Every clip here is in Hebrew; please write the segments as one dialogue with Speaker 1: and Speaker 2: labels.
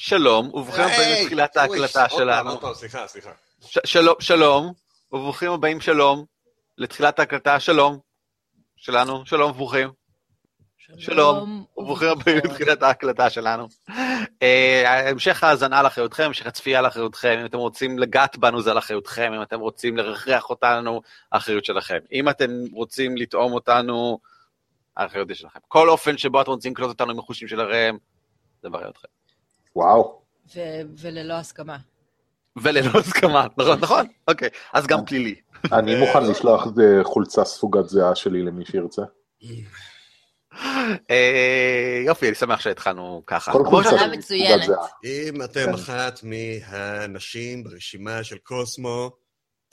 Speaker 1: שלום, וברוכים הבאים לתחילת ההקלטה שלנו.
Speaker 2: סליחה, סליחה.
Speaker 1: שלום, שלום, וברוכים הבאים שלום לתחילת ההקלטה, שלום, שלנו, שלום וברוכים. שלום, וברוכים הבאים לתחילת ההקלטה שלנו. אה, המשך ההאזנה על אחריותכם, המשך הצפייה על אחריותכם, אם אתם רוצים לגעת בנו זה על אחריותכם, אם אתם רוצים לרחרח אותנו, האחריות שלכם. אם אתם רוצים לטעום אותנו, האחריות היא שלכם. כל אופן שבו אתם רוצים לקלוט אותנו עם החושים שלכם, זה באחריותכם.
Speaker 3: וואו.
Speaker 4: ו- וללא הסכמה.
Speaker 1: וללא הסכמה, נכון, נכון, אוקיי, אז גם פלילי.
Speaker 3: אני מוכן לשלוח אה, חולצה ספוגת זיעה שלי למי שירצה.
Speaker 1: אה, יופי, אני שמח שהתחלנו ככה.
Speaker 3: כל חולצה
Speaker 4: מצוינת.
Speaker 3: ספוגת זיעה.
Speaker 2: אם אתם
Speaker 3: כן.
Speaker 2: אחת מהנשים ברשימה של קוסמו,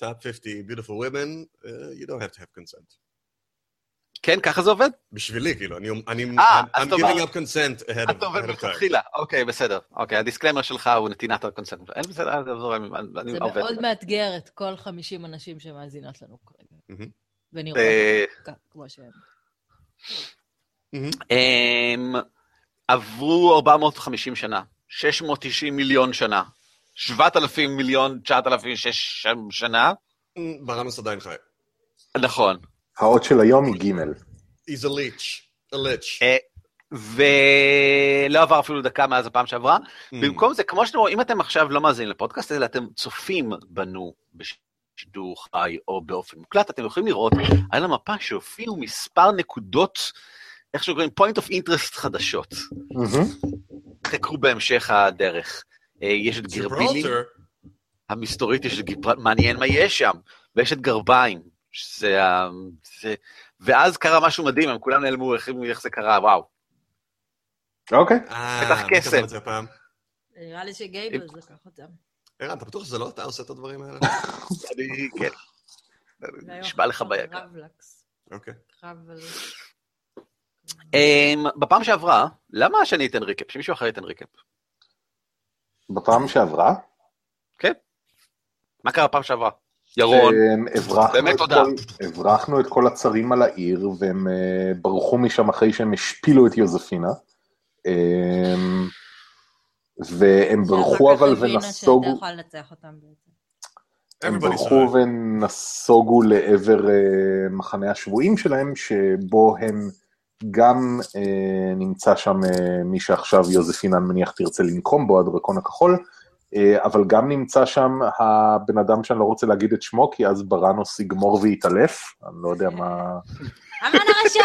Speaker 2: top 50 beautiful women, uh, you don't have to have consent.
Speaker 1: כן, ככה זה עובד?
Speaker 2: בשבילי, כאילו, אני, אני,
Speaker 1: אה,
Speaker 2: I'm,
Speaker 1: אז
Speaker 2: I'm
Speaker 1: טוב.
Speaker 2: giving up consent ahead of,
Speaker 1: אתה עובד
Speaker 2: ahead of time.
Speaker 1: מלכתחילה, אוקיי, בסדר. אוקיי, הדיסקליימר שלך הוא נתינת הקונסנט. אין בסדר, זה אני
Speaker 4: זה
Speaker 1: עובד.
Speaker 4: מאוד מאתגר את כל 50 אנשים שמאזינות לנו כרגע. ונראות
Speaker 1: אה,
Speaker 4: כמו שהם.
Speaker 1: אמ, עברו 450 שנה, 690 מיליון שנה, 7,000 מיליון, 9,000 שש שנה,
Speaker 2: ברנוס עדיין חי.
Speaker 1: נכון.
Speaker 3: האות של היום היא ג'.
Speaker 2: He's a leech. a leech.
Speaker 1: אה, ולא עבר אפילו דקה מאז הפעם שעברה.
Speaker 2: Mm.
Speaker 1: במקום זה, כמו שאתם רואים, אם אתם עכשיו לא מאזינים לפודקאסט, אלא אתם צופים בנו בשידור חי או באופן מוקלט, אתם יכולים לראות על המפה שהופיעו מספר נקודות, איך שקוראים point of interest חדשות. חקרו בהמשך הדרך. אה, יש את גרבילי המסתורית, יש את גיברלטר, מעניין מה יש שם, ויש את גרביים, שזה ה... זה... ואז קרה משהו מדהים, הם כולם נעלמו, איך, איך זה קרה, וואו.
Speaker 3: אוקיי.
Speaker 2: אה,
Speaker 1: בטח
Speaker 2: מי
Speaker 1: קסם.
Speaker 4: נראה לי שגייבלס לקח אותם.
Speaker 2: ערן, אתה בטוח שזה לא אתה עושה את הדברים האלה?
Speaker 1: אני, כן. נשבע לך ביקר.
Speaker 2: אוקיי.
Speaker 1: אמ, בפעם שעברה, למה שאני אתן recap? שמישהו אחר ייתן ריקאפ.
Speaker 3: בפעם שעברה,
Speaker 1: מה קרה בפעם שעברה? ירון, באמת
Speaker 3: את
Speaker 1: תודה.
Speaker 3: כל- הברחנו את כל הצרים על העיר, והם אה, ברחו משם אחרי שהם השפילו את יוזפינה. אמ, והם ברחו אבל ונסוגו. הם ברחו. ונסוגו לעבר אה, מחנה השבויים שלהם, שבו הם גם אה, נמצא שם אה, מי שעכשיו יוזפינה אני מניח תרצה לנקום בו, הדרקון הכחול, אה, אבל גם נמצא שם הבן אדם שאני לא רוצה להגיד את שמו, כי אז בראנוס יגמור ויתעלף, אני לא יודע מה...
Speaker 4: אמן הרשע!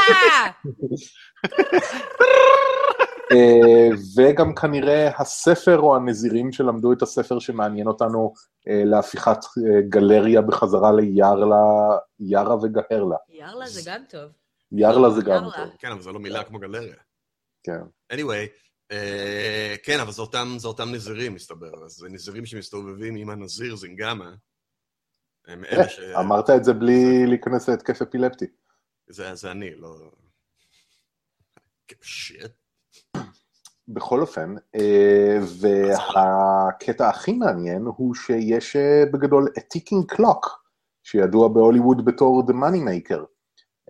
Speaker 3: אה, וגם כנראה הספר או הנזירים שלמדו את הספר שמעניין אותנו אה, להפיכת אה, גלריה בחזרה ליארלה, יארה וגהרלה.
Speaker 4: יאללה, זה גם טוב.
Speaker 3: יארלה זה גם
Speaker 4: יארלה.
Speaker 3: טוב,
Speaker 2: כן, אבל זו לא מילה כמו גלריה.
Speaker 3: כן.
Speaker 2: anyway, אה, כן, אבל זה אותם, זה אותם נזירים, מסתבר. אז זה נזירים שמסתובבים עם הנזיר זינגמה. הם אלה ש...
Speaker 3: אה, אמרת את זה בלי להיכנס להתקף אפילפטי.
Speaker 2: זה, זה אני, לא... שיט.
Speaker 3: בכל אופן, אה, והקטע הכי מעניין הוא שיש אה, בגדול a ticking clock, שידוע בהוליווד בתור The Money Maker.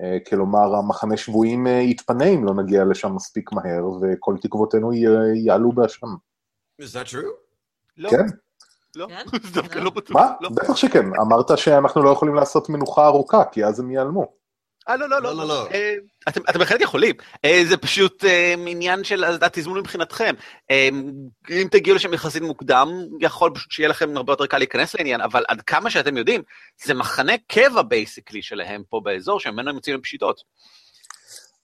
Speaker 3: אה, כלומר, המחנה שבויים אה, יתפנה אם לא נגיע לשם מספיק מהר, וכל תקוותינו יעלו באשם.
Speaker 2: Is that true?
Speaker 1: לא,
Speaker 3: כן?
Speaker 1: לא,
Speaker 4: כן?
Speaker 1: זה דווקא
Speaker 4: לא.
Speaker 1: לא בטוח.
Speaker 3: מה?
Speaker 1: לא.
Speaker 3: בטח שכן. אמרת שאנחנו לא יכולים לעשות מנוחה ארוכה, כי אז הם ייעלמו.
Speaker 1: אה, לא, לא,
Speaker 2: לא, לא, לא.
Speaker 1: אה, אתם אתם בהחלט יכולים. אה, זה פשוט אה, עניין של התזמון מבחינתכם. אה, אם תגיעו לשם יחסית מוקדם, יכול פשוט שיהיה לכם הרבה יותר קל להיכנס לעניין, אבל עד כמה שאתם יודעים, זה מחנה קבע basically שלהם פה באזור, שממנו הם יוצאים לפשיטות.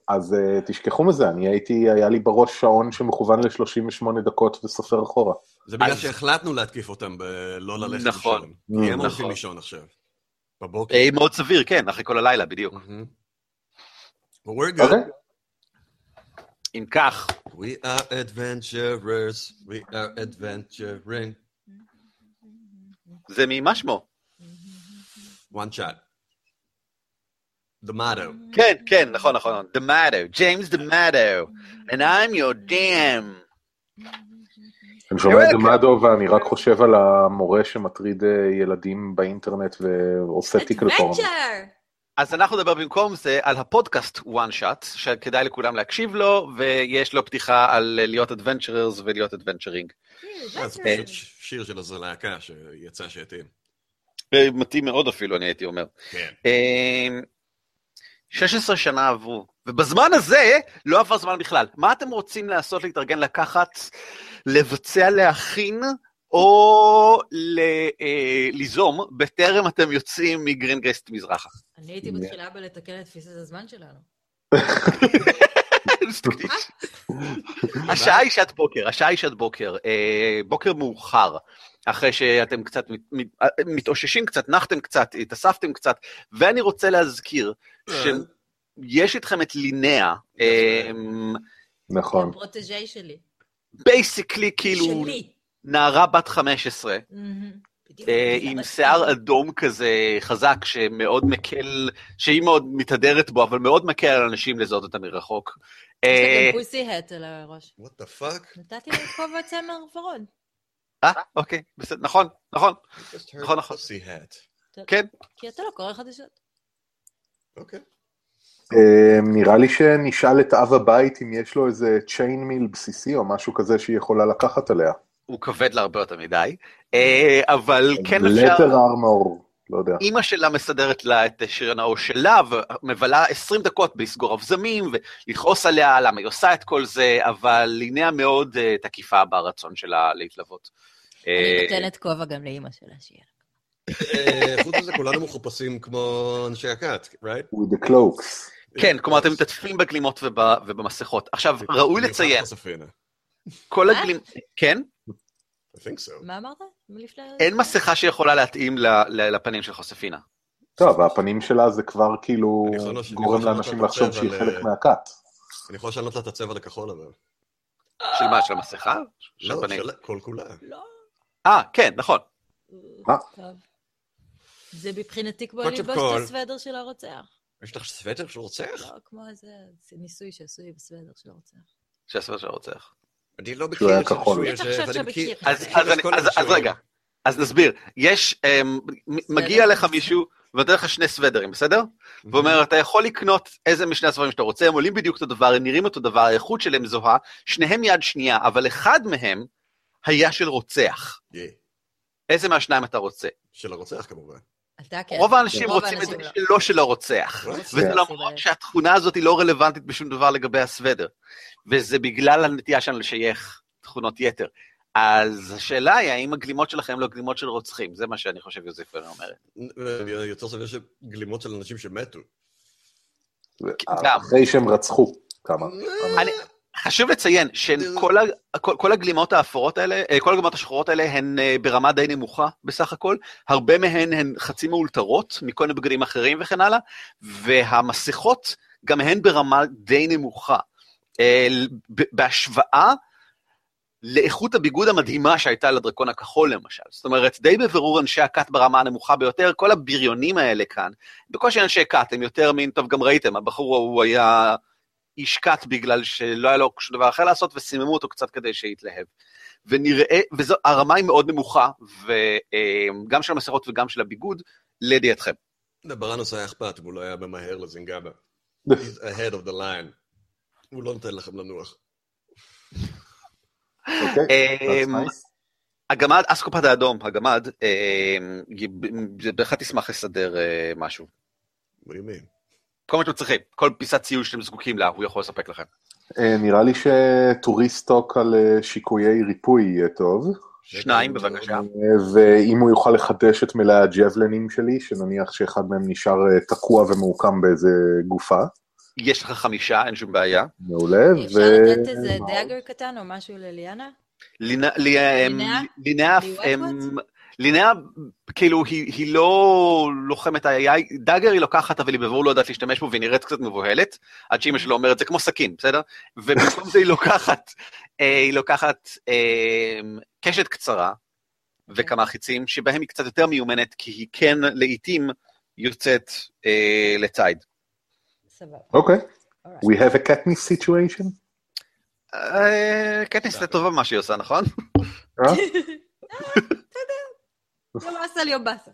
Speaker 3: אז אה, תשכחו מזה, אני הייתי, היה לי בראש שעון שמכוון ל-38 דקות וסופר אחורה.
Speaker 2: זה בגלל
Speaker 1: אז-
Speaker 2: שהחלטנו להתקיף אותם בלא ללכת
Speaker 1: נכון.
Speaker 2: לישון. כי הם
Speaker 3: נכון.
Speaker 2: הולכים לישון עכשיו. בבוקר.
Speaker 1: אה, מאוד סביר, כן, אחרי כל הלילה, בדיוק.
Speaker 2: מהמם. But we're good.
Speaker 3: אוקיי?
Speaker 1: אם כך,
Speaker 2: We are adventurers, we are adventuring.
Speaker 1: זה ממה שמו?
Speaker 2: One shot. The motto.
Speaker 1: כן, כן, נכון, נכון, דמאטו, ג'יימס דמאטו, and I'm your damn.
Speaker 3: אני שומע את
Speaker 1: כן.
Speaker 3: דמאדו ואני רק חושב על המורה שמטריד אה, ילדים באינטרנט ועושה טיקל פורנו.
Speaker 4: אדוונצ'ר!
Speaker 1: אז אנחנו נדבר במקום זה על הפודקאסט one shot, שכדאי לכולם להקשיב לו, ויש לו פתיחה על להיות adventurers ולהיות adventuring.
Speaker 2: אה, זה פשוט שיר של איזו להקה שיצא שהתאים.
Speaker 1: אה, מתאים מאוד אפילו, אני הייתי אומר.
Speaker 2: כן.
Speaker 1: אה, 16 שנה עברו, ובזמן הזה לא עבר זמן בכלל. מה אתם רוצים לעשות, להתארגן, לקחת, לבצע, להכין, או ל, אה, ליזום, בטרם אתם יוצאים מגרינגרסט מזרחה?
Speaker 4: אני הייתי מתחילה בלתקן את תפיסת הזמן שלנו.
Speaker 1: השעה היא שעת בוקר, השעה היא שעת בוקר, אה, בוקר מאוחר, אחרי שאתם קצת אה, מתאוששים קצת, נחתם קצת, התאספתם קצת, ואני רוצה להזכיר שיש איתכם את לינאה, אה,
Speaker 3: נכון.
Speaker 4: הפרוטג'י שלי.
Speaker 1: basically כאילו
Speaker 4: שלי.
Speaker 1: נערה בת 15,
Speaker 4: מהמם. בדיוק.
Speaker 1: אה, עם שיער אדום כזה חזק, שמאוד מקל, שהיא מאוד מתהדרת בו, אבל מאוד מקל על אנשים לזהות אותה מרחוק.
Speaker 4: יש לה
Speaker 1: אה,
Speaker 4: גם pussy hat על הראש.
Speaker 2: what the fuck?
Speaker 4: נתתי לה את כובע צמר ורוד.
Speaker 1: אה, אוקיי, בסדר, נכון, נכון, נכון, נכון. כן.
Speaker 4: כי אתה לא קורא חדשות.
Speaker 2: אוקיי.
Speaker 3: אה, נראה לי שנשאל את אב הבית אם יש לו איזה chain mail בסיסי או משהו כזה שהיא יכולה לקחת עליה.
Speaker 1: הוא כבד לה הרבה יותר מדי, אה, אבל כן אפשר,
Speaker 3: לטר ארמור, לא יודע.
Speaker 1: אימא שלה מסדרת לה את שריון האור שלה, ומבלה 20 דקות לסגור אבזמים ולכעוס עליה למה היא עושה את כל זה, אבל לינאה מאוד אה, תקיפה ברצון שלה להתלוות.
Speaker 4: אני נותנת כובע גם לאימא שלה שיהיה.
Speaker 2: חוץ מזה, כולנו מחופשים כמו אנשי הכת, right?
Speaker 3: with the cloaks.
Speaker 1: כן, כלומר אתם מתעטפים בגלימות וב- ובמסכות. עכשיו, ראוי לציין. כל
Speaker 4: מה?
Speaker 1: הגלימות, כן?
Speaker 2: I think so.
Speaker 4: מה אמרת?
Speaker 1: אין מסכה שיכולה להתאים ל- ל- לפנים של חוספינה.
Speaker 3: טוב, והפנים שלה זה כבר כאילו
Speaker 2: אני
Speaker 3: גורם
Speaker 2: יכול
Speaker 3: לאנשים לחשוב שהיא חלק מהכת.
Speaker 2: אני יכול לשנות לה את הצבע לכחול אבל.
Speaker 1: של מה, של המסכה? של
Speaker 2: לא,
Speaker 1: הפנים.
Speaker 2: של כל כולה.
Speaker 4: לא.
Speaker 1: אה, כן, נכון.
Speaker 3: מה?
Speaker 4: טוב. זה מבחינתי כמו ללבוש את הסוודר של הרוצח.
Speaker 2: יש לך סווטר של רוצח?
Speaker 4: לא, כמו איזה זה ניסוי שעשוי בסוודר של הרוצח.
Speaker 1: של הספר של הרוצח.
Speaker 2: אני לא מכיר את. הניסוי הזה.
Speaker 1: אז. רגע, אז נסביר. יש, אמ, מגיע לך מישהו ונותן לך שני סוודרים, בסדר? ואומר, אתה יכול לקנות איזה משני הספרים שאתה רוצה, הם עולים בדיוק אותו דבר, הם נראים אותו דבר, האיכות שלהם זוהה, שניהם יד שנייה, אבל אחד מהם היה של רוצח.
Speaker 2: Yeah.
Speaker 1: איזה מהשניים אתה רוצה?
Speaker 2: של הרוצח כמובן.
Speaker 4: אתה כן.
Speaker 1: רוב האנשים רוצים את זה
Speaker 4: לא.
Speaker 1: שלא של הרוצח.
Speaker 2: Right?
Speaker 1: וזה
Speaker 4: כן.
Speaker 1: למרות שהתכונה הזאת היא לא רלוונטית בשום דבר לגבי הסוודר. וזה בגלל הנטייה שלנו לשייך תכונות יתר. אז השאלה היא, האם הגלימות שלכם לא גלימות של רוצחים? זה מה שאני חושב יוזיפונה אומרת.
Speaker 2: יותר סביר שגלימות של אנשים שמתו.
Speaker 3: אחרי שהם רצחו כמה.
Speaker 1: חשוב לציין שכל הגלימות האפורות האלה, אה, כל הגלימות השחורות האלה הן אה, ברמה די נמוכה בסך הכל, הרבה מהן הן חצי מאולתרות מכל מיני בגדים אחרים וכן הלאה, והמסכות גם הן ברמה די נמוכה. אה, בהשוואה לאיכות הביגוד המדהימה שהייתה לדרקון הכחול למשל. זאת אומרת, די בבירור אנשי הכת ברמה הנמוכה ביותר, כל הבריונים האלה כאן, בקושי אנשי כת, הם יותר מין, טוב, גם ראיתם, הבחור ההוא היה איש כת בגלל שלא היה לו שום דבר אחר לעשות, וסיממו אותו קצת כדי שיתלהב. ונראה, וזו, הרמה היא מאוד נמוכה, וגם של המסכות וגם של הביגוד, לידיעתכם.
Speaker 2: לברנוס היה אכפת, והוא לא היה ממהר לזינגאבה. He's ahead of the line. הוא לא נותן לכם לנוח.
Speaker 3: אוקיי, nice.
Speaker 1: הגמד, אסקופת האדום, הגמד, ב- בהחלט ישמח לסדר אה, משהו.
Speaker 2: What do you mean?
Speaker 1: כל מה שאתם צריכים, כל פיסת ציוד שאתם זקוקים לה, הוא יכול לספק לכם.
Speaker 3: אה, נראה לי שטוריסטוק על אה, שיקויי ריפוי יהיה טוב,
Speaker 1: שניים, בבקשה.
Speaker 3: אה, ואם הוא יוכל לחדש את מלאי הג'בלנים שלי, שנניח שאחד מהם נשאר תקוע ומעוקם באיזה גופה,
Speaker 1: יש לך חמישה, אין שום בעיה.
Speaker 3: מעולה,
Speaker 4: אפשר לתת איזה דאגר קטן או משהו לליאנה? לינאה?
Speaker 1: לינאה, לינאה, כאילו, היא, היא לא לוחמת AI, דאגר היא לוקחת, אבל היא בבירור לא יודעת להשתמש בו, והיא נראית קצת מבוהלת, עד שאימא שלו אומרת, זה כמו סכין, בסדר? ובמקום זה היא לוקחת, אה, היא לוקחת אה, קשת קצרה וכמה חיצים, שבהם היא קצת יותר מיומנת, כי היא כן לעיתים יוצאת אה, לציד.
Speaker 4: סבבה.
Speaker 3: אוקיי, we have a Katniss situation,
Speaker 1: אה, קטניס זה טובה מה שהיא עושה, נכון?
Speaker 4: יום באסה ליום באסה.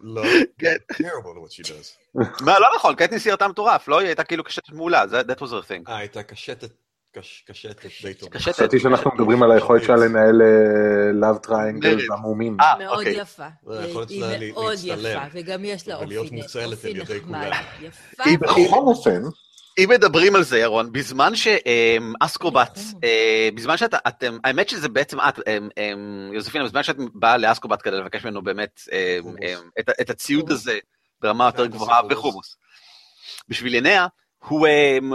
Speaker 2: לא,
Speaker 1: כן.
Speaker 2: terrible at what she does.
Speaker 1: מה, לא נכון, קטניס היא הרתה מטורף, לא? היא הייתה כאילו קשתת מעולה, זה- that was her thing.
Speaker 2: אה, הייתה קשטת, קש- קשטת די.
Speaker 1: קשטת.
Speaker 3: חשבתי שאנחנו מדברים על היכולת שלה לנהל love triangle
Speaker 1: מרד.
Speaker 3: עמומים.
Speaker 1: אה,
Speaker 4: מאוד
Speaker 1: אוקיי.
Speaker 4: יפה.
Speaker 2: היכולת
Speaker 4: היא מאוד. יפה, וגם יש לה אופי נחמד.
Speaker 1: היא-
Speaker 3: בכל אופן,
Speaker 1: אם מדברים על זה, ירון, בזמן שאסקרובט, אה, בזמן שאתה, אתם, האמת שזה בעצם את, אמ, אמ, יוזפינה, בזמן שאת באה לאסקרובט כדי לבקש ממנו באמת אמ. אמ, את הציוד הזה ברמה יותר גבוהה
Speaker 2: חומוס.
Speaker 1: וחומוס. בשביל עיניה, הוא אמ,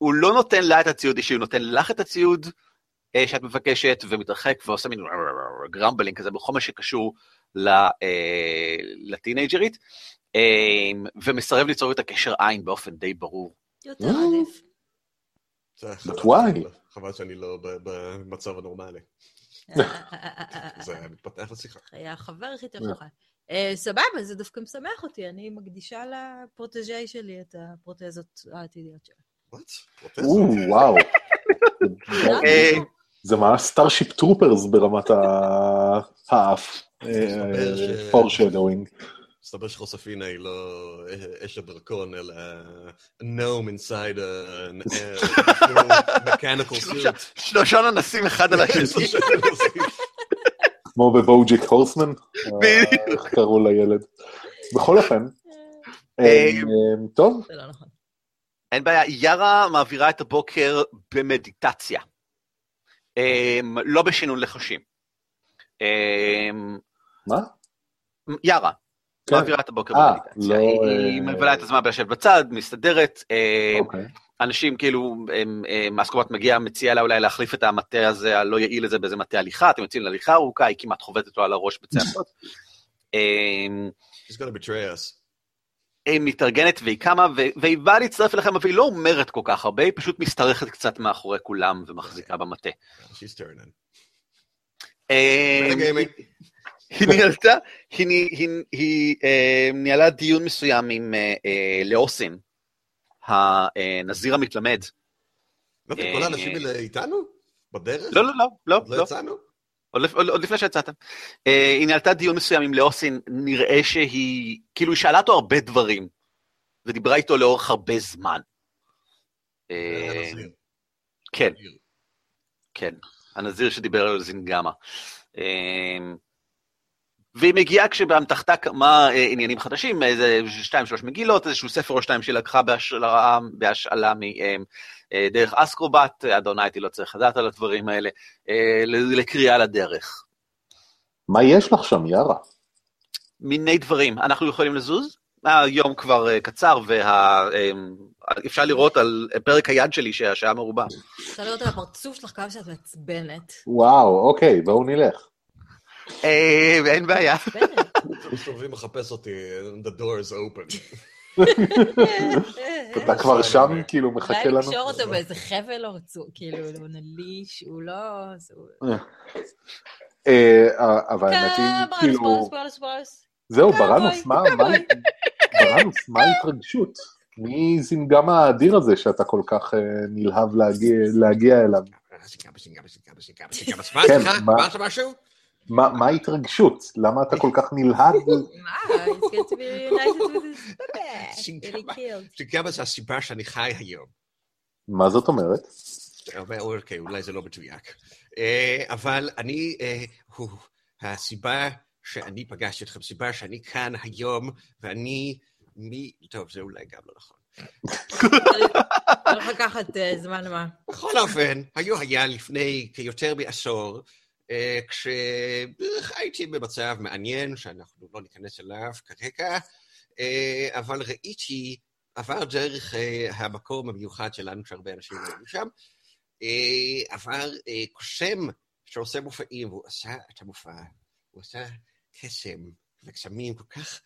Speaker 1: לא נותן לה את הציוד אישי, הוא נותן לך את הציוד אה, שאת מבקשת, ומתרחק ועושה מין גרמבלינג כזה בכל מה שקשור אה, לטינג'רית, אמ, ומסרב ליצור את הקשר עין באופן די ברור.
Speaker 4: יותר עדיף.
Speaker 2: חבל
Speaker 3: why?
Speaker 2: שאני לא- חבל שאני לא במצב הנורמלי. זה היה מתפתח לשיחה.
Speaker 4: היה החבר הכי טוב שלך. אה, סבבה, זה דווקא משמח אותי, אני מקדישה ל protégé שלי את הפרוטזות העתידיות שלה.
Speaker 2: What?
Speaker 3: או, וואו.
Speaker 1: אה,
Speaker 3: זה ממש Starship Troopers ברמת האף. Foreshadowing.
Speaker 2: מסתבר שחוספינה היא לא אש הדרקון, אלא a gnome inside a an- a mechanical
Speaker 1: שלושה-
Speaker 2: suit.
Speaker 1: שלושה ננסים אחד על השני.
Speaker 3: כמו בבוג'יק הורסמן.
Speaker 1: בדיוק.
Speaker 3: איך קראו לילד. בכל אופן,
Speaker 1: אה,
Speaker 3: אה, טוב,
Speaker 4: זה לא נכון.
Speaker 1: אין בעיה, יארה מעבירה את הבוקר במדיטציה. אמ, לא בשינון לחשים. אמ,
Speaker 3: מה?
Speaker 1: יארה. מעבירה את הבוקר
Speaker 3: אה,
Speaker 1: במדיטציה.
Speaker 3: לא,
Speaker 1: היא
Speaker 3: אה,
Speaker 1: מבלה את הזמן בלשבת בצד, מסתדרת. אמ,
Speaker 3: אוקיי.
Speaker 1: אנשים כאילו, אסקובט מגיע, מציע לה אולי להחליף את המטה הזה, הלא יעיל הזה, באיזה מטה הליכה, אתם יוצאים להליכה ארוכה, היא כמעט חובטת לו על הראש בצעקות.
Speaker 2: He's gonna betray us.
Speaker 1: היא מתארגנת והיא קמה, והיא באה להצטרף אליכם, אבל היא לא אומרת כל כך הרבה, היא פשוט משתרכת קצת מאחורי כולם ומחזיקה במטה. אה. היא ניהלתה, היא, היא, היא אה, ניהלה דיון מסוים עם אה, אה, לאוסין, הנזיר המתלמד.
Speaker 2: לא, וכל האנשים האלה איתנו? בדרך?
Speaker 1: לא, לא, לא, לא,
Speaker 2: עוד לא
Speaker 1: לא.
Speaker 2: יצאנו?
Speaker 1: עוד, עוד, עוד לפני שיצאתם. אה, היא ניהלתה דיון מסוים עם לאוסין, נראה שהיא, כאילו היא שאלה אותו הרבה דברים, ודיברה איתו לאורך הרבה זמן. אה. כן, כן, הנזיר שדיבר על זינגמה. אה, והיא מגיעה כשבאמתחתה כמה אה, עניינים חדשים, איזה שתיים שלוש מגילות, איזשהו ספר או שתיים שהיא לקחה בהשאלה, בהשאלה מדרך אסקרובט, אדוני הייתי לא צריך לדעת על הדברים האלה, אה, לקריאה לדרך.
Speaker 3: מה יש לך שם, יארה?
Speaker 1: מיני דברים. אנחנו יכולים לזוז? היום כבר אה, קצר, ואפשר לראות על פרק היד שלי שהשעה מרובה.
Speaker 4: אפשר לראות על הפרצוף שלך כמה שאת מעצבנת.
Speaker 3: וואו, אוקיי, בואו נלך.
Speaker 1: אה, אין בעיה.
Speaker 2: מסתובבים לחפש אותי, the door is open.
Speaker 3: אתה כבר שם, כאילו, מחכה
Speaker 4: אולי
Speaker 3: לנו?
Speaker 4: לקשור אותו באיזה חבל או רצו, כאילו, נליש, הוא לא... זה-
Speaker 3: אה, אבל האמת היא, כאילו. זהו, ברנוס, מה, ההתרגשות? מי זינגם האדיר הזה שאתה כל כך אה, נלהב להגיע- אליו? כן, מה-? מה מה ההתרגשות? למה אתה כל כך נלהב?
Speaker 4: מה?
Speaker 2: זה הסיבה שאני חי היום.
Speaker 3: מה זאת אומרת?
Speaker 2: אומר, אוקיי, אולי זה לא מדויק. אה, אבל אני, אה, הסיבה שאני פגשתי אתכם, הסיבה שאני כאן היום, ואני, מי, טוב, זה אולי גם לא נכון.
Speaker 4: צריך לקחת אה, זמן מה.
Speaker 2: בכל אופן, היו היה לפני כיותר מעשור, כשהייתי במצב מעניין, שאנחנו לא ניכנס אליו כרגע, אה, אבל ראיתי, עבר דרך אה, המקום המיוחד שלנו, שהרבה אנשים היו שם, אה, עבר אה, קוסם שעושה מופעים, והוא עשה את המופע, הוא עשה קסם וקסמים כל כך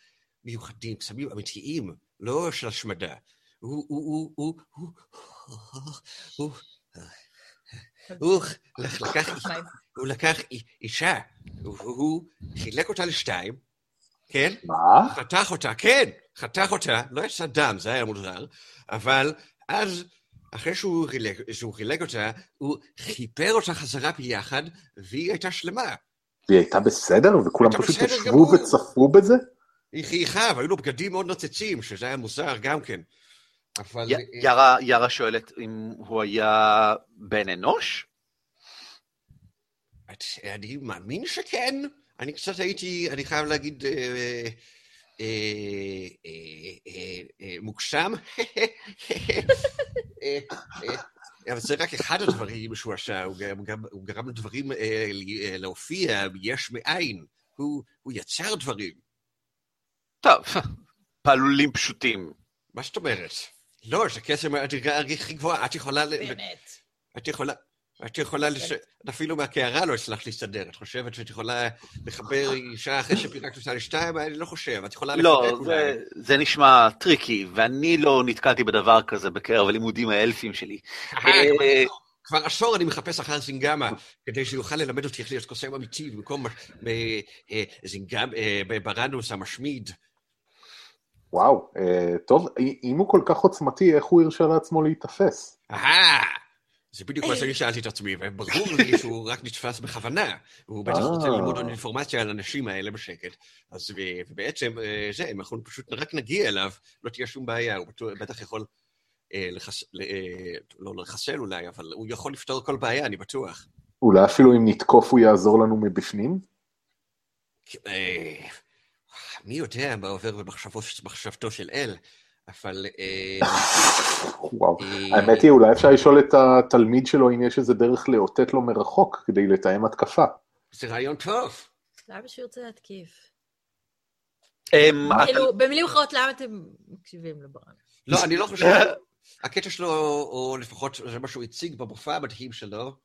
Speaker 2: מיוחדים, קסמים אמיתיים, לא של השמדה. הוא, הוא, הוא, הוא, הוא, הוא, הוא לקח,
Speaker 4: מה?
Speaker 2: הוא לקח אישה, הוא, הוא חילק אותה לשתיים, כן?
Speaker 3: מה?
Speaker 2: חתך אותה, כן, חתך אותה, לא יצא דם, זה היה מוזר, אבל אז, אחרי שהוא חילק, שהוא חילק אותה, הוא חיפר אותה חזרה ביחד, והיא הייתה שלמה.
Speaker 3: והיא הייתה בסדר וכולם
Speaker 2: הייתה
Speaker 3: פשוט ישבו. וצפו בזה?
Speaker 2: היא חייכה, והיו לו בגדים מאוד נוצצים, שזה היה מוזר גם כן. אבל...
Speaker 1: י- יארה, יארה שואלת אם הוא היה בן אנוש?
Speaker 2: את- אני מאמין שכן. אני קצת הייתי, אני חייב להגיד, אה, אה, אה, אה, אה, מוגשם. אה, אה, אבל זה רק אחד הדברים שהוא עשה, הוא גם- גם- הוא גרם לדברים אה, אה, להופיע יש מאין. הוא הוא יצר דברים.
Speaker 1: טוב, פעלולים פשוטים.
Speaker 2: מה זאת אומרת? לא, זה קסם מהדרגה הכי גבוהה. את יכולה... ל-
Speaker 4: באמת.
Speaker 2: את יכולה... את יכולה, לש... את אפילו מהקערה לא הצלחת להסתדר. את חושבת שאת יכולה לחבר אישה אחרי שפירקת אותה לשתיים? אני לא חושב. את יכולה
Speaker 1: לא,
Speaker 2: לפרק אולי.
Speaker 1: זה, זה נשמע טריקי, ואני לא נתקלתי בדבר כזה בקרב הלימודים האלפיים שלי.
Speaker 2: אה,
Speaker 1: אה,
Speaker 2: כבר עשור אני מחפש אחר זינגמה, כדי שיוכל ללמד אותי איך להיות קוסם אמיתי, במקום אה, אה, אה, ברנוס המשמיד.
Speaker 3: וואו, אה, טוב, אם הוא כל כך עוצמתי, איך הוא הרשה לעצמו להיתפס?
Speaker 2: אהה! זה בדיוק מה שאני שאלתי את עצמי, וברור לי שהוא רק נתפס בכוונה. הוא בטח רוצה
Speaker 3: אה.
Speaker 2: ללמוד עוד אינפורמציה על האנשים האלה בשקט. אז ובעצם, אה, זה, אם אנחנו פשוט רק נגיע אליו, לא תהיה שום בעיה, הוא בטח יכול אה, לחס... ל- אה, לא לחסל אולי, אבל הוא יכול לפתור כל בעיה, אני בטוח.
Speaker 3: אולי אפילו אם נתקוף הוא יעזור לנו מבפנים?
Speaker 2: מי יודע מה עובר במחשבתו של אל, אבל... אה,
Speaker 3: וואו.
Speaker 2: אה,
Speaker 3: האמת היא, אולי אפשר לשאול את התלמיד שלו אם יש איזה דרך לאותת לו מרחוק כדי לתאם התקפה.
Speaker 2: זה רעיון טוב.
Speaker 4: למה שהוא ירצה להתקיף? כאילו, במילים אחרות, למה אתם מקשיבים לברן?
Speaker 2: לא, אני לא חושב... הקטע שלו, או לפחות זה מה שהוא הציג במופע המדהים שלו,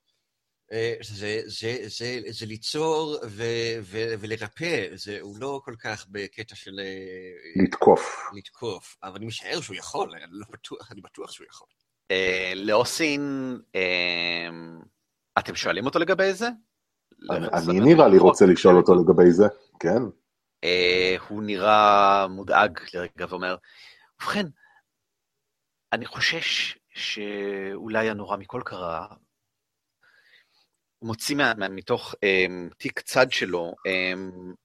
Speaker 2: זה, זה, זה, זה ליצור ו, ו, ולרפא, זה, הוא לא כל כך בקטע של אה,
Speaker 3: לתקוף.
Speaker 2: לתקוף, אבל אני משער שהוא יכול, אני, לא בטוח, אני בטוח שהוא יכול.
Speaker 1: אה, לאוסין, אמ, אתם שואלים אותו לגבי זה?
Speaker 3: אני נראה לי רוצה לשאול אותו לגבי זה, כן.
Speaker 1: אה, הוא נראה מודאג לרגע ואומר, ובכן, אני חושש שאולי הנורא מכל קרה, מוציא מה, מה, מתוך um, תיק צד שלו um,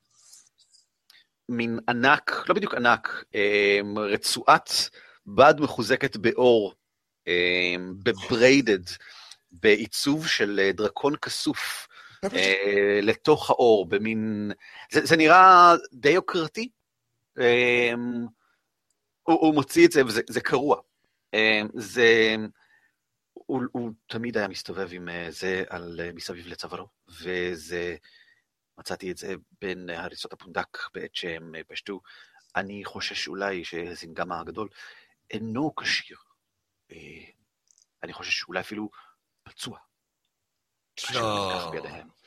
Speaker 1: מין ענק, לא בדיוק ענק, um, רצועת בד מחוזקת באור, um, בבריידד, בעיצוב של אה, דרקון כסוף, אה, לתוך האור, במין... זה, זה נראה די יוקרתי. אה, הוא, הוא מוציא את זה, וזה זה קרוע. אה, זה... הוא, הוא תמיד היה מסתובב עם אה, זה על, אה, מסביב לצווארו, וזה... מצאתי את זה בין הריסות הפונדק בעת שהם אה, פשטו. אני חושש אולי שזינגמה הגדול אינו כשיר. אני חושש שאולי אפילו פצוע.
Speaker 2: לא.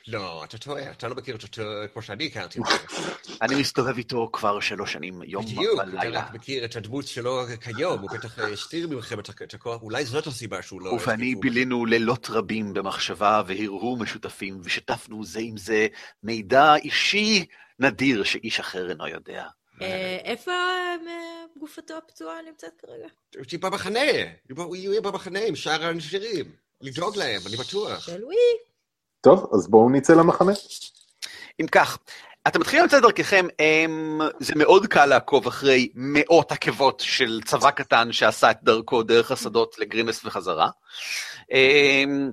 Speaker 2: לא, אתה טועה, אתה לא מכיר אותו כמו שאני הכרתי אותו.
Speaker 1: אני מסתובב איתו כבר שלוש שנים, יום
Speaker 2: בדיוק, אתה
Speaker 1: ולילה.
Speaker 2: רק מכיר את הדמות שלו כיום, הוא בטח אה, הסתיר ממכם את הכוח, אולי זאת הסיבה שהוא לא...
Speaker 1: הוא ואני בילינו לילות רבים במחשבה והרהור משותפים, ושיתפנו זה עם זה מידע אישי נדיר שאיש אחר אינו יודע.
Speaker 4: אה, איפה אה, גופתו הפצועה נמצאת כרגע?
Speaker 2: טיפה במחנה, יהיה במחנה עם שאר הנשירים, לדאוג להם, אני בטוח.
Speaker 4: של ווי.
Speaker 3: טוב, אז בואו נצא למחנה.
Speaker 1: אם כך, אתם מתחילים לצאת דרככם, אמ, זה מאוד קל לעקוב אחרי מאות עקבות של צבא קטן שעשה את דרכו דרך השדות לגרינס וחזרה. אמ,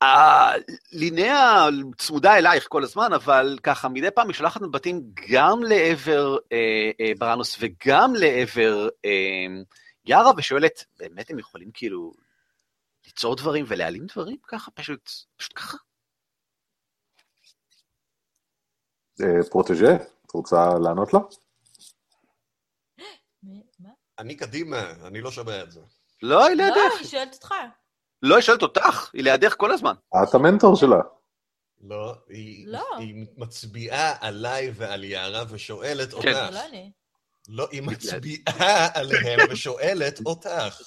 Speaker 1: הלינאה צמודה אלייך כל הזמן, אבל ככה מדי פעם היא שולחת מבטים גם לעבר אה, אה, בראנוס וגם לעבר אה, יארה, ושואלת, באמת הם יכולים כאילו ליצור דברים ולהעלים דברים ככה? פשוט, פשוט ככה?
Speaker 3: פרוטג'ה, את רוצה לענות לה?
Speaker 2: אני קדימה, אני לא שומע את זה.
Speaker 1: לא, היא
Speaker 4: לא,
Speaker 1: לידך.
Speaker 4: היא שואלת אותך.
Speaker 1: לא, היא שואלת אותך, היא לידך כל הזמן.
Speaker 3: את המנטור שלה.
Speaker 2: לא, היא,
Speaker 4: לא.
Speaker 2: מצביעה עליי ועל יערה ושואלת
Speaker 4: זה
Speaker 2: אותך.
Speaker 4: לא אני.
Speaker 2: לא, היא מצביעה עליהם ושואלת אותך.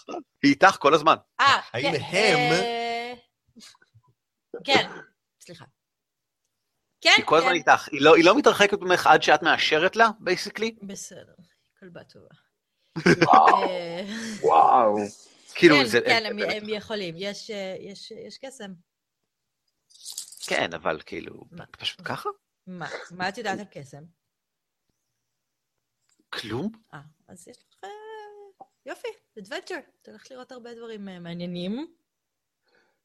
Speaker 1: היא איתך כל הזמן.
Speaker 4: אה,
Speaker 2: האם
Speaker 4: כן,
Speaker 2: הם-
Speaker 4: אה, כן, סליחה. כן,
Speaker 1: היא כל הזמן
Speaker 4: כן.
Speaker 1: איתך. היא לא, היא לא מתרחקת ממך עד שאת מאשרת לה, בייסיקלי?
Speaker 4: בסדר, כלבה טובה.
Speaker 3: וואו,
Speaker 4: אה.
Speaker 1: כאילו,
Speaker 4: כן,
Speaker 1: זה...
Speaker 4: כן, הם- הם יכולים, יש, אה, יש- יש קסם.
Speaker 1: כן, אבל כאילו? פשוט ככה?
Speaker 4: מה? מה את יודעת על קסם?
Speaker 1: כלום?
Speaker 4: אה, אז יש לך... יופי, adventure. אתה הולך לראות הרבה דברים אה, מעניינים.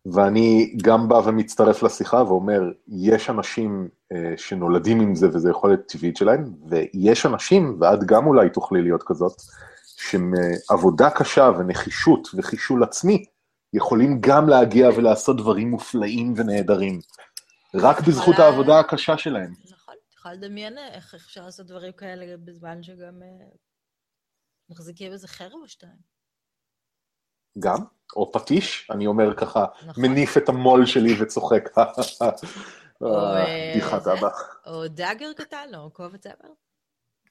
Speaker 3: ואני גם בא ומצטרף לשיחה ואומר, יש אנשים אה, שנולדים עם זה וזה יכולת טבעית שלהם, ויש אנשים, ואת גם אולי תוכלי להיות כזאת, שעבודה קשה ונחישות וחישול עצמי, יכולים גם להגיע ולעשות דברים מופלאים ונהדרים. רק בזכות העבודה הקשה שלהם.
Speaker 4: יכולה לדמיין איך אפשר לעשות דברים כאלה בזמן שגם אה, מחזיקים איזה חרב או שתיים.
Speaker 3: גם, או פטיש, אני אומר ככה,
Speaker 4: נכון.
Speaker 3: מניף את המו"ל שלי וצוחק.
Speaker 4: או, אה,
Speaker 3: בדיחת
Speaker 4: זה.
Speaker 3: אבא.
Speaker 4: או דאגר קטן, או כובע צמר.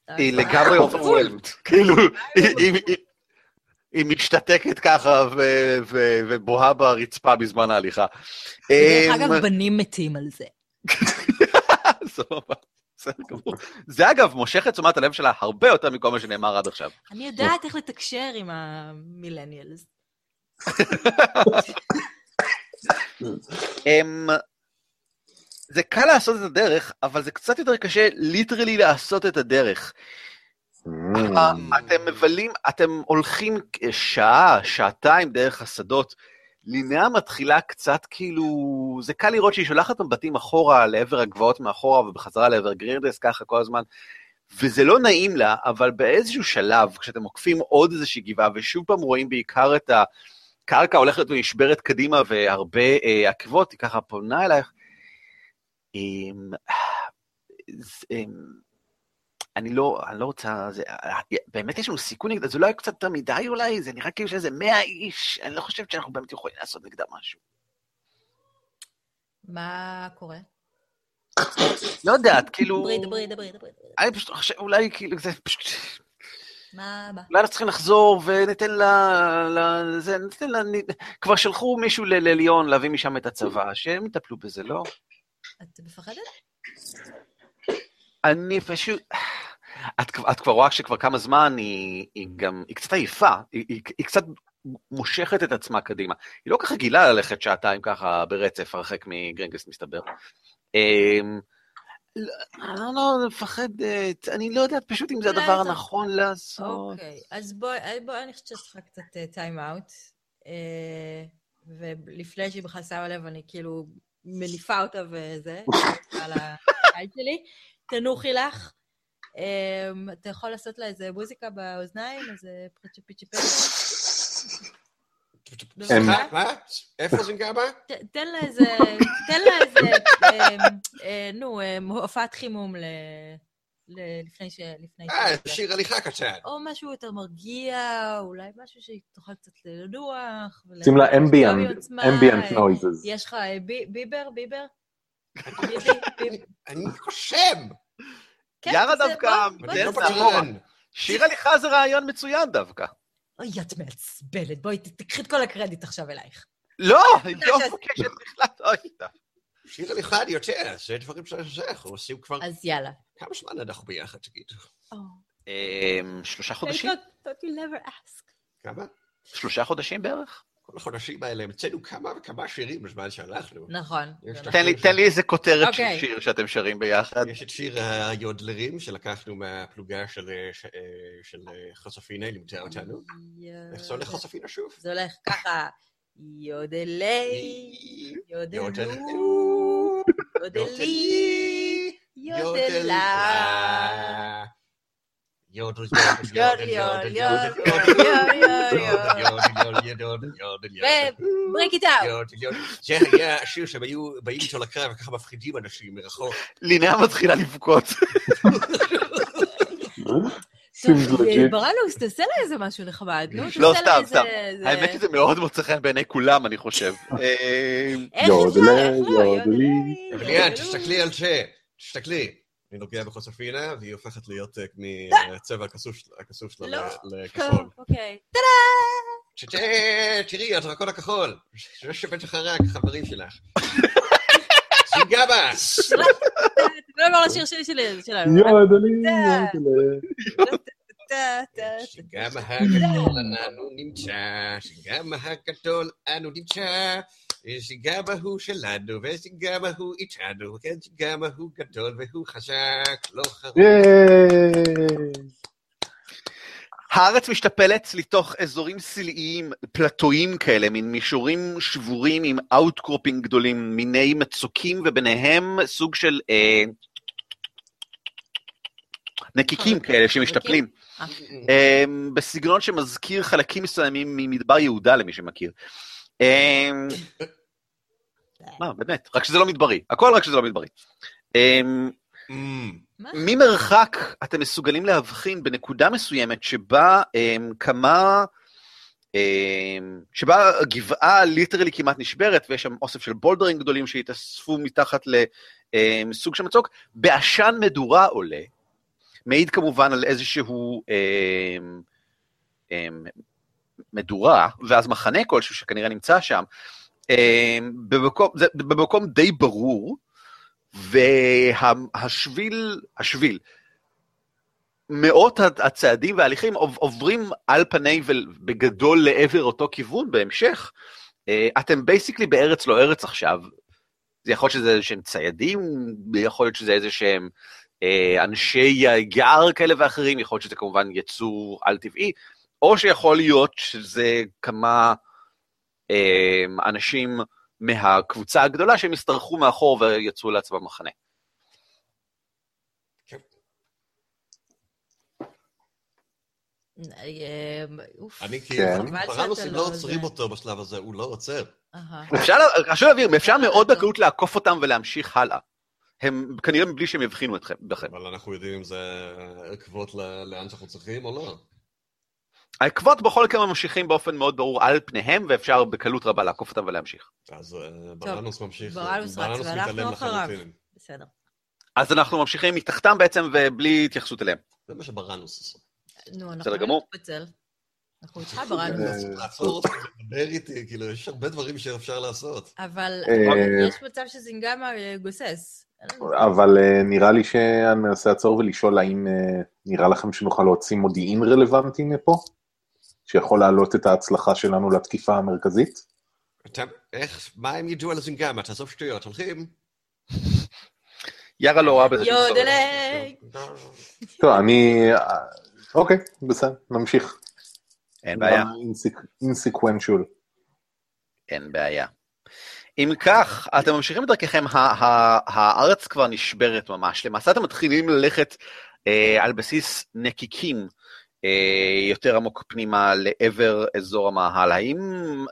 Speaker 1: היא לגמרי אוברווילמת. כאילו, היא- משתתקת ככה ו- ו- ובוהה ברצפה בזמן ההליכה.
Speaker 4: ודרך
Speaker 1: אמ,
Speaker 4: אגב, בנים מתים על זה.
Speaker 1: סבבה, בסדר גמור. זה אגב מושך את תשומת הלב שלה הרבה יותר מכל מה שנאמר עד עכשיו.
Speaker 4: אני יודעת איך לתקשר עם ה millennials.
Speaker 1: אמ, זה קל לעשות את הדרך, אבל זה קצת יותר קשה literally לעשות את הדרך.
Speaker 3: Mm.
Speaker 1: אתם מבלים, אתם הולכים שעה, שעתיים דרך השדות. לינאה מתחילה קצת כאילו, זה קל לראות שהיא שולחת מבטים אחורה לעבר הגבעות מאחורה ובחזרה לעבר גרירדס ככה כל הזמן, וזה לא נעים לה, אבל באיזשהו שלב, כשאתם עוקפים עוד איזושהי גבעה, ושוב פעם רואים בעיקר את הקרקע הולכת ונשברת קדימה והרבה אה, עקבות, היא ככה פונה אלייך. אמ, ז- אמ, אני לא, אני לא רוצה, זה, באמת יש לנו סיכון נגדה, זה לא היה קצת יותר מדי אולי? זה נראה כאילו שזה מאה איש, אני לא חושבת שאנחנו באמת יכולים לעשות נגדה משהו.
Speaker 4: מה קורה?
Speaker 1: לא יודעת, כאילו...
Speaker 4: דברי, דברי, דברי. דברי.
Speaker 1: אני פשוט חושב, אולי כאילו זה פשוט...
Speaker 4: מה, מה?
Speaker 1: אולי אנחנו צריכים לחזור וניתן לה... לה זה, ניתן לה... נ- כבר שלחו מישהו ל- לליון להביא משם את הצבא, שהם יטפלו בזה, לא?
Speaker 4: את מפחדת?
Speaker 1: אני פשוט... את, את כבר רואה שכבר כמה זמן היא, היא גם, היא קצת עייפה, היא, היא, היא קצת מושכת את עצמה קדימה. היא לא ככה גילה ללכת שעתיים ככה ברצף, הרחק מגרנגס מסתבר. אמ, לא, אני לא מפחדת, אני לא יודעת פשוט אם זה הדבר הנכון לעשות.
Speaker 4: אוקיי, אז בואי, בוא, אני חושבת שצריכה קצת טיים אאוט. ולפני שהיא בכלל שמה לב, אני כאילו מניפה אותה וזה, על הקהל שלי. תנוחי לך. אמ, אתה יכול לעשות לה איזה מוזיקה באוזניים, איזה פיצ'ה פצ'ה.
Speaker 2: סליחה, מה? איפה זה גבה?
Speaker 4: תן לה איזה, תן לה איזה, אמ, אה, נו, אמ, הופעת חימום לפני ש... לפני
Speaker 2: אה, שיר הליכה קטן.
Speaker 4: או משהו יותר מרגיע, אולי משהו שהיא תוכל קצת לנוח.
Speaker 3: שים לה אמביאנט. אמביאנט נויזס.
Speaker 4: יש לך אה, בי- ביבר? ביבר?
Speaker 2: אני חושם!
Speaker 4: כן,
Speaker 1: יארה דווקא
Speaker 2: אני לא
Speaker 1: זה רעיון מצוין דווקא.
Speaker 4: אוי, את מעצבנת, בואי, תקחי את כל הקרדיט עכשיו אלייך.
Speaker 1: לא, היא לא מבקשת בכלל, אוי, טוב.
Speaker 2: שיר הליכה אני יודע, זה דברים שאנחנו עושים כבר...
Speaker 4: אז יאללה.
Speaker 2: כמה זמן אנחנו ביחד, תגידו?
Speaker 1: אמ, שלושה חודשים?
Speaker 4: Thought you never ask.
Speaker 2: כמה?
Speaker 1: שלושה חודשים בערך?
Speaker 2: כל החודשים האלה המצאנו כמה וכמה שירים בזמן שהלכנו.
Speaker 4: נכון.
Speaker 1: תן לי- תן לי איזה כותרת של
Speaker 4: אוקיי.
Speaker 1: שיר שאתם שרים ביחד.
Speaker 2: יש את שיר היודלרים שלקחנו מהפלוגה של, אה, אה, של אה, חוספינה, לימדה אותנו. איך זה הולך חוספינה שוב?
Speaker 4: זה הולך ככה, יודלי, יודלו, יודלי, יודלה. ובריק איט אאוט.
Speaker 2: זה היה השיר שהם היו באים איתו לקרב וככה מפחידים אנשים מרחוק.
Speaker 1: לינאה מתחילה לבכות.
Speaker 4: ברנוס, תעשה לה איזה משהו נחמד, נו,
Speaker 1: לא,
Speaker 4: תעשה לה
Speaker 1: סתם, סתם. האמת שזה מאוד מוצא חן בעיני כולם, אני חושב. אמ,
Speaker 4: איך אפשר, לא,
Speaker 3: יודלי.
Speaker 4: יודלי,
Speaker 2: ליאן. תסתכלי על זה, תסתכלי. אני נוגע בחוספינה, והיא הופכת להיות אה, הכסוף של- הכסוף שלה
Speaker 4: לא.
Speaker 2: לכחול.
Speaker 4: אוקיי.
Speaker 2: ש- תראי, הדרקון הכחול. זה שבטח הרג, חברים שלך.
Speaker 4: אתה לא אמר לשיר שלי שלי- שלנו. טה, טה,
Speaker 2: שגם הגדול אנו נמצא, שגם הגדול אנו נמצא, שגם ההוא שלנו, ושגם ההוא איתנו, כן, שגם ההוא גדול והוא חזק, לא חרוק.
Speaker 1: הארץ משתפלת לתוך אזורים סלעיים, פלטואים כאלה, מין מישורים שבורים עם outcropping גדולים, מיני מצוקים וביניהם סוג של אה, נקיקים כאלה שמשתפלים.
Speaker 4: אה,
Speaker 1: בסגנון שמזכיר חלקים מסוימים ממדבר יהודה למי שמכיר. אה, מה, באמת, רק שזה לא מדברי, הכל רק שזה לא מדברי.
Speaker 4: מה?
Speaker 1: ממרחק אתם מסוגלים להבחין בנקודה מסוימת שבה כמה, שבה הגבעה ליטרלי כמעט נשברת ויש שם אוסף של בולדרים גדולים שהתאספו מתחת לסוג של מצוק, בעשן מדורה עולה, מעיד כמובן על איזשהו um, um, מדורה, ואז מחנה כלשהו שכנראה נמצא שם, um, במקום, זה, במקום די ברור, והשביל, השביל, מאות הצעדים וההליכים עוב- עוברים על פני ובגדול לעבר אותו כיוון בהמשך. אה, אתם בייסיקלי בארץ לא ארץ עכשיו. זה יכול להיות שזה איזה שהם ציידים, יכול להיות שזה איזה שהם אה, אנשי יער כאלה ואחרים, יכול להיות שזה כמובן יצור על-טבעי, או שיכול להיות שזה כמה אה, אנשים מהקבוצה הגדולה שהם השתרכו מאחור ויצאו לעצמם מחנה.
Speaker 4: אה, אוף.
Speaker 2: אני
Speaker 3: כן.
Speaker 2: כאילו,
Speaker 4: חבל
Speaker 2: פרנוסים
Speaker 4: שאתה
Speaker 2: לא
Speaker 4: לא
Speaker 2: עוצרים. אותו בשלב הזה, הוא לא עוצר.
Speaker 1: אפשר, חשוב להבהיר, אפשר מאוד בקלות לעקוף אותם ולהמשיך הלאה. הם כנראה מבלי שהם יבחינו אתכם, בכם.
Speaker 2: אבל אנחנו יודעים אם זה עקבות ל- לאן שאנחנו צריכים או לא.
Speaker 1: העקבות בכל מקרה ממשיכים באופן מאוד ברור על פניהם, ואפשר בקלות רבה לעקוף אותם ולהמשיך.
Speaker 2: אז אה, ברנוס ממשיך,
Speaker 4: ברנוס רץ, ואנחנו
Speaker 2: מתעלם
Speaker 4: אחריו.
Speaker 2: לחלוטין.
Speaker 4: בסדר.
Speaker 1: אז אנחנו ממשיכים מתחתם בעצם ובלי התייחסות אליהם.
Speaker 2: זה מה שברנוס עושה.
Speaker 4: נו, אנחנו
Speaker 1: בסדר
Speaker 4: לא
Speaker 1: גמור.
Speaker 4: נתפצל. אנחנו איתך ברנוס.
Speaker 3: אה,
Speaker 2: לעצור אותי ולדבר איתי, כאילו, יש הרבה דברים שאפשר לעשות.
Speaker 4: אבל
Speaker 3: אה,
Speaker 4: יש מצב שזינגמה אה, גוסס.
Speaker 3: אבל אה, נראה לי שאני אנסה לעצור ולשאול האם אה, נראה לכם שנוכל להוציא מודיעין רלוונטי מפה? שיכול להעלות את ההצלחה שלנו לתקיפה המרכזית?
Speaker 2: אתה, איך, מה הם ידעו על הזינגמה? תעזוב שטויות, הולכים?
Speaker 1: יארה לא רואה בזה שום צורך.
Speaker 4: יודלי!
Speaker 3: טוב, אני... אוקיי, בסדר, נמשיך.
Speaker 1: אין בעיה,
Speaker 3: אינסקוונצ'ול.
Speaker 1: אין בעיה. אם כך, אתם ממשיכים בדרככם, ה- ה- הארץ כבר נשברת ממש. למעשה אתם מתחילים ללכת אה, על בסיס נקיקים אה, יותר עמוק פנימה לעבר אזור המאהל. האם...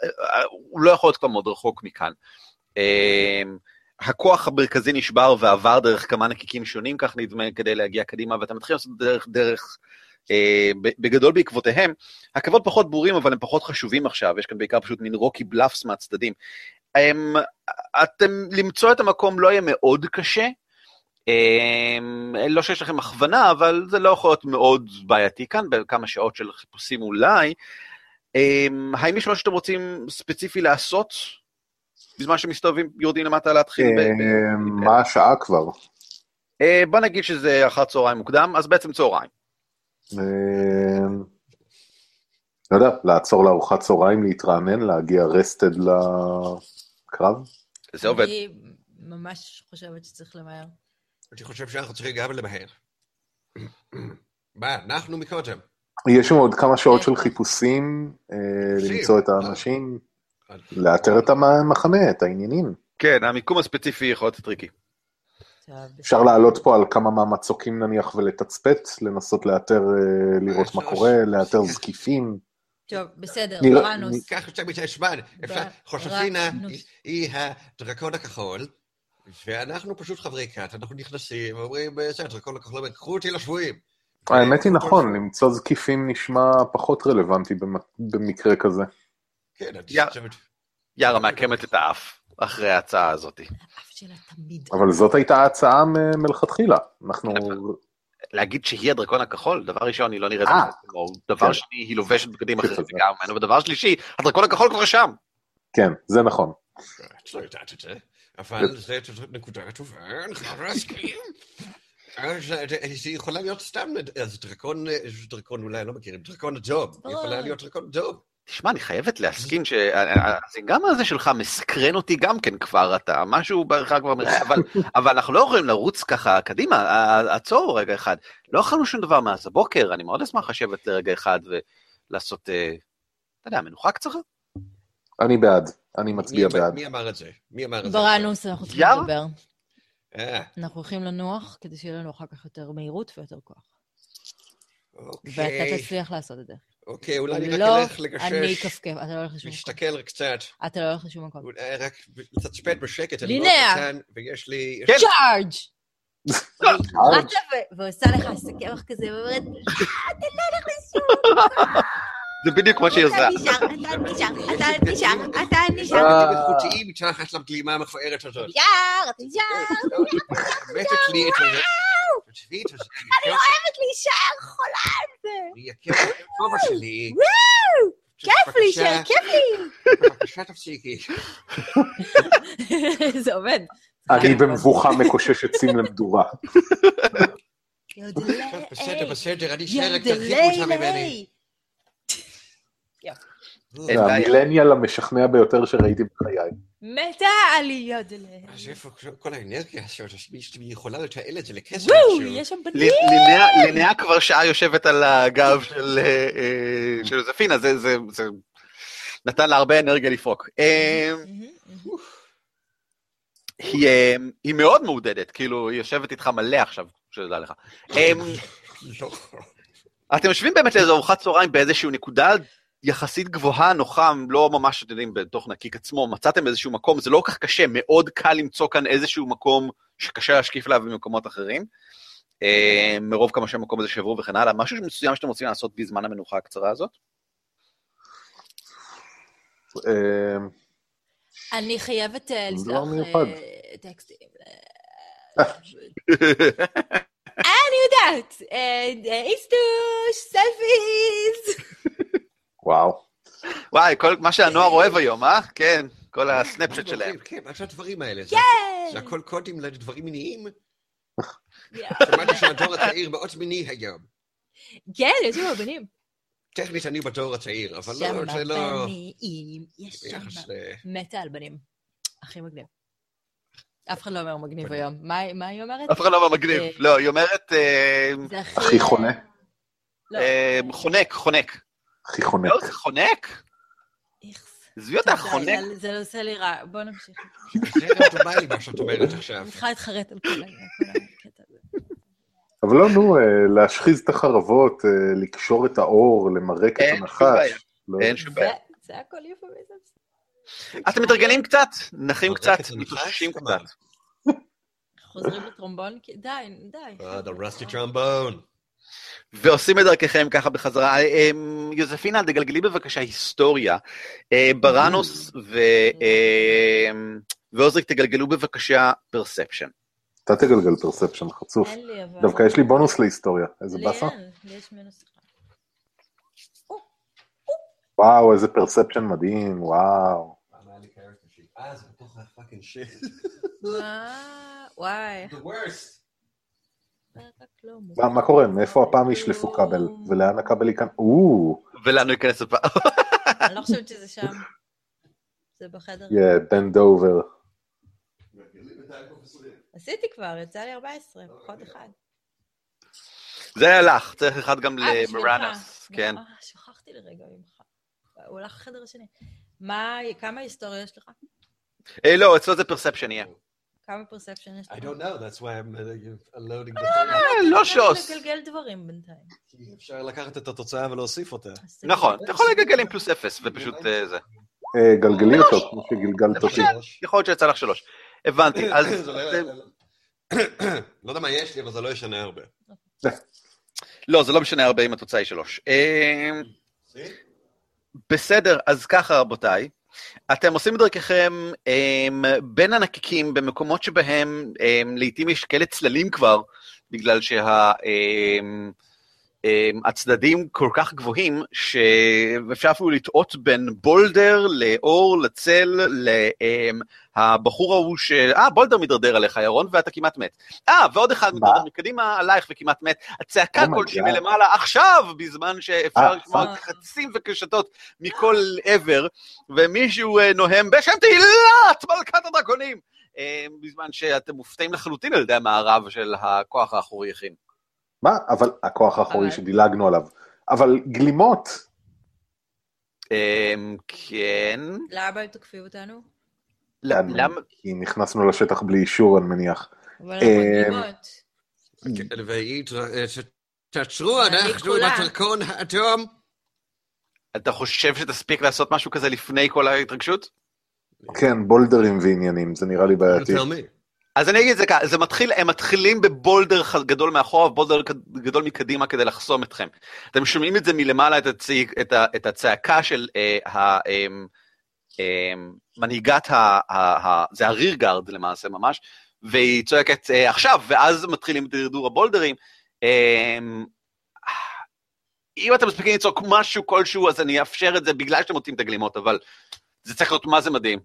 Speaker 1: אה, הוא לא יכול להיות כבר מאוד רחוק מכאן. הכוח המרכזי נשבר ועבר דרך כמה נקיקים שונים, כך נדמה, כדי להגיע קדימה, ואתם מתחילים לעשות דרך, דרך אה, בגדול בעקבותיהם. הקרבות פחות ברורים, אבל הם פחות חשובים עכשיו, יש כאן בעיקר פשוט מין רוקי בלאפס מהצדדים. הם, אתם, למצוא את המקום לא יהיה מאוד קשה, הם, לא שיש לכם הכוונה, אבל זה לא יכול להיות מאוד בעייתי כאן, בכמה שעות של חיפושים אולי. הם, האם יש משהו שאתם רוצים ספציפי לעשות, בזמן שמסתובבים, יורדים למטה להתחיל?
Speaker 3: אה, מה השעה כבר?
Speaker 1: אה, בוא נגיד שזה אחר צהריים מוקדם, אז בעצם צהריים.
Speaker 3: לא יודע, לעצור לארוחת צהריים, להתרענן, להגיע רסטד לקרב?
Speaker 1: זה עובד.
Speaker 4: אני ממש חושבת שצריך למהר.
Speaker 2: אני חושב שאנחנו צריכים גם למהר. מה, אנחנו מקודם.
Speaker 3: יש לנו עוד כמה שעות של חיפושים, אה,
Speaker 2: חיפושים,
Speaker 3: למצוא את
Speaker 2: אה.
Speaker 3: האנשים, לאתר את המחנה, את העניינים.
Speaker 1: כן, המיקום הספציפי יכול להיות טריקי.
Speaker 3: אפשר לעלות פה על כמה מהמצוקים נניח ולתצפת, לנסות לאתר, אה, לראות מה. קורה, לאתר זקיפים.
Speaker 4: טוב, בסדר,
Speaker 2: יותר מדי זמן. אפשר,
Speaker 4: ב-
Speaker 2: חושפינה. היא הדרקון הכחול, ואנחנו פשוט חברי כת, אנחנו נכנסים, אומרים, בסדר, הדרקון הכחול, קחו אותי לשבויים.
Speaker 3: האמת היא נכון, למצוא זקיפים נשמע פחות רלוונטי במ- במקרה כזה.
Speaker 2: כן, אני. חושבת...
Speaker 1: יארה מעקמת את האף אחרי ההצעה הזאת.
Speaker 3: אבל זאת הייתה ההצעה מלכתחילה. אנחנו...
Speaker 1: להגיד שהיא הדרקון הכחול, דבר ראשון, היא לא נראית
Speaker 3: אה.
Speaker 1: כמו, דבר
Speaker 3: כן.
Speaker 1: שני, היא לובשת בגדים
Speaker 3: כן,
Speaker 1: אחרים
Speaker 3: זה.
Speaker 1: לגמרי ממנו, ודבר שלישי, הדרקון הכחול כבר שם.
Speaker 3: כן, זה נכון.
Speaker 2: את לא יודעת את זה, אבל זו נקודה טובה, אני חייב להסכים. היא יכולה להיות סתם, אז דרקון, אה, דרקון אולי לא מכירים, דרקון אדום, היא יכולה להיות דרקון אדום.
Speaker 1: תשמע, אני חייבת להסכים שהזינגם הזה שלך מסקרן אותי גם כן כבר, אתה משהו בך כבר, אבל, אבל אנחנו לא יכולים לרוץ ככה קדימה, עצור רגע אחד. לא אכלנו שום דבר מאז הבוקר, אני מאוד אשמח לשבת לרגע אחד ולעשות, אה, אתה יודע, מנוחה קצרה.
Speaker 3: אני בעד, אני מצביע
Speaker 2: מי,
Speaker 3: בעד.
Speaker 2: מי אמר את זה? מי אמר את זה?
Speaker 4: בראנוס, אנחנו צריכים? לדבר.
Speaker 2: אה,
Speaker 4: אנחנו הולכים לנוח כדי שיהיה לנו אחר כך יותר מהירות ויותר כוח. ואתה
Speaker 2: אוקיי,
Speaker 4: תצליח לעשות את זה.
Speaker 2: אוקיי, אולי אני רק
Speaker 4: לא,
Speaker 2: אלך לגשש,
Speaker 4: אני אכפכף, אתה לא הולך לשום מקום.
Speaker 2: להסתכל קצת,
Speaker 4: אתה לא הולך לשום מקום.
Speaker 2: אולי רק לתצפת בשקט, אני מאוד. קטן, ויש לי...
Speaker 4: צ'ארג'! רצה ו- ועושה לך סכמך כזה, ואומרת, "אה, אתה לא הולך לשום
Speaker 1: זה בדיוק מה שהיא עושה.
Speaker 4: אתה נשאר, אתה נשאר, אתה נשאר, אתה נשאר.
Speaker 3: אה.
Speaker 2: אתם איכותיים מתחת לגלימה המכוערת הזאת.
Speaker 4: נשאר, אתה נשאר.
Speaker 2: זה. תשבי, תשבי.
Speaker 4: אני אוהבת להישאר חולה על זה.
Speaker 2: אני אכיר את הכובע שלי.
Speaker 4: וואו! כיף לי, כיף לי.
Speaker 2: בבקשה תפסיקי.
Speaker 4: זה עובד.
Speaker 3: אני במבוכה מקוששת סים למדורה.
Speaker 2: בסדר, בסדר, אני אשאר רק תרחיקו אותה ממני.
Speaker 3: זה. המילניאל המשכנע ביותר שראיתי בחיי.
Speaker 4: מתה על יודלה.
Speaker 2: אז איפה כל האנרגיה מישהו יכולה לתעל את זה לכסף
Speaker 4: וואו. יש שם
Speaker 1: ל-
Speaker 4: בנים.
Speaker 1: לינאה- כבר שעה יושבת על הגב של אה, אה, של יוזפינה, זה- נתן לה הרבה אנרגיה לפרוק. אה, היא אה, היא מאוד מעודדת, כאילו, היא יושבת איתך מלא עכשיו, שתדע לך. אה,
Speaker 2: לא.
Speaker 1: אתם יושבים באמת לאיזו ארוחת צהריים באיזושהי נקודה יחסית גבוהה, נוחה, לא ממש, אתם יודעים, בתוך נקיק עצמו, מצאתם איזשהו מקום, זה לא כל כך קשה, מאוד קל למצוא כאן איזשהו מקום שקשה להשקיף עליו במקומות אחרים. אה, מרוב כמה שהמקום הזה שבור וכן הלאה, משהו מסוים שאתם רוצים לעשות בזמן המנוחה הקצרה הזאת?
Speaker 3: אה,
Speaker 4: אני חייבת אה, לשלוח
Speaker 3: מיוחד.
Speaker 4: אה, טקסטים. אני יודעת. איסטוש, סלפיז.
Speaker 3: וואו.
Speaker 1: וואי, כל מה שהנוער אוהב היום, אה? כן, כל הסנאפצ'אט שלהם.
Speaker 2: כן, מה זה הדברים האלה? זה-
Speaker 4: כן.
Speaker 2: זה הכל קודים לדברים מיניים? שמעתי שהדור הצעיר מאוד מיני היום.
Speaker 4: כן, יש שם בנים.
Speaker 2: טכנית אני בדור הצעיר, אבל
Speaker 4: שם
Speaker 2: לא, זה לא...
Speaker 4: בנים, יש שם... מתה על בנים. הכי מגניב. אף אחד לא אומר מגניב היום. מה מה היא אומרת?
Speaker 1: אף אחד לא אומר מגניב.
Speaker 4: אה,
Speaker 1: לא, היא אומרת אה,
Speaker 4: זה הכי...
Speaker 3: הכי חונה.
Speaker 4: לא.
Speaker 1: אה, חונק, חונק.
Speaker 3: הכי חונק.
Speaker 1: לא, זה חונק? עזבי אותך, חונק.
Speaker 4: זה- זה עושה לי רע. בוא נמשיך.
Speaker 2: זה רנדומלי מה שאת אומרת עכשיו.
Speaker 4: אני צריכה להתחרט על כל הקטע הזה.
Speaker 3: אבל לא, נו, אה, להשחיז את החרבות, אה, לקשור את האור, למרק את
Speaker 1: אין שום בעיה.
Speaker 3: הנחש. לא-
Speaker 1: אין שום בעיה.
Speaker 4: זה- הכל יופמיזם.
Speaker 1: אתם מתרגלים קצת, נחים קצת,
Speaker 2: הנחש?
Speaker 1: מתאוששים? קצת.
Speaker 4: חוזרים לטרומבון? די, די.
Speaker 2: אה, the rusty trombone.
Speaker 1: ועושים את דרככם ככה בחזרה. אה, יוזפינה, תגלגלי בבקשה היסטוריה. אה, בראנוס ו- אה, ועוזריק, תגלגלו בבקשה perception.
Speaker 3: אתה תגלגל perception חצוף.
Speaker 4: אין לי, אבל...
Speaker 3: דווקא יש לי בונוס להיסטוריה, איזה באסה.
Speaker 4: לי יש מינוס אחד.
Speaker 3: וואו, איזה perception מדהים, וואו.
Speaker 2: אה?
Speaker 4: וואי.
Speaker 2: The worst.
Speaker 4: רק לא
Speaker 3: מה מה קורה? מאיפה הפעם ישלפו כבל? ולאן הכבל ייכנס? או,
Speaker 1: ולאן ייכנס הפעם.
Speaker 4: אני לא חושבת שזה שם. זה בחדר.
Speaker 3: יא, Bend over.
Speaker 4: עשיתי כבר, יצא לי 14, פחות אחד.
Speaker 1: זה היה לך, צריך אחד גם
Speaker 4: אה.
Speaker 1: לבראנוס. כן.
Speaker 4: אה, שכחתי לרגע ממך. הוא הלך לחדר השני. מה, כמה היסטוריה יש לך?
Speaker 1: אה, לא, אצלו זה perception יהיה.
Speaker 4: כמה פרספשן יש לך?
Speaker 2: I don't know, that's why I'm uh, unloading the
Speaker 1: אה,
Speaker 2: thing.
Speaker 1: לא שוס.
Speaker 4: לגלגל דברים בינתיים.
Speaker 2: כי אפשר לקחת את התוצאה ולהוסיף אותה.
Speaker 1: נכון, אתה יכול לגלגל עם פלוס אפס, ופשוט אה, זה.
Speaker 3: אה, גלגלי אותו, כמו שגלגלת אותי.
Speaker 1: יכול להיות שיצא לך שלוש. הבנתי, אז...
Speaker 2: זה לא- לא יודע מה יש לי, אבל זה לא ישנה הרבה.
Speaker 1: לא, זה לא משנה הרבה אם התוצאה היא שלוש. בסדר, אז ככה רבותיי, אתם עושים את דרככם um, בין הנקיקים במקומות שבהם um, לעתים יש כאלה צללים כבר, בגלל שה... Um, הצדדים כל כך גבוהים, שאפשר אפילו לטעות בין boulder לאור, לצל, לבחור ההוא ש... אה, boulder מידרדר עליך, ירון, ואתה כמעט מת. אה, ועוד אחד מידרדר מקדימה עלייך וכמעט מת. הצעקה
Speaker 3: Oh
Speaker 1: כלשהי. מלמעלה עכשיו, בזמן שאפשר
Speaker 3: אה,
Speaker 1: לשמוע
Speaker 4: fuck.
Speaker 1: חצים וקשתות מכל עבר, ומישהו אה, נוהם בשם תהילת מלכת הדרקונים. אה, בזמן שאתם מופתעים לחלוטין על ידי המערב של הכוח האחורי הכין.
Speaker 3: מה? אבל הכוח האחורי שדילגנו עליו. אבל גלימות,
Speaker 1: אמ, כן.
Speaker 4: למה הם תוקפים אותנו?
Speaker 3: לאן?
Speaker 1: למה?
Speaker 3: כי נכנסנו לשטח בלי אישור, אני מניח.
Speaker 4: אבל
Speaker 3: אה,
Speaker 4: מדהימות.
Speaker 2: כן, אה, תעצרו, אנחנו עם. הדרקון האדום.
Speaker 1: אתה חושב שתספיק לעשות משהו כזה לפני כל ההתרגשות?
Speaker 3: כן, בולדרים ועניינים, זה נראה לי בעייתי.
Speaker 1: אז אני אגיד את זה ככה, זה מתחיל, הם מתחילים בבולדר גדול מאחורה ובולדר כ- גדול מקדימה כדי לחסום אתכם. אתם שומעים את זה מלמעלה, את, הצי, את, ה, את הצעקה של אה, ה, אה, אה, מנהיגת, ה, ה, ה, זה הרירגארד למעשה ממש, והיא צועקת אה, עכשיו, ואז מתחילים את דרדור הבולדרים. אה, אם אתם מספיקים לצעוק משהו כלשהו, אז אני אאפשר את זה בגלל שאתם מוצאים את הגלימות, אבל זה צריך להיות מה זה מדהים.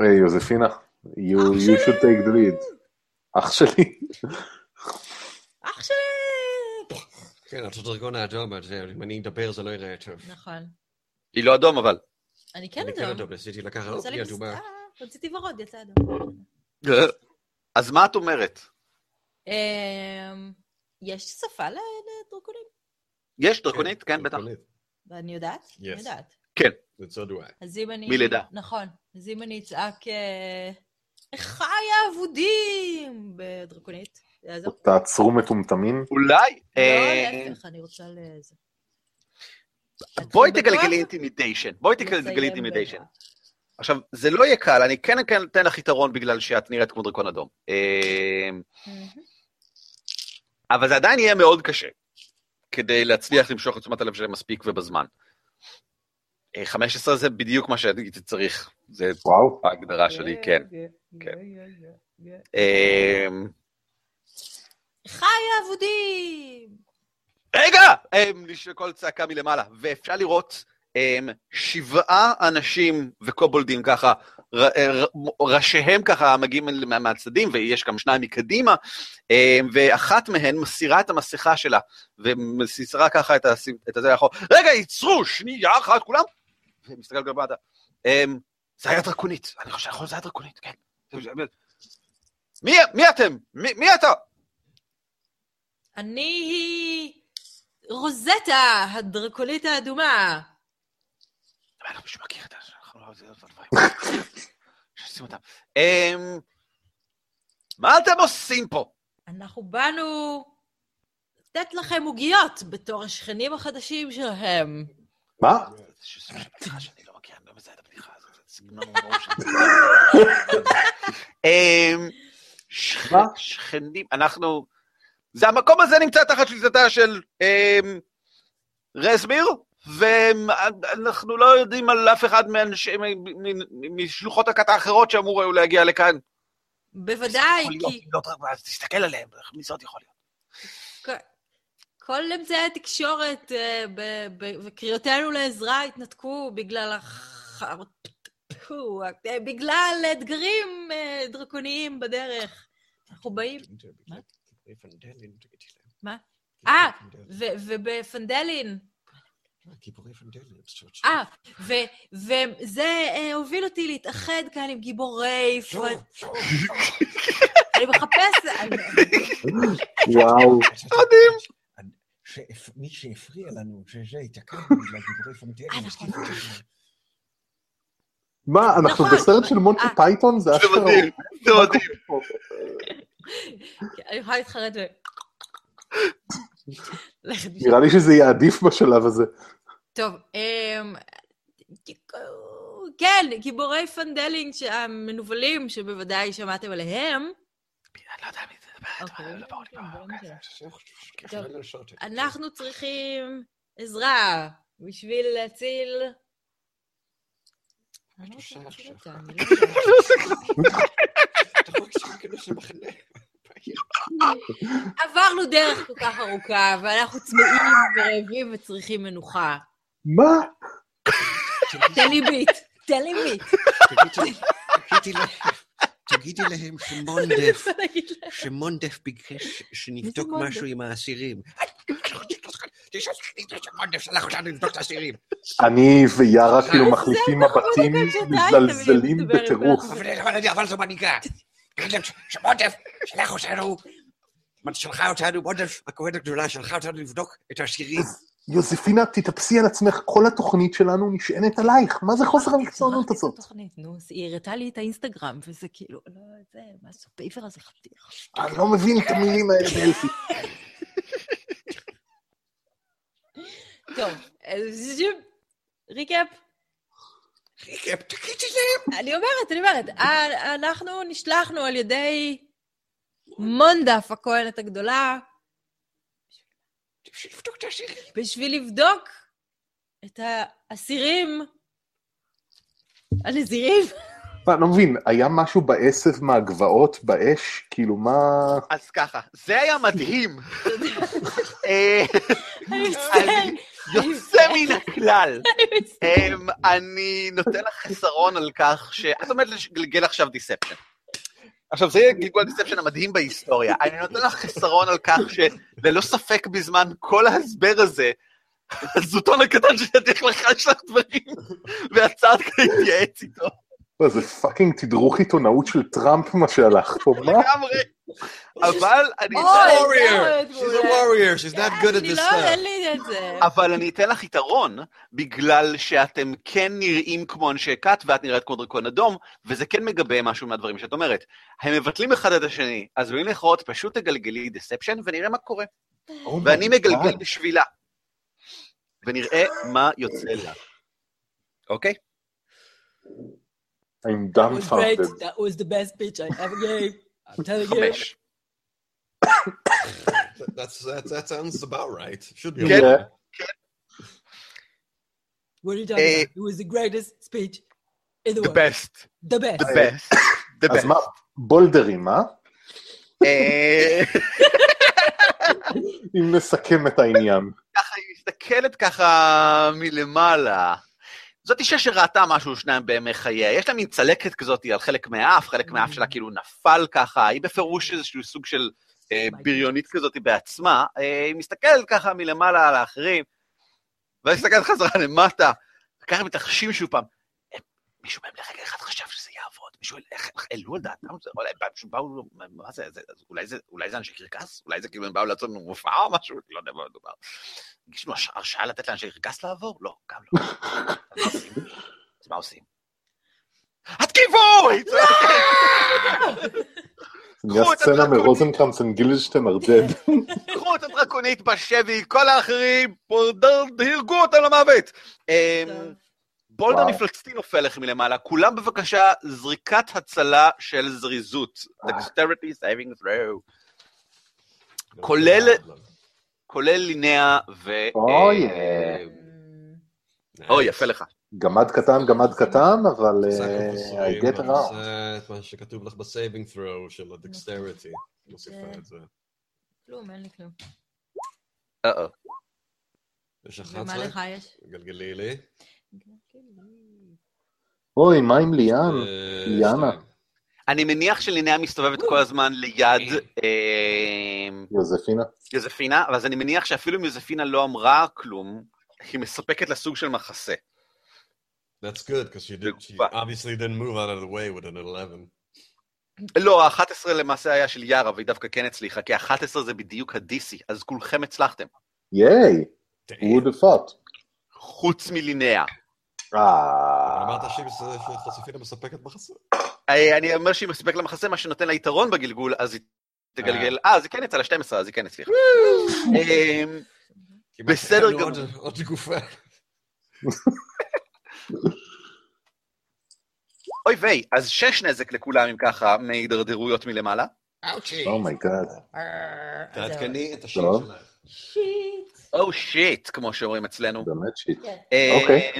Speaker 3: היי, יוזפינה, you
Speaker 4: אח
Speaker 3: you should take the lead. אח שלי.
Speaker 4: אח שלי!
Speaker 2: כן, את הדרקון האדום, אז אה, אם אני אדבר זה לא ייראה טוב.
Speaker 4: נכון.
Speaker 1: היא לא אדום, אבל.
Speaker 4: אני כן
Speaker 2: אני כן
Speaker 4: אדום.
Speaker 2: אדום, ניסיתי לקחת אותי אדומה.
Speaker 4: בס- אה, רציתי ורוד, יצא אדום.
Speaker 1: אז מה את אומרת?
Speaker 4: אמ, יש שפה לדרקונים?
Speaker 1: יש דרקונית? כן, בטח.
Speaker 4: ואני יודעת? אני. יודעת.
Speaker 2: I.
Speaker 4: אז אם אני...
Speaker 1: מלידה.
Speaker 4: נכון. אז אם אני אצעק... אה, אחיי האבודים! בדרקונית. זה יעזור?
Speaker 3: תעצרו מטומטמים.
Speaker 1: אולי?
Speaker 4: לא,
Speaker 1: אה,
Speaker 4: להפך, אני רוצה לזה.
Speaker 1: בואי תגלגלי intimidation. בואי תגלגלי
Speaker 4: intimidation.
Speaker 1: עכשיו, זה לא יהיה קל, אני כן כן אתן לך יתרון בגלל שאת נראית כמו דרקון אדום. אה. אבל זה עדיין יהיה מאוד קשה, כדי להצליח למשוך את תשומת הלב שלהם מספיק ובזמן. אה, 15 זה בדיוק מה שהייתי צריך, זה
Speaker 3: וואו.
Speaker 1: ההגדרה שלי, כן. כן. אה,
Speaker 4: אחיי האבודים!
Speaker 1: רגע! אמ, קול צעקה מלמעלה, ואפשר לראות אמ, שבעה אנשים וקובולדים ככה, ר- ראשיהם ככה מגיעים מה- מהצדדים, ויש גם שניים מקדימה, אמ, ואחת מהן מסירה את המסכה שלה, ומסירה ככה את, הס... את הזה לאחור. רגע, ייצרו, שנייה אחת, כולם! ומסתכל גם. אמ, זה היה דרקונית, אני חושב שזה היה דרקונית, כן. מי, מי אתם? מי, מי אתה?
Speaker 4: אני היא רוזטה, הדרקונית האדומה.
Speaker 1: לא מישהו מכיר את זה, אנחנו לא... שים אותם. אמ, מה אתם עושים פה?
Speaker 4: אנחנו באנו לתת לכם עוגיות בתור השכנים החדשים שלהם.
Speaker 3: מה?
Speaker 1: זה סוג של בדיחה שאני לא מכיר, אני לא מזהה את הבדיחה הזאת, זה סגנון. אמ? שכנים, אנחנו... זה המקום הזה נמצא תחת שליטתה של אמ, רזמיר, ואנחנו לא יודעים על אף אחד משלוחות הכת האחרות שאמור היו להגיע לכאן.
Speaker 4: בוודאי, כי
Speaker 1: לא, תסתכל עליהם, מי זאת יכול להיות?
Speaker 4: כל אמצעי התקשורת אה, וקריאותינו לעזרה התנתקו בגלל פו, אה, בגלל אתגרים אה, דרקוניים בדרך. אנחנו באים... מה? אה, ובפנדלין.
Speaker 2: גיבורי פנדלים.
Speaker 4: אה, וזה אה, הוביל אותי להתאחד כאן עם גיבורי פנדלין. אני מחפשת...
Speaker 3: וואו.
Speaker 1: מדהים.
Speaker 5: מי שהפריע לנו, שזה התעכב.
Speaker 4: אה, נכון.
Speaker 3: מה, אנחנו
Speaker 4: נכון.
Speaker 3: בסרט של מונטי
Speaker 4: אה.
Speaker 3: פייתון? זה
Speaker 1: זה
Speaker 3: אשכרה.
Speaker 1: מדהים, זה מדהים.
Speaker 4: אני יכולה להתחרט ו...
Speaker 3: נראה לי שזה יהיה עדיף בשלב הזה.
Speaker 4: טוב, אמ, כן, גיבורי פנדלינג המנוולים, שבוודאי שמעתם עליהם.
Speaker 1: אני לא יודע מי זה. לא.
Speaker 4: אנחנו צריכים עזרה בשביל להציל... אני לא אותה, אני לא יודעת. עברנו דרך כל כך ארוכה, ואנחנו צמאים ורעבים וצריכים מנוחה.
Speaker 3: מה?
Speaker 4: תן לי ביט, תן לי ביט.
Speaker 2: תגידי- להם- שמונדף? שמונדף ביקש שנבדוק? משהו עם האסירים. שמונדף שלח אותנו לבדוק את האסירים.
Speaker 3: אני ויארה כאילו מחליפים מבטים מזלזלים בטירוף.
Speaker 2: אבל זו מנהיגה. שמונדף שלח אותנו, שלחה אותנו, מונדף, הכהן הגדולה, שלחה אותנו לבדוק את האסירים.
Speaker 3: יוזפינה, תתאפסי על עצמך, כל התוכנית שלנו נשענת עלייך, מה זה חוסר המקצוענות הזאת?
Speaker 4: נו, היא הראתה לי את האינסטגרם, וזה כאילו, לא, זה, מה זה, הפייפר הזה חתיך.
Speaker 3: אני לא מבין את המילים האלה באלפי.
Speaker 4: טוב, אז שוב, recap.
Speaker 2: Recap, תגידי להם.
Speaker 4: אני אומרת, אני אומרת, א- אנחנו נשלחנו על ידי מונדף, הכהנת הגדולה,
Speaker 2: בשביל לבדוק את האסירים.
Speaker 4: בשביל לבדוק את האסירים הנזירים.
Speaker 3: מה, אני לא מבין, היה משהו בעשב מהגבעות, באש? כאילו, מה...
Speaker 1: אז ככה, זה היה מדהים. אה, יוצא מן הכלל.
Speaker 4: אני.
Speaker 1: אמ, אני נותן לך חסרון על כך שאת עומדת לגלגל עכשיו deception. עכשיו, זה יהיה גלגול deception המדהים בהיסטוריה. אני נותן לך חסרון על כך שללא ספק בזמן כל ההסבר הזה, הזוטון הקטן שצריך לחש לך דברים, ועצרת כדי להתייעץ איתו.
Speaker 3: מה, זה fucking תדרוך עיתונאות של טראמפ מה שהלך פה, מה?
Speaker 1: לגמרי. אבל אני...
Speaker 4: אוי,
Speaker 2: warrior.
Speaker 4: זה
Speaker 2: She's a
Speaker 4: מעולה.
Speaker 2: warrior. She's not good at
Speaker 4: אני
Speaker 2: this
Speaker 4: לא, אין
Speaker 2: stuff.
Speaker 4: לי את זה.
Speaker 1: אבל אני אתן לך יתרון, בגלל שאתם כן נראים כמו אנשי כת, ואת נראית כמו דרקון אדום, וזה כן מגבה משהו מהדברים שאת אומרת. הם מבטלים אחד את השני, אז במילים אחרות, פשוט תגלגלי deception ונראה מה קורה.
Speaker 3: Oh
Speaker 1: ואני מגלגל. בשבילה. ונראה מה יוצא לה. אוקיי?
Speaker 3: I'm
Speaker 4: That was great.
Speaker 3: dumbfounded.
Speaker 4: That was the best pitch I ever gave. I'm telling you.
Speaker 2: That's, that, that sounds about right. Should be.
Speaker 1: כן.
Speaker 3: Yeah.
Speaker 4: What are you talking
Speaker 1: Eh,
Speaker 4: about? It was the greatest speech in the
Speaker 1: The
Speaker 4: world.
Speaker 1: best.
Speaker 4: The best.
Speaker 1: The best. The
Speaker 3: אז
Speaker 1: best.
Speaker 3: מה, בולדרים, אה?
Speaker 1: אה,
Speaker 3: אם נסכם את העניין.
Speaker 1: ככה היא מסתכלת ככה מלמעלה. זאת אישה שראתה משהו שניים בימי חייה. יש לה מין צלקת כזאת על חלק מהאף, חלק מהאף שלה כאילו נפל ככה, היא בפירוש איזשהו סוג של אה, בריונית כזאת בעצמה. אה, היא מסתכלת ככה מלמעלה על האחרים, ואז היא מסתכלת חזרה למטה, וככה מתרחשים שוב פעם. אה, מישהו מהם לרגע אחד חשב שזה יעבוד, מישהו, איך איך העלו על דעתם, זה- אולי פשוט באו, מה זה, אולי זה- אולי זה אנשי קרקס? אולי זה כאילו הם באו לעשות לנו מופע או משהו? לא יודע מה מדובר. יש לנו הרש- הרשאה לתת לאנשי קרקס לעבור? לא, גם לא. אז מה עושים? התקיפו!
Speaker 3: נהיה
Speaker 1: את
Speaker 3: סצנה. מרוזנקרנץ and גילדשטיין dead.
Speaker 1: קחו את הדרקונית בשבי, כל האחרים, בולדר, הרגו אותם למוות. boulder
Speaker 3: וואו.
Speaker 1: מפלצתי נופל לכם מלמעלה, כולם בבקשה זריקת הצלה של זריזות. Dexterity saving throw. כולל- כולל לינאה ו...
Speaker 3: אוי,
Speaker 1: אה,
Speaker 4: Mm,
Speaker 1: אוי, יפה לך.
Speaker 3: גמד קטן, גמד קטן, אבל אה, I get around.
Speaker 2: זה את מה שכתוב לך ב saving throw של ה Dexterity. מוסיפה את זה.
Speaker 4: כלום, אין לי כלום.
Speaker 1: אה-אה.
Speaker 2: יש
Speaker 4: ומה
Speaker 2: 11?
Speaker 4: לך יש?
Speaker 2: גלגלי לי.
Speaker 3: אוי, מה עם ליאן?
Speaker 2: אה,
Speaker 3: ליאנה.
Speaker 2: שתיים.
Speaker 1: אני מניח שלינאה מסתובבת כל הזמן ליד אה,
Speaker 3: יוזפינה?
Speaker 1: יוזפינה, אבל אז אני מניח שאפילו אם יוזפינה לא אמרה כלום, היא מספקת לה סוג של מחסה.
Speaker 2: That's good, because she, did, she obviously didn't move out of the way with an 11.
Speaker 1: לא, ה-11 למעשה היה של יארה, והיא דווקא כן הצליחה, כי ה-11 זה בדיוק ה-DC, אז כולכם הצלחתם.
Speaker 3: ייי, who would have thought?
Speaker 1: חוץ מלינאה.
Speaker 3: אה...
Speaker 2: אמרת שהיא שחשיפינה מספקת מחסה.
Speaker 1: אה, אני אומר שהיא מספק לה מחסה, מה שנותן לה יתרון בגלגול, אז היא תגלגל... אה, אז היא כן יצאה ל-12, אז היא כן הצליחה. אמ, בסדר גמור.
Speaker 2: עוד גופה.
Speaker 1: אוי ויי, אז שש נזק לכולם, אם ככה, מהידרדרויות מלמעלה.
Speaker 2: Ouchie.
Speaker 3: Oh my God.
Speaker 2: תעדכני את השם. שלך.
Speaker 4: Shit.
Speaker 1: או shit, כמו שאומרים אצלנו.
Speaker 3: באמת shit.
Speaker 4: כן,
Speaker 1: אמ,
Speaker 3: אוקיי.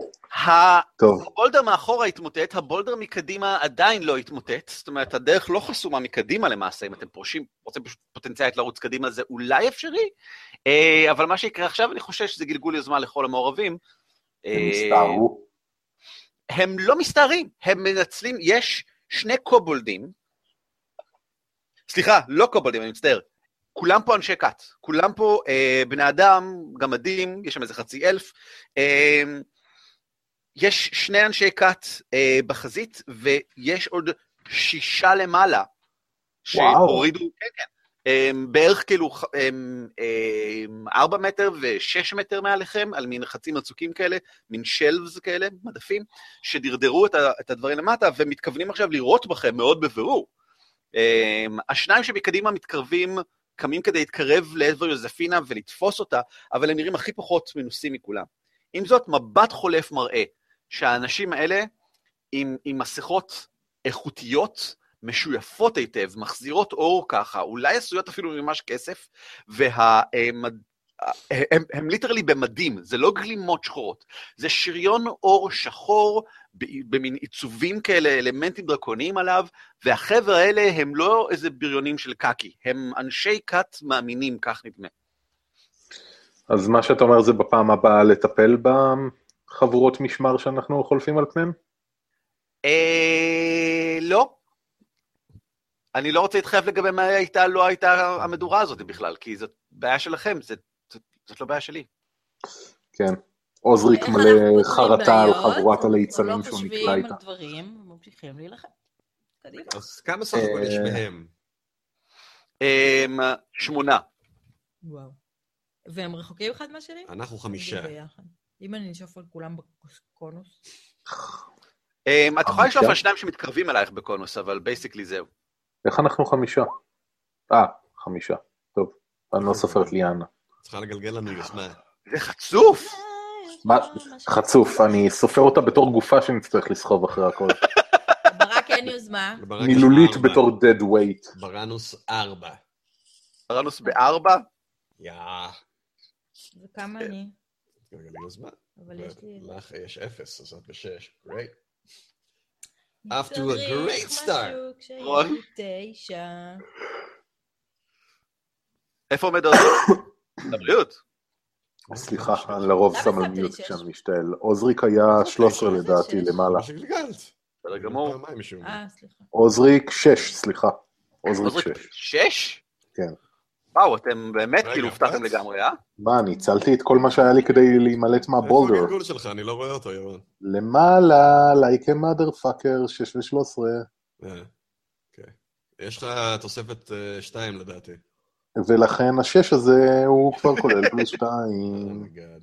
Speaker 4: יש לי 38.
Speaker 3: טוב,
Speaker 1: ה boulder מאחורה התמוטט, ה boulder מקדימה עדיין לא התמוטט, זאת אומרת, הדרך לא חסומה מקדימה למעשה, אם אתם פורשים, רוצים פשוט פוטנציאלית לרוץ קדימה, זה אולי אפשרי, אה, אבל מה שיקרה עכשיו, אני חושב שזה גלגול יוזמה לכל המעורבים.
Speaker 3: הם
Speaker 1: אה,
Speaker 3: הסתערו.
Speaker 1: הם לא מסתערים, הם מנצלים, יש שני קובולדים, סליחה, לא קובולדים, אני מצטער, כולם פה אנשי כת, כולם פה אה, בני אדם, גמדים, יש שם איזה חצי אלף, אה, יש שני אנשי כת אה, בחזית, ויש עוד שישה למעלה, שהורידו, כן, כן, אה, בערך כאילו אה, אה, ארבע מטר ושש מטר מעליכם, על מין חצים מצוקים כאלה, מין שלבס כאלה, מדפים, שדרדרו את, ה, את הדברים למטה, ומתכוונים עכשיו לירות בכם מאוד בבירור. אה, השניים שמקדימה מתקרבים, קמים כדי להתקרב לעבר יוזפינה ולתפוס אותה, אבל הם נראים הכי פחות מנוסים מכולם. עם זאת, מבט חולף מראה שהאנשים האלה עם, עם מסכות איכותיות, משויפות היטב, מחזירות אור ככה, אולי עשויות אפילו ממש כסף, והם הם, הם ליטרלי במדים, זה לא גלימות שחורות, זה שריון אור שחור במין עיצובים כאלה, אלמנטים דרקוניים עליו, והחבר'ה האלה הם לא איזה בריונים של קקי, הם אנשי כת מאמינים, כך נדמה.
Speaker 3: אז מה שאתה אומר זה בפעם הבאה לטפל בחבורות משמר שאנחנו חולפים על פניהם?
Speaker 1: אה, לא. אני לא רוצה להתחייב לגבי מה הייתה, לא הייתה המדורה הזאת בכלל, כי זאת בעיה שלכם, זאת, זאת, זאת לא בעיה שלי.
Speaker 3: כן. עוזריק מלא חרטה על חבורת הליצנים
Speaker 4: או
Speaker 3: שהוא
Speaker 4: לא
Speaker 3: נקלע
Speaker 4: חושבים
Speaker 3: איתה.
Speaker 4: על דברים, ממשיכים להילחם.
Speaker 2: אז כמה סך הכל יש
Speaker 3: אה,
Speaker 2: מהם?
Speaker 1: אמ, שמונה.
Speaker 4: וואו. והם רחוקים אחד מהשני?
Speaker 2: אנחנו חמישה.
Speaker 4: אם אני נשאף על כולם בקונוס.
Speaker 1: אמ, את יכולה
Speaker 3: חמישה?
Speaker 1: על שניים שמתקרבים אלייך בקונוס, אבל basically זהו.
Speaker 3: איך אנחנו חמישה? אה, חמישה. טוב, אני לא סופר את ליאנה.
Speaker 2: צריכה לגלגל לנו יוזמה.
Speaker 1: זה חצוף!
Speaker 3: מה? חצוף, אני סופר אותה בתור גופה שנצטרך לסחוב אחרי הכל.
Speaker 4: ברק אין יוזמה.
Speaker 3: מילולית. בתור dead weight.
Speaker 2: בראנוס ארבע.
Speaker 1: רנוס בארבע?
Speaker 2: יא.
Speaker 4: וכמה אני?
Speaker 2: גלגל יוזמה.
Speaker 4: אבל יש לי...
Speaker 2: לך יש אפס, אז את בשש. גרייט. Off to a great start.
Speaker 1: רון?
Speaker 4: תשע.
Speaker 1: איפה עומד עוזריק? לבריאות.
Speaker 3: סליחה, אני לרוב שם על
Speaker 4: לי
Speaker 3: מיוט? כשאני משתעל. עוזריק היה 13
Speaker 4: מה זה
Speaker 3: לדעתי? למעלה.
Speaker 1: בסדר גמור.
Speaker 2: משום מה.
Speaker 4: אה, סליחה.
Speaker 3: עוזריק 6, סליחה. עוזריק
Speaker 1: עוזריק
Speaker 3: 6.
Speaker 1: שש?
Speaker 3: כן.
Speaker 1: וואו, אתם באמת כאילו הופתעתם? לגמרי, אה?
Speaker 3: מה, ניצלתי את כל מה שהיה לי כדי להימלט
Speaker 2: איפה
Speaker 3: מהבולדר.
Speaker 2: הגלגול שלך? אני לא רואה אותו, ירון.
Speaker 3: למעלה, like a motherfucker, 6 ו-13.
Speaker 2: אה, אוקיי. יש לך תוספת אה, שתיים לדעתי.
Speaker 3: ולכן השש הזה הוא כבר כולל פלוס
Speaker 2: Oh
Speaker 3: 2.
Speaker 2: my God.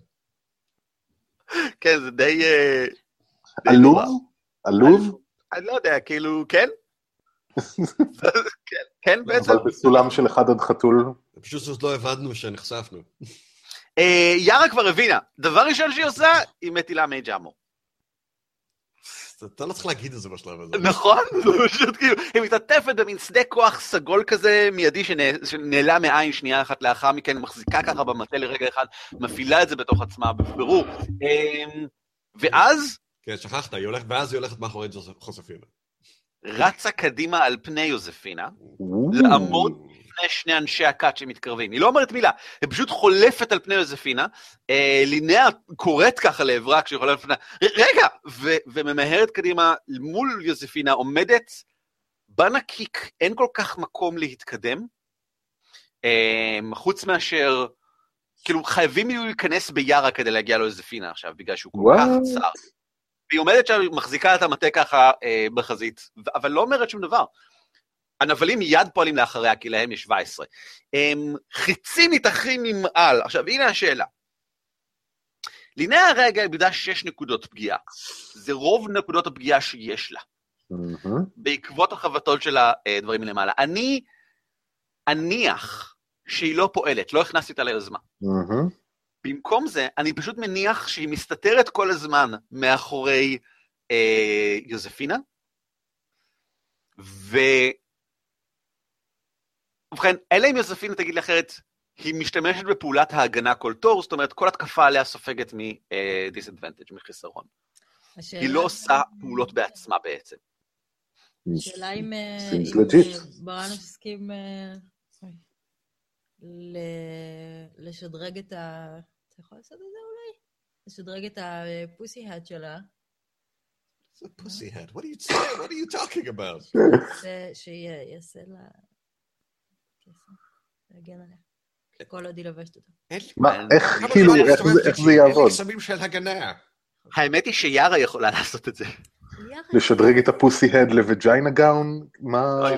Speaker 1: כן, זה די... אה.
Speaker 3: עלוב? עלוב?
Speaker 1: אני לא יודע, כאילו, כן? כן, כן בעצם.
Speaker 3: אבל בסולם של אחד עד חתול.
Speaker 2: פשוט עוד לא הבנו שנחשפנו.
Speaker 1: אה, יארה כבר הבינה, דבר ראשון שהיא עושה, היא מטילה מי ג'אמו.
Speaker 2: אתה- לא צריך להגיד את זה בשלב הזה.
Speaker 1: נכון? זה פשוט כאילו, היא מתעטפת במין שדה כוח סגול כזה מיידי שנ- שנעלם מעין שנייה אחת לאחר מכן, מחזיקה ככה במטה לרגע אחד, מפעילה את זה בתוך עצמה בבירור. אמ, ואז
Speaker 2: כן, שכחת, היא הולכת, ואז היא הולכת מאחורי חוספינה.
Speaker 1: רצה קדימה על פני יוזפינה, לעמוד לפני שני אנשי הכת שמתקרבים. היא לא אומרת מילה, היא פשוט חולפת על פני יוזפינה, אה, לינאה קוראת ככה לעברה כשהיא חולפת לפני... ר- רגע! ו- וממהרת קדימה מול יוזפינה, עומדת בנקיק, אין כל כך מקום להתקדם, אה, חוץ מאשר... כאילו, חייבים יהיו להיכנס ביארה כדי להגיע ליוזפינה עכשיו, בגלל שהוא כל כך? צר. והיא עומדת שם, מחזיקה את המטה ככה אה, בחזית, אבל לא אומרת שום דבר. הנבלים מיד פועלים לאחריה, כי להם יש 17. הם חיצים מתאחים עם על. עכשיו, הנה השאלה. לינאה הרגע איבדה 6 נקודות פגיעה. זה רוב נקודות הפגיעה שיש לה,
Speaker 3: מהמם.
Speaker 1: בעקבות החבטות של הדברים מלמעלה. אני אניח שהיא לא פועלת, לא הכנסתי אותה ליוזמה.
Speaker 3: מהמם.
Speaker 1: במקום זה, אני פשוט מניח שהיא מסתתרת כל הזמן מאחורי אה, יוזפינה, ו... ובכן, אלא אם יוזפינה תגיד לי אחרת, היא משתמשת בפעולת ההגנה כל תור, זאת אומרת, כל התקפה עליה סופגת מ-disadvantage, מחסרון.
Speaker 4: השאלה-
Speaker 1: היא לא עושה פעולות בעצמה בעצם.
Speaker 4: השאלה אם אה. אה, ברנוס הסכים אה, ל- לשדרג את ה... אתה יכול לעשות את זה אולי? לשדרג את הפוסי-האט שלה,
Speaker 2: It's a pussy head. What are you saying? What are you talking about?
Speaker 4: זה שיעשה לה... להגן עליה. כל עוד היא לובשת
Speaker 3: מה,
Speaker 1: אני-
Speaker 3: איך, כאילו, איך זה-? זה יעבוד?
Speaker 2: קסמים של הגנה.
Speaker 1: האמת היא שיארה יכולה לעשות את זה.
Speaker 3: לשדרג את הפוסי-הד לווג'יינה גאון? מה...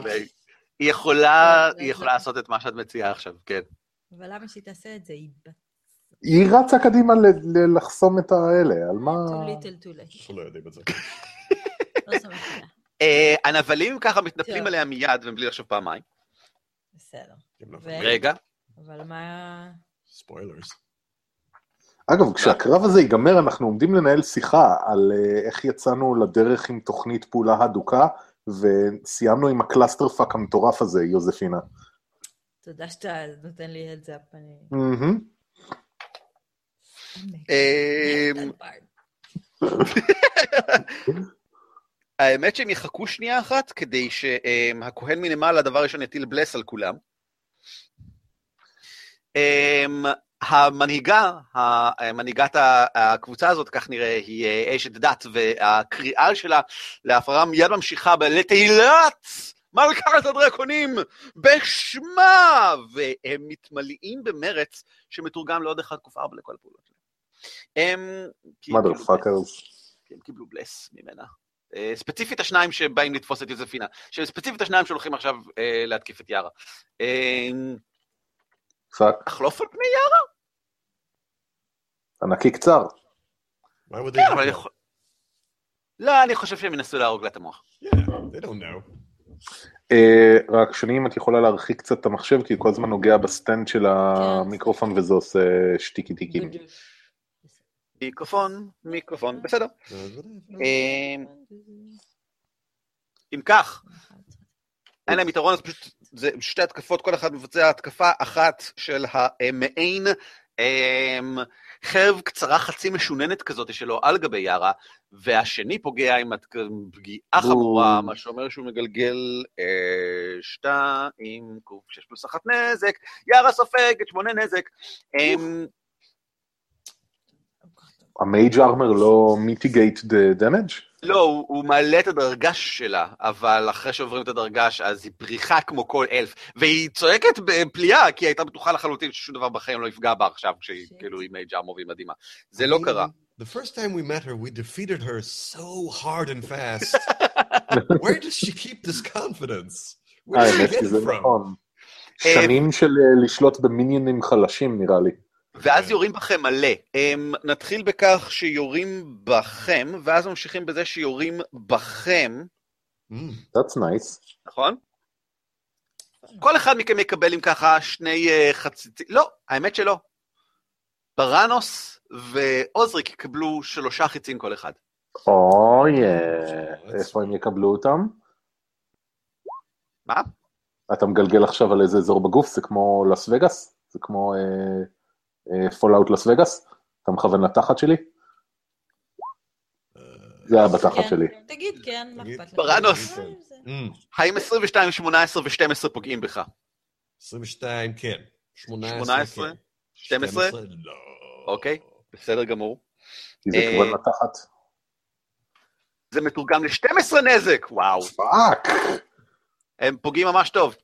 Speaker 1: היא יכולה,
Speaker 4: לא,
Speaker 1: היא. יכולה לעשות את מה שאת מציעה עכשיו, כן.
Speaker 4: אבל למה שהיא תעשה את זה? היא.
Speaker 3: היא רצה קדימה לחסום את האלה, על מה...
Speaker 4: too little too late.
Speaker 2: אנחנו לא יודעים את זה.
Speaker 4: לא סומכת עליה.
Speaker 1: אה, הנבלים ככה מתנפלים. עליה מיד ובלי לחשוב פעמיים.
Speaker 4: בסדר.
Speaker 2: לא
Speaker 1: רגע.
Speaker 4: אבל מה...
Speaker 2: Spoilers.
Speaker 3: אגב, כשהקרב הזה ייגמר, אנחנו עומדים לנהל שיחה על אה, איך יצאנו לדרך עם תוכנית פעולה הדוקה, וסיימנו עם ה clusterfuck המטורף הזה, יוזפינה.
Speaker 4: תודה שאתה נותן לי את זה.
Speaker 1: אמ, האמת שהם יחכו שנייה אחת כדי שהכהן מלמעלה דבר ראשון יטיל bless על כולם. המנהיגה, מנהיגת הקבוצה הזאת, כך נראה, היא אה, אשת דת, והקריאה שלה להפרעה מיד ממשיכה ב"לתהילת מלכת הדרקונים בשמה!" והם מתמלאים במרץ שמתורגם לעוד אחד קוף ארבע לכל הפעולות שלהם. הם קיבלו בלס. הם קיבלו בלס ממנה. אה, ספציפית השניים שבאים לתפוס את יוזפינה, ספציפית השניים שהולכים עכשיו אה, להתקיף את יארה. אה,
Speaker 3: fuck,
Speaker 1: לחלוף על פני יארה?
Speaker 3: ענקי קצר.
Speaker 1: כן. לא, אני חושב שהם ינסו להרוג לה את המוח.
Speaker 3: אה, רק שני, אם את יכולה להרחיק קצת את המחשב, כי כל הזמן נוגע ב stand של המיקרופון וזה עושה שטיקי טיקים.
Speaker 1: מיקרופון, מיקרופון, בסדר.
Speaker 2: Whatever.
Speaker 1: אה, אם כך, אין להם יתרון, אז פשוט זה שתי התקפות, כל אחד מבצע התקפה אחת של המעין אמ, חרב קצרה חצי משוננת כזאת שלו על גבי יארה, והשני פוגע עם פגיעה חמורה, מה שאומר שהוא מגלגל אה, שתיים, קוף שש פלוס אחת נזק, יארה סופגת שמונה נזק. ה
Speaker 3: Mage Armor לא mitigate the damage?
Speaker 1: לא, הוא, הוא מעלה את הדרגש שלה, אבל אחרי שעוברים את הדרגש, אז היא פריחה כמו כל אלף, והיא צועקת בפליאה, כי היא הייתה בטוחה לחלוטין ששום דבר בחיים לא יפגע בה עכשיו, כשהיא. כאילו עם מייג' ארמור והיא מדהימה. זה לא קרה.
Speaker 2: The first time we met her, we defeated her so hard and fast. Where does she keep this confidence? Where does she get it from?
Speaker 3: נכון. שנים של אה, לשלוט במיניונים חלשים נראה לי.
Speaker 1: ואז יורים בכם מלא. הם, נתחיל בכך שיורים בכם, ואז ממשיכים בזה שיורים בכם,
Speaker 2: Mm.
Speaker 3: That's nice.
Speaker 1: נכון? כל אחד מכם יקבל אם ככה שני uh, חציצים, לא, האמת שלא. ברנוס ועוזריק יקבלו שלושה חיצים כל אחד.
Speaker 3: אוי, איפה הם יקבלו אותם?
Speaker 1: מה?
Speaker 3: אתה מגלגל עכשיו על איזה אזור בגוף, זה כמו לס וגאס? זה כמו Fallout Las Vegas? אתה מכוון לתחת שלי?
Speaker 2: Uh,
Speaker 3: זה היה בתחת
Speaker 4: כן.
Speaker 3: שלי.
Speaker 4: תגיד כן, מה. אכפת לך?
Speaker 1: ברנוס.
Speaker 4: מה זה?
Speaker 2: mm.
Speaker 1: האם 22, 18 ו-12 פוגעים בך?
Speaker 2: 22, כן. 18,
Speaker 1: 18?
Speaker 2: כן.
Speaker 1: 12?
Speaker 2: לא.
Speaker 1: אוקיי. בסדר גמור.
Speaker 3: כי זה
Speaker 1: אה,
Speaker 3: כיוון לתחת.
Speaker 1: זה מתורגם ל-12 נזק, וואו.
Speaker 3: Fuck!
Speaker 1: הם פוגעים ממש טוב.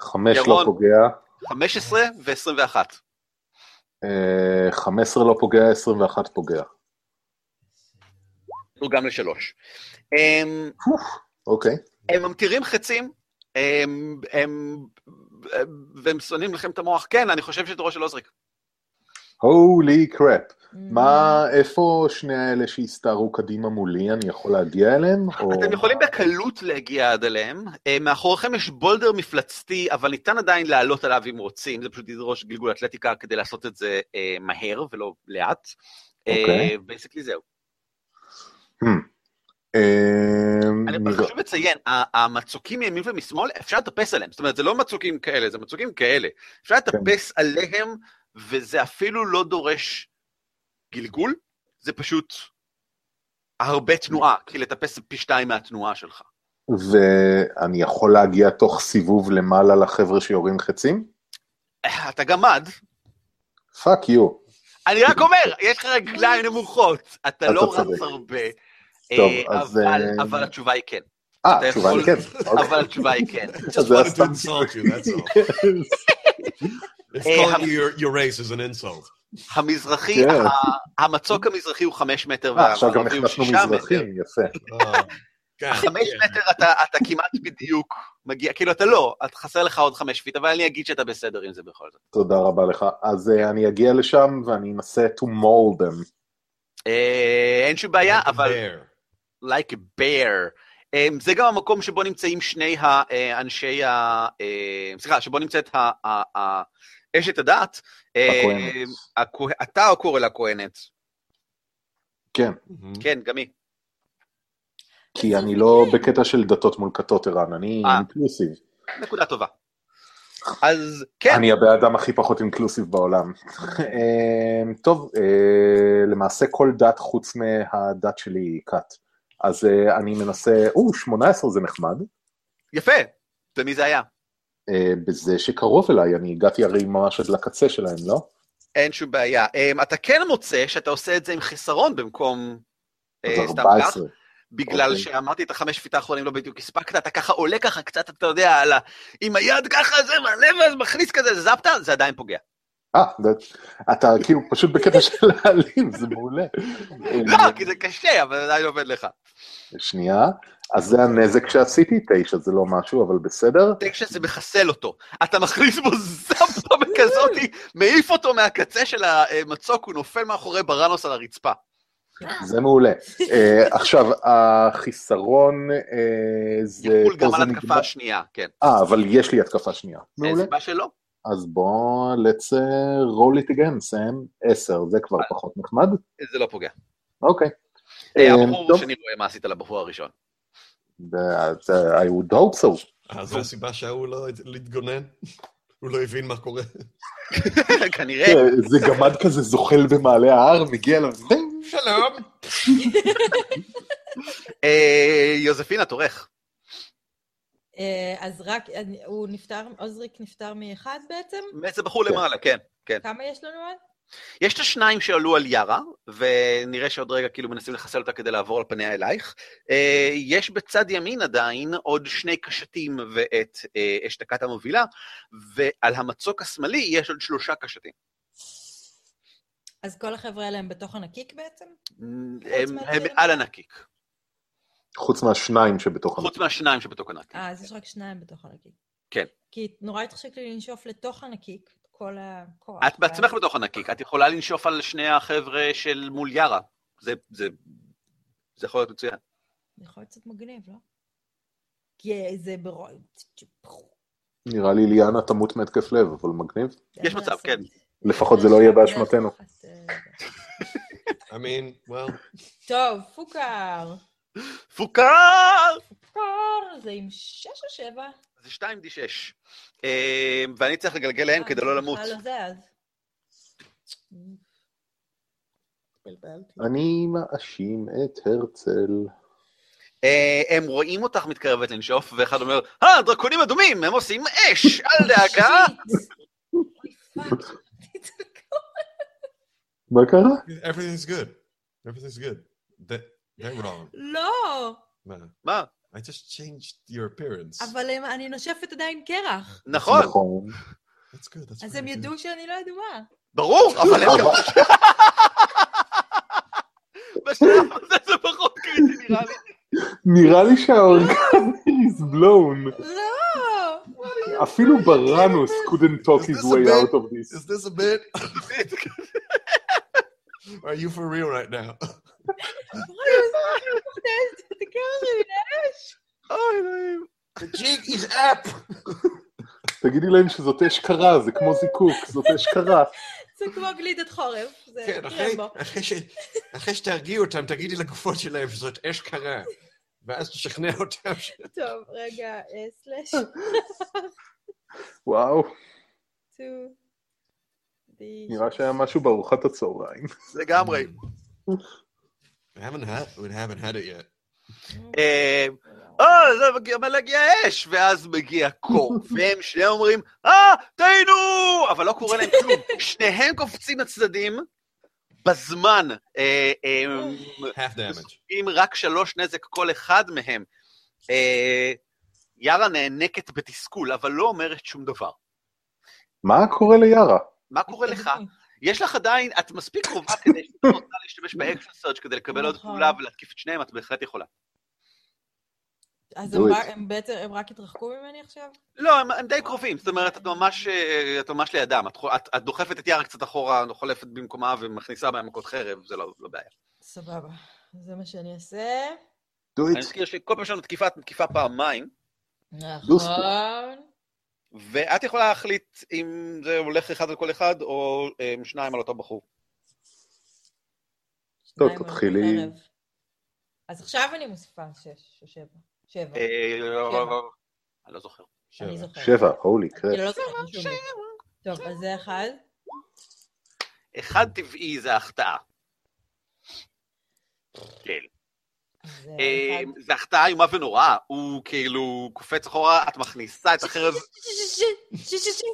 Speaker 3: חמש לא. פוגע,
Speaker 1: 15 ו-21.
Speaker 3: אה, 15 לא פוגע, 21 פוגע.
Speaker 1: מתורגם לשלוש. אמ,
Speaker 3: אוקיי.
Speaker 1: הם ממטירים חצים, הם, הם, והם שונאים לכם את המוח. כן, אני חושב שזה ראש של עוזריק.
Speaker 3: הולי קראפ.
Speaker 4: Mm.
Speaker 3: מה, איפה שני האלה שהסתערו קדימה מולי, אני יכול להגיע אליהם? או-
Speaker 1: אתם יכולים בקלות להגיע עד אליהם. אה, מאחוריכם יש boulder מפלצתי, אבל ניתן עדיין לעלות עליו אם רוצים. זה פשוט ידרוש גלגול אתלטיקה כדי לעשות את זה אה, מהר ולא לאט.
Speaker 3: אוקיי.
Speaker 1: Basically זהו.
Speaker 3: Hmm. אמ,
Speaker 1: אני חשוב לציין, המצוקים מימין ומשמאל, אפשר לטפס עליהם. זאת אומרת, זה לא מצוקים כאלה, זה מצוקים כאלה. אפשר לטפס עליהם, וזה אפילו לא דורש גלגול, זה פשוט הרבה תנועה, כי לטפס פי שתיים מהתנועה שלך.
Speaker 3: ואני יכול להגיע תוך סיבוב למעלה לחבר'ה שיורים חצים?
Speaker 1: אתה גמד.
Speaker 3: Fuck you.
Speaker 1: אני רק אומר, יש לך רגליים נמוכות, אתה לא. רץ הרבה.
Speaker 3: טוב,
Speaker 1: אה,
Speaker 3: אז,
Speaker 1: אבל-
Speaker 3: אה,
Speaker 1: אבל התשובה היא כן.
Speaker 3: אה, התשובה היא כן. אוקיי.
Speaker 1: אבל התשובה היא כן.
Speaker 2: You your, your race is an insult.
Speaker 1: המזרחי,
Speaker 3: כן.
Speaker 1: המצוק המזרחי הוא חמש מטר,
Speaker 3: אה, עכשיו גם
Speaker 1: והמערבי הוא
Speaker 3: נכנסנו
Speaker 1: שישה
Speaker 3: מזרחי,
Speaker 1: מטר.
Speaker 3: יפה.
Speaker 2: Oh, God,
Speaker 1: חמש
Speaker 2: yeah.
Speaker 1: מטר אתה, אתה כמעט בדיוק מגיע, כאילו אתה לא, את חסר לך עוד חמש feet, אבל אני אגיד שאתה בסדר עם זה בכל זאת.
Speaker 3: תודה רבה לך. אז אה, אני אגיע לשם ואני אנסה to maul them.
Speaker 1: אה, אין שום בעיה,
Speaker 2: Like a
Speaker 1: אבל
Speaker 2: bear.
Speaker 1: like a bear. אה, זה גם המקום שבו נמצאים שני האנשי ה... אה, סליחה, שבו נמצאת ה- אשת הדת. אה,
Speaker 3: הכהנת.
Speaker 1: הכוה- אתה או קורא לה כהנת?
Speaker 3: כן.
Speaker 1: כן, גם היא.
Speaker 3: כי אני לא בקטע של דתות מול כתות, ערן, אני
Speaker 1: אה.
Speaker 3: אינקלוסיב.
Speaker 1: נקודה טובה. אז כן,
Speaker 3: אני הבן אדם הכי פחות אינקלוסיב בעולם. אה, טוב, אה, למעשה כל דת חוץ מהדת שלי היא כת. אז אה, אני מנסה, או, 18 זה נחמד.
Speaker 1: יפה. ומי זה היה?
Speaker 3: אה, בזה שקרוב אליי, אני הגעתי הרי ממש עד לקצה שלהם, לא?
Speaker 1: אין שום בעיה. Um, אתה כן מוצא שאתה עושה את זה עם חיסרון במקום uh, סתם כך,
Speaker 3: 14.
Speaker 1: בגלל
Speaker 3: אוקיי.
Speaker 1: שאמרתי את החמש פיתה האחרונים לא בדיוק הספקת, אתה ככה עולה ככה קצת, אתה יודע, על ה... עם היד ככה, זה מעלה ואז מכניס כזה, זפת, זה עדיין פוגע.
Speaker 3: אה, זה- אתה כאילו פשוט בקטע של להעלים, זה מעולה.
Speaker 1: לא, כי זה קשה, אבל עדיין עובד לך.
Speaker 3: שנייה, אז זה הנזק שעשיתי, תשע זה לא משהו, אבל בסדר.
Speaker 1: תשע זה מחסל אותו. אתה מכניס בו זפטה בכזאתי, מעיף אותו מהקצה של המצוק, הוא נופל מאחורי בראנוס על הרצפה.
Speaker 3: זה מעולה. אה, עכשיו, החיסרון אה, זה...
Speaker 1: יחול גם על התקפה השנייה, כן.
Speaker 3: אה, אבל יש לי התקפה שנייה.
Speaker 1: אין
Speaker 3: מעולה.
Speaker 1: סיבה שלא.
Speaker 3: אז בוא, let's roll it again, סם. עשר, זה כבר פחות נחמד.
Speaker 1: זה לא פוגע.
Speaker 3: אוקיי.
Speaker 1: אה,
Speaker 3: אה, טוב,
Speaker 1: שאני רואה מה עשית לבחור הראשון.
Speaker 3: That, uh, I would hope so.
Speaker 2: אה, זו הסיבה שההוא לא להתגונן? הוא לא הבין מה קורה.
Speaker 1: כנראה.
Speaker 3: כן, זה גמד כזה זוחל במעלה ההר, מגיע לו,
Speaker 2: שלום.
Speaker 1: אה, יוזפינה, תורך.
Speaker 4: אה, אז רק, הוא נפטר, עוזריק נפטר מאחד בעצם?
Speaker 1: זה בחור
Speaker 3: כן.
Speaker 1: למעלה, כן. כן.
Speaker 4: כמה יש לנו עוד?
Speaker 1: יש את השניים שעלו על יארה, ונראה שעוד רגע כאילו מנסים לחסל אותה כדי לעבור על פניה אלייך. אה, יש בצד ימין עדיין עוד שני קשתים ואת אה, אשתקת המובילה, ועל המצוק השמאלי יש עוד שלושה קשתים.
Speaker 4: אז כל החבר'ה האלה הם בתוך הנקיק בעצם?
Speaker 1: הם? על הנקיק,
Speaker 3: חוץ מהשניים שבתוך
Speaker 1: חוץ מהשניים שבתוך הנקיק.
Speaker 4: אה, אז יש רק שניים בתוך הנקיק.
Speaker 1: כן.
Speaker 4: כי נורא התחשק לי לנשוף לתוך הנקיק, כל הכוח.
Speaker 1: את בעצמך בתוך הנקיק, את יכולה לנשוף על שני החבר'ה של מול יארה. זה, זה, זה יכול להיות מצוין.
Speaker 4: זה יכול להיות קצת מגניב, לא? כי זה ברור...
Speaker 3: נראה לי ליאנה תמות מהתקף לב, אבל מגניב.
Speaker 1: יש מצב, כן.
Speaker 3: לפחות זה לא יהיה באשמתנו.
Speaker 2: I mean, well,
Speaker 4: טוב, פוקר.
Speaker 1: פוקר!
Speaker 4: פוקר, זה עם שש או שבע?
Speaker 1: זה 2D6. אה, ואני צריך לגלגל להם כדי לא למות.
Speaker 4: לא.
Speaker 3: אני מאשים את הרצל.
Speaker 1: אה, הם רואים אותך מתקרבת לנשוף, ואחד אומר, אה, דרקונים אדומים, הם עושים אש, אל דאגה.
Speaker 3: מה קרה?
Speaker 2: everything's good. Everything's good. They're wrong.
Speaker 4: לא,
Speaker 1: מה?
Speaker 2: I just changed your appearance.
Speaker 4: אבל הם- אני נושפת עדיין קרח.
Speaker 1: נכון,
Speaker 3: נכון.
Speaker 2: That's good. That's
Speaker 4: אז
Speaker 2: very
Speaker 4: הם
Speaker 2: good.
Speaker 4: ידעו שאני לא אדומה.
Speaker 1: ברור, אבל הם גם... בשלב הזה זה פחות קריטי נראה לי.
Speaker 3: נראה לי שהאורגן is blown.
Speaker 4: לא!
Speaker 3: אפילו בראנוס couldn't talk
Speaker 2: Is
Speaker 3: his
Speaker 2: this a
Speaker 3: way
Speaker 2: bit?
Speaker 3: out of this.
Speaker 2: Is this a bit? Are you for real right now?
Speaker 1: אוי, אלוהים.
Speaker 2: The jig is up.
Speaker 3: תגידי להם שזאת אש קרה, זה כמו זיקוק, זאת אש קרה.
Speaker 4: זה כמו גלידת חורף. זה
Speaker 2: כן, אחרי- שתרגיעו אותם, תגידי לגופות שלהם שזאת אש קרה. ואז תשכנע אותם.
Speaker 4: טוב, רגע, אה, סלאש,
Speaker 3: וואו. נראה שהיה משהו בארוחת הצהריים.
Speaker 1: לגמרי.
Speaker 2: We haven't had, we haven't had it yet.
Speaker 1: אה, אה, זה מגיע, מה להגיע אש, ואז מגיע קור, והם שניהם אומרים, אה, טעינו! אבל לא קורה להם כלום. שניהם קופצים לצדדים בזמן. אה, אה,
Speaker 2: half damage.
Speaker 1: עם רק שלוש נזק כל אחד מהם. אה, יארה נאנקת בתסכול, אבל לא אומרת שום דבר.
Speaker 3: מה קורה ליארה?
Speaker 1: מה קורה לך? יש לך עדיין, את מספיק קרובה כדי שאתה רוצה להשתמש ב Action Surge כדי לקבל עוד
Speaker 4: נכון.
Speaker 1: פעולה ולהתקיף את שניהם, את בהחלט יכולה.
Speaker 4: אז הם. רק- הם בעצם, הם רק התרחקו ממני עכשיו?
Speaker 1: לא, הם, הם די קרובים, זאת אומרת, את ממש, אה, את ממש לידם, את, את, את דוחפת את יארה קצת אחורה, חולפת במקומה ומכניסה בהם מכות חרב, זה לא, לא בעיה.
Speaker 4: סבבה. זה מה שאני אעשה.
Speaker 1: אני. מזכיר שכל פעם שלנו תקיפה, את תקיפה פעמיים.
Speaker 4: נכון.
Speaker 1: ואת יכולה להחליט אם זה הולך אחד על כל אחד, או אה, שניים על אותו בחור.
Speaker 3: טוב, תתחילי.
Speaker 4: אז עכשיו אני מוסיפה שש או שבע. שבע.
Speaker 1: אה, לא, לא, לא, אני לא זוכר.
Speaker 3: שבע, הולי
Speaker 4: לי. טוב, אז זה אחד.
Speaker 1: אחד טבעי זה החטאה. כן.
Speaker 4: זה
Speaker 1: אה. זה החטאה איומה ונוראה, הוא כאילו קופץ אחורה, את מכניסה את החרב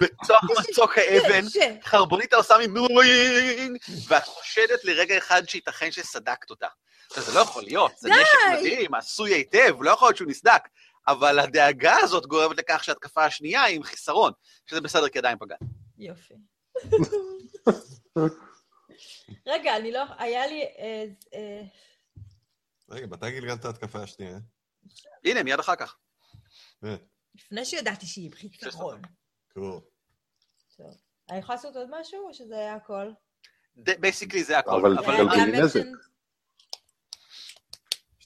Speaker 1: בתוך מצוק האבן, חרבוניתה עושה ממילואים, ואת חושדת לרגע אחד שייתכן שסדקת אותה. זה לא יכול להיות, זה! נשק מדהים, עשוי היטב, לא יכול להיות שהוא נסדק. אבל הדאגה הזאת גורמת לכך שההתקפה השנייה היא עם חיסרון, שזה בסדר כי עדיין פגעת.
Speaker 4: יופי. רגע, אני לא... היה לי...
Speaker 2: רגע, מתי גלגלת את ההתקפה השנייה?
Speaker 1: הנה, מיד אחר כך.
Speaker 4: לפני שידעתי שהיא בחיסרון.
Speaker 2: קרוב.
Speaker 4: טוב. אני יכולה לעשות עוד משהו, או שזה היה הכל?
Speaker 1: basically זה הכל.
Speaker 3: אבל- גלגלי נזק.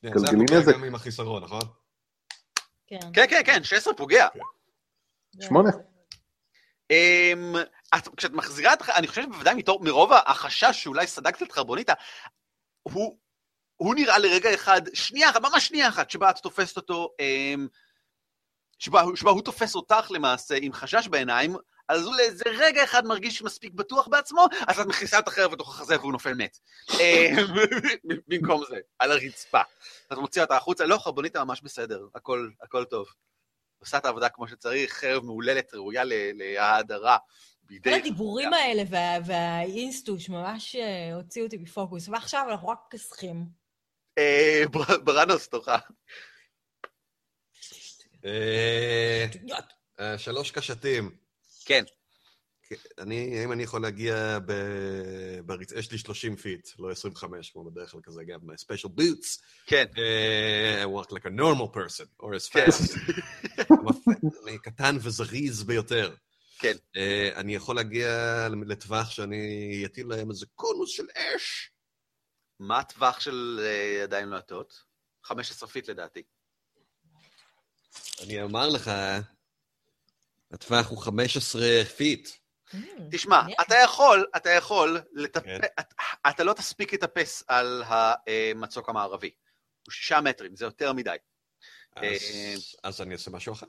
Speaker 3: גלגלי נזק.
Speaker 2: גם עם החיסרון, נכון?
Speaker 4: כן.
Speaker 1: כן, כן, כן, 16 פוגע.
Speaker 4: זה-
Speaker 3: שמונה.
Speaker 1: אמ, את, כשאת מחזירה את... אני חושב שבוודאי מתור, מרוב החשש שאולי סדקת את חרבוניתה, הוא, הוא נראה לרגע אחד, שנייה אחת, ממש שנייה אחת, שבה את תופסת אותו, אמ, שבה, שבה הוא תופס אותך למעשה עם חשש בעיניים, אז הוא לאיזה רגע אחד מרגיש מספיק בטוח בעצמו, אז את מכניסה את החרב בתוך החזה והוא נופל מת. אמ, במקום זה, על הרצפה. את מוציאה אותה החוצה, לא, חרבוניתה ממש בסדר, הכל, הכל טוב. עושה את העבודה כמו שצריך, חרב מהוללת, ראויה להאדרה.
Speaker 4: כל הדיבורים האלה וה- והאינסטוש ממש אה, הוציאו אותי מפוקוס, ועכשיו אנחנו רק מכסחים.
Speaker 1: אה, בר- ברנוס, תורך.
Speaker 2: אה. אה, שלוש קשתים.
Speaker 1: כן.
Speaker 2: אני, האם אני יכול להגיע ב... בריצ... יש לי 30 feet, לא 25, כמו בדרך כלל כזה, גם special boots.
Speaker 1: כן.
Speaker 2: I walk like a normal person, or as
Speaker 1: כן.
Speaker 2: fast. אני קטן וזריז ביותר.
Speaker 1: כן.
Speaker 2: אני יכול להגיע לטווח שאני אטיל להם איזה קונוס של אש.
Speaker 1: מה הטווח של אה, ידיים לוהטות? 15 feet לדעתי.
Speaker 2: אני אומר לך, הטווח הוא 15 feet.
Speaker 1: תשמע,
Speaker 4: מעניין.
Speaker 1: אתה יכול, אתה יכול.
Speaker 2: כן.
Speaker 1: את- אתה לא תספיק לטפס על המצוק המערבי. הוא שישה מטרים, זה יותר מדי.
Speaker 2: אז,
Speaker 1: אה,
Speaker 2: אני אעשה משהו אחר.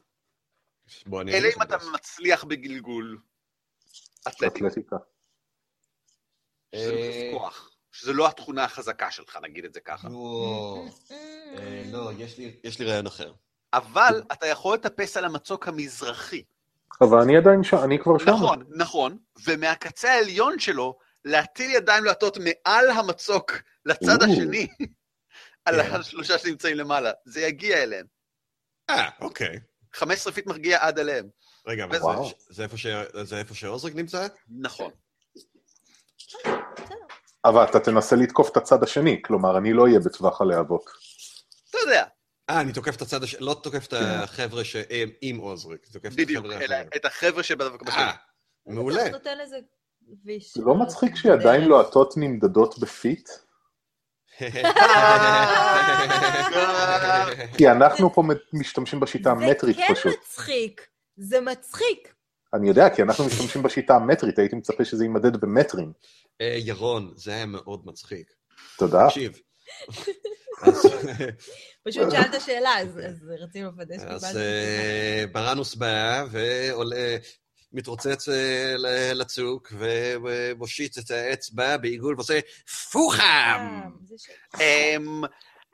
Speaker 2: בוא אני
Speaker 1: אלא אם אתה. מצליח בגלגול אתלטי.
Speaker 3: אתלטיקה.
Speaker 2: אה,
Speaker 1: כוח. שזה לא התכונה החזקה שלך, נגיד את זה ככה.
Speaker 2: לא, אה, לא, יש לי- רעיון אחר.
Speaker 1: אבל אתה יכול לטפס על המצוק המזרחי.
Speaker 3: אבל אני עדיין שם, אני כבר שם.
Speaker 1: נכון, נכון, ומהקצה העליון שלו, להטיל ידיים לוהטות מעל המצוק לצד. השני, על
Speaker 2: כן.
Speaker 1: השלושה שנמצאים למעלה. זה יגיע אליהם.
Speaker 2: אה, אוקיי.
Speaker 1: 15 feet מגיע עד אליהם.
Speaker 2: רגע, אבל זה איפה שעוזריק נמצא?
Speaker 1: נכון.
Speaker 3: אבל אתה תנסה לתקוף את הצד השני, כלומר, אני לא אהיה בטווח הלהבות.
Speaker 1: אתה יודע,
Speaker 2: אה, אני תוקף את הצד השני, לא תוקף את
Speaker 3: כן.
Speaker 2: החבר'ה שהם עם עוזריק, תוקף את
Speaker 1: בדיוק,
Speaker 2: החבר'ה
Speaker 1: אלא
Speaker 2: האחרים.
Speaker 1: את החבר'ה שבדווקא בשני.
Speaker 2: אה, מעולה.
Speaker 3: זה לא מצחיק שידיים לוהטות נמדדות בפיט? כי אנחנו פה משתמשים בשיטה המטרית
Speaker 4: זה כן
Speaker 3: פשוט.
Speaker 4: מצחיק. זה מצחיק.
Speaker 3: אני יודע, כי אנחנו משתמשים בשיטה המטרית, הייתי מצפה שזה יימדד במטרים.
Speaker 2: אה, ירון, זה היה מאוד מצחיק.
Speaker 3: תודה.
Speaker 2: תקשיב, אז,
Speaker 4: פשוט שאלת שאלה, אז אז רצינו לוודא
Speaker 2: אז
Speaker 4: שקיבלת.
Speaker 2: אה, ברנוס בא ועולה, מתרוצץ אה, לצוק ומושיט את האצבע בעיגול ועושה פוחם!
Speaker 1: אמ,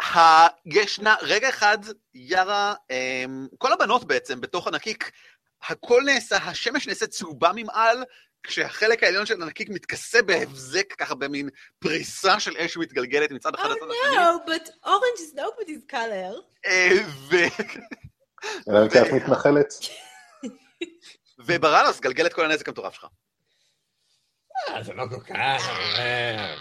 Speaker 1: ה- ישנה, רגע אחד, יארה, אמ, כל הבנות בעצם בתוך הנקיק, הכל נעשה, השמש נעשית צהובה ממעל, כשהחלק העליון של הנקיק מתכסה בהבזק, ככה במין פריסה של אש מתגלגלת מצד אחד
Speaker 4: Oh
Speaker 1: לצד השני.
Speaker 4: no, but orange is nobody's color.
Speaker 1: אה, ו-
Speaker 3: אלא אם כן את מתנחלת.
Speaker 1: וברנוס, גלגל את כל הנזק המטורף שלך.
Speaker 2: אה, זה לא כל כך הרבה.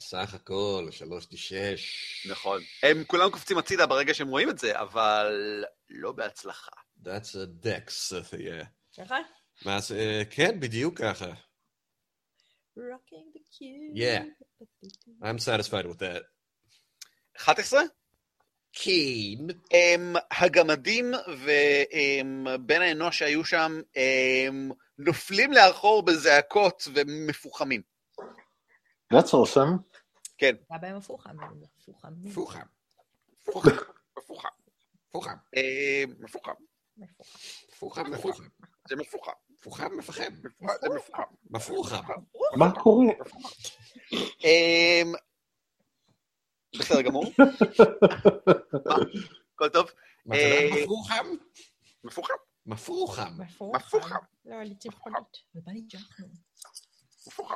Speaker 2: סך הכל, שלוש די שש.
Speaker 1: נכון. הם כולם קופצים הצידה ברגע שהם רואים את זה, אבל לא בהצלחה.
Speaker 2: That's a dex? מה זה, אה, כן, בדיוק ככה.
Speaker 4: Rocking the cube.
Speaker 2: Yeah. I'm satisfied with that.
Speaker 1: 11?
Speaker 2: כן.
Speaker 1: הם, הגמדים ובן האנוש שהיו שם הם, נופלים לאחור בזעקות ומפוחמים.
Speaker 3: That's awesome.
Speaker 1: כן.
Speaker 4: היה בהם הפוך, אבל הפוך.
Speaker 2: פוחם.
Speaker 1: מפוחם. מפוחם. מפוחם.
Speaker 2: פוחם מפוחם.
Speaker 1: זה מפוחם.
Speaker 2: פוחם מפחם.
Speaker 1: זה מפוחם.
Speaker 2: מפוחם.
Speaker 3: מה קורה?
Speaker 1: אמ, בסדר גמור. מה? הכל טוב?
Speaker 2: זה לא
Speaker 1: אה,
Speaker 2: מפוחם?
Speaker 1: מפוחם.
Speaker 2: מפוחם.
Speaker 1: מפוחם.
Speaker 4: לא, אני צמחונית. ובא לי ג'חנון.
Speaker 1: מפוחם.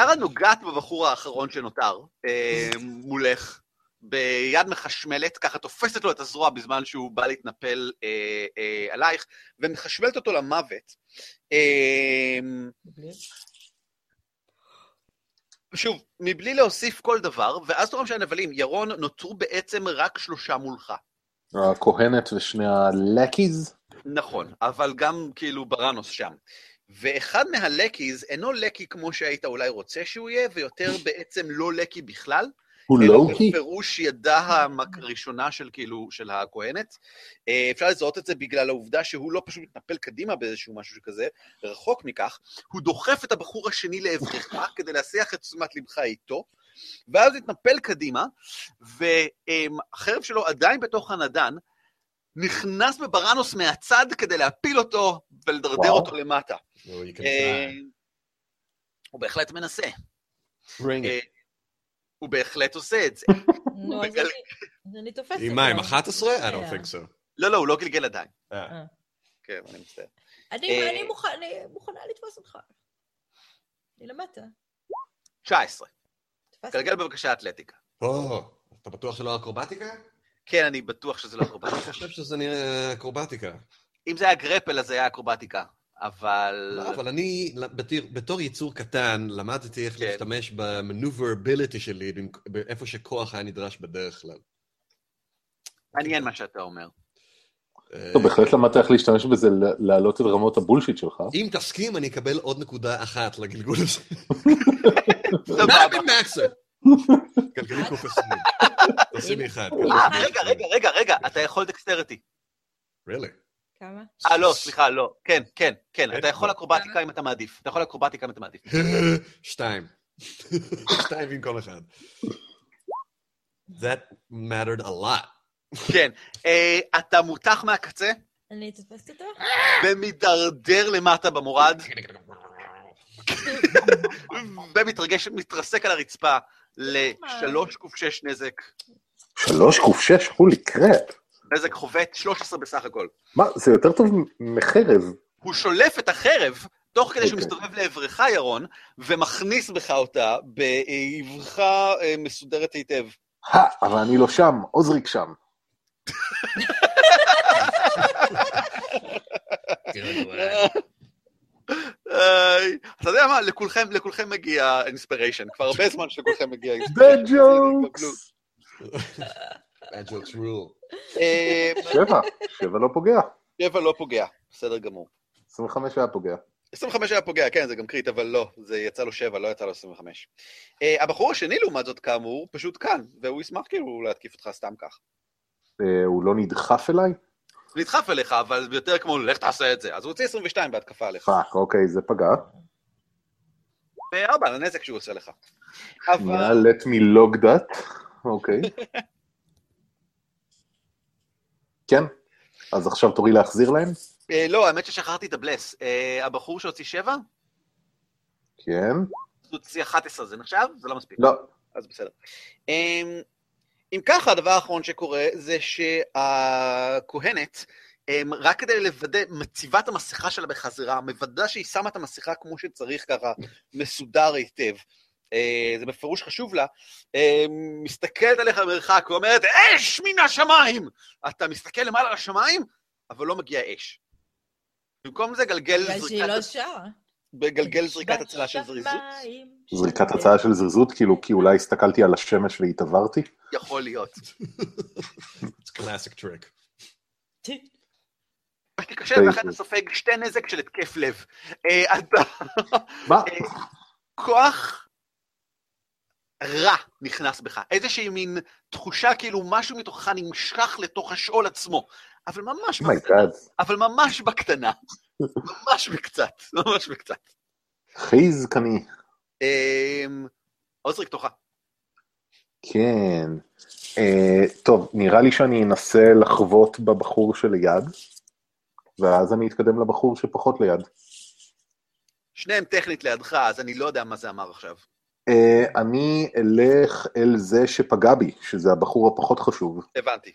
Speaker 1: יארה נוגעת בבחור האחרון שנותר אמ, מולך, ביד מחשמלת, ככה תופסת לו את הזרוע בזמן שהוא בא להתנפל אה, אה, עלייך, ומחשמלת אותו למוות. אמ, שוב, מבלי להוסיף כל דבר, ואז תורם שהנבלים, ירון, נותרו בעצם רק שלושה מולך.
Speaker 3: הכהנת ושני הלקיז?
Speaker 1: נכון, אבל גם כאילו ברנוס שם. ואחד מהלקיז אינו לקי כמו שהיית אולי רוצה שהוא יהיה, ויותר בעצם לא לקי בכלל.
Speaker 3: הוא
Speaker 1: אלא
Speaker 3: לוקי?
Speaker 1: בפירוש ידה הראשונה של כאילו, של הכהנת. אה, אפשר לזהות את זה בגלל העובדה שהוא לא פשוט מתנפל קדימה באיזשהו משהו כזה, רחוק מכך, הוא דוחף את הבחור השני לעברך כדי להסיח את תשומת לבך איתו, ואז הוא התנפל קדימה, והחרב שלו עדיין בתוך הנדן, נכנס בברנוס מהצד כדי להפיל אותו ולדרדר. אותו למטה.
Speaker 2: Can
Speaker 1: אה. הוא בהחלט מנסה,
Speaker 2: Bring
Speaker 1: אה,
Speaker 2: it.
Speaker 1: הוא בהחלט עושה את זה.
Speaker 4: נו, אז אני- אני תופסת
Speaker 2: עם מה, עם
Speaker 4: אותו.
Speaker 2: 11? I don't think so.
Speaker 1: לא, לא, הוא לא גלגל עדיין.
Speaker 2: אה.
Speaker 1: כן, אני מצטער.
Speaker 4: אני
Speaker 1: אה,
Speaker 4: אני אני מוכנה לתפוס אותך. אני למטה.
Speaker 1: 19.
Speaker 4: תפסת?
Speaker 1: גלגל בבקשה אתלטיקה.
Speaker 2: או, אתה בטוח שלא אקרובטיקה?
Speaker 1: כן, אני בטוח שזה לא
Speaker 2: אני
Speaker 1: אקרובטיקה.
Speaker 2: חושב שזה נראה אקרובטיקה.
Speaker 1: אם זה היה גרפל, אז זה היה אקרובטיקה. אבל...
Speaker 2: לא, אבל אני, בתור- בתור יצור קטן, למדתי איך
Speaker 1: כן.
Speaker 2: להשתמש ב maneuverability שלי איפה שכוח היה נדרש בדרך כלל.
Speaker 1: מעניין מה שאתה אומר.
Speaker 2: אה,
Speaker 3: טוב, בהחלט למדת איך להשתמש בזה להעלות את רמות ה bullshit שלך.
Speaker 2: אם תסכים, אני אקבל עוד נקודה אחת לגלגול הזה.
Speaker 1: סבבה.
Speaker 2: נאבי מקסה! גלגלים פרופסורים. תשים לי אחד.
Speaker 1: אה, רגע, רגע, רגע, רגע, אתה יכול dexterity.
Speaker 2: really?
Speaker 4: כמה?
Speaker 1: אה, לא, סליחה, לא. כן, כן, כן,
Speaker 2: כן?
Speaker 1: אתה יכול אקרובטיקה אם אתה מעדיף. אתה יכול אקרובטיקה אם אתה מעדיף.
Speaker 2: שתיים. שתיים במקום אחד. That mattered a lot.
Speaker 1: כן. אה, אתה מותח מהקצה
Speaker 4: אני תופסת אותו?
Speaker 1: ומידרדר למטה במורד, ומתרגש, מתרסק על הרצפה לשלוש קשש נזק.
Speaker 3: שלוש קשש? holy crap.
Speaker 1: נזק חובט, 13 בסך הכל.
Speaker 3: מה, זה יותר טוב מחרב.
Speaker 1: הוא שולף את החרב, תוך כדי שהוא
Speaker 3: אוקיי.
Speaker 1: מסתובב לעברך, ירון, ומכניס בך אותה באבחה אה, מסודרת היטב.
Speaker 3: אבל אני לא שם, עוזריק שם.
Speaker 1: איי, אתה יודע מה, לכולכם, לכולכם מגיע inspiration, כבר הרבה זמן שלכולכם מגיע
Speaker 3: The
Speaker 1: inspiration.
Speaker 3: jokes!
Speaker 2: Bad rule.
Speaker 1: אה,
Speaker 3: שבע, שבע לא פוגע.
Speaker 1: שבע לא פוגע, בסדר גמור.
Speaker 3: 25 היה פוגע.
Speaker 1: 25 היה פוגע, כן, זה גם crit, אבל לא, זה יצא לו 7, לא יצא לו 25. אה, הבחור השני, לעומת זאת, כאמור, פשוט כאן, והוא ישמח כאילו להתקיף אותך סתם כך.
Speaker 3: אה, הוא לא נדחף אליי?
Speaker 1: הוא נדחף אליך, אבל יותר כמו, לך תעשה את זה. אז הוא הוציא 22 בהתקפה עליך.
Speaker 3: fuck, אוקיי, זה פגע.
Speaker 1: וארבע, לנזק שהוא עושה לך. אבל...
Speaker 3: let me log that, אוקיי. כן, אז עכשיו תורי להחזיר להם?
Speaker 1: אה, לא, האמת ששכחתי את הבלס. אה, הבחור שהוציא שבע,
Speaker 3: כן.
Speaker 1: הוא הוציא 11, זה נחשב? זה לא מספיק.
Speaker 3: לא,
Speaker 1: אז בסדר. אמ, אם ככה, הדבר האחרון שקורה זה שהכהנת, אמ, רק כדי לוודא, מציבה את המסכה שלה בחזרה, מוודא שהיא שמה את המסכה כמו שצריך ככה, מסודר היטב. אה, זה בפירוש חשוב לה, אמ, מסתכלת עליך במרחק ואומרת, אש מן השמיים! אתה מסתכל למעלה לשמיים, אבל לא מגיע אש. במקום זה גלגל
Speaker 4: בגלל שהיא
Speaker 1: זריקת,
Speaker 4: לא שרה.
Speaker 1: בגלגל זריקת הצלה של זריזות.
Speaker 3: זריקת הצעה של זריזות, כאילו, כי אולי הסתכלתי על השמש והתעברתי?
Speaker 1: יכול להיות.
Speaker 2: It's a classic trick.
Speaker 1: ממש קשה, ואחרי אתה סופג שתי נזק של התקף לב. אה, אתה...
Speaker 3: מה?
Speaker 1: כוח רע נכנס בך, איזושהי מין תחושה כאילו משהו מתוכך נמשך לתוך השאול עצמו, אבל ממש בקטנה,
Speaker 3: oh my god.
Speaker 1: אבל ממש בקטנה, ממש בקצת, ממש בקצת.
Speaker 3: חזקני.
Speaker 1: אמ, עוזריק תורך.
Speaker 3: כן. אה, טוב, נראה לי שאני אנסה לחבוט בבחור שליד, ואז אני אתקדם לבחור שפחות ליד.
Speaker 1: שניהם טכנית לידך, אז אני לא יודע מה זה אמר עכשיו.
Speaker 3: אה, אני אלך אל זה שפגע בי, שזה הבחור הפחות חשוב.
Speaker 1: הבנתי.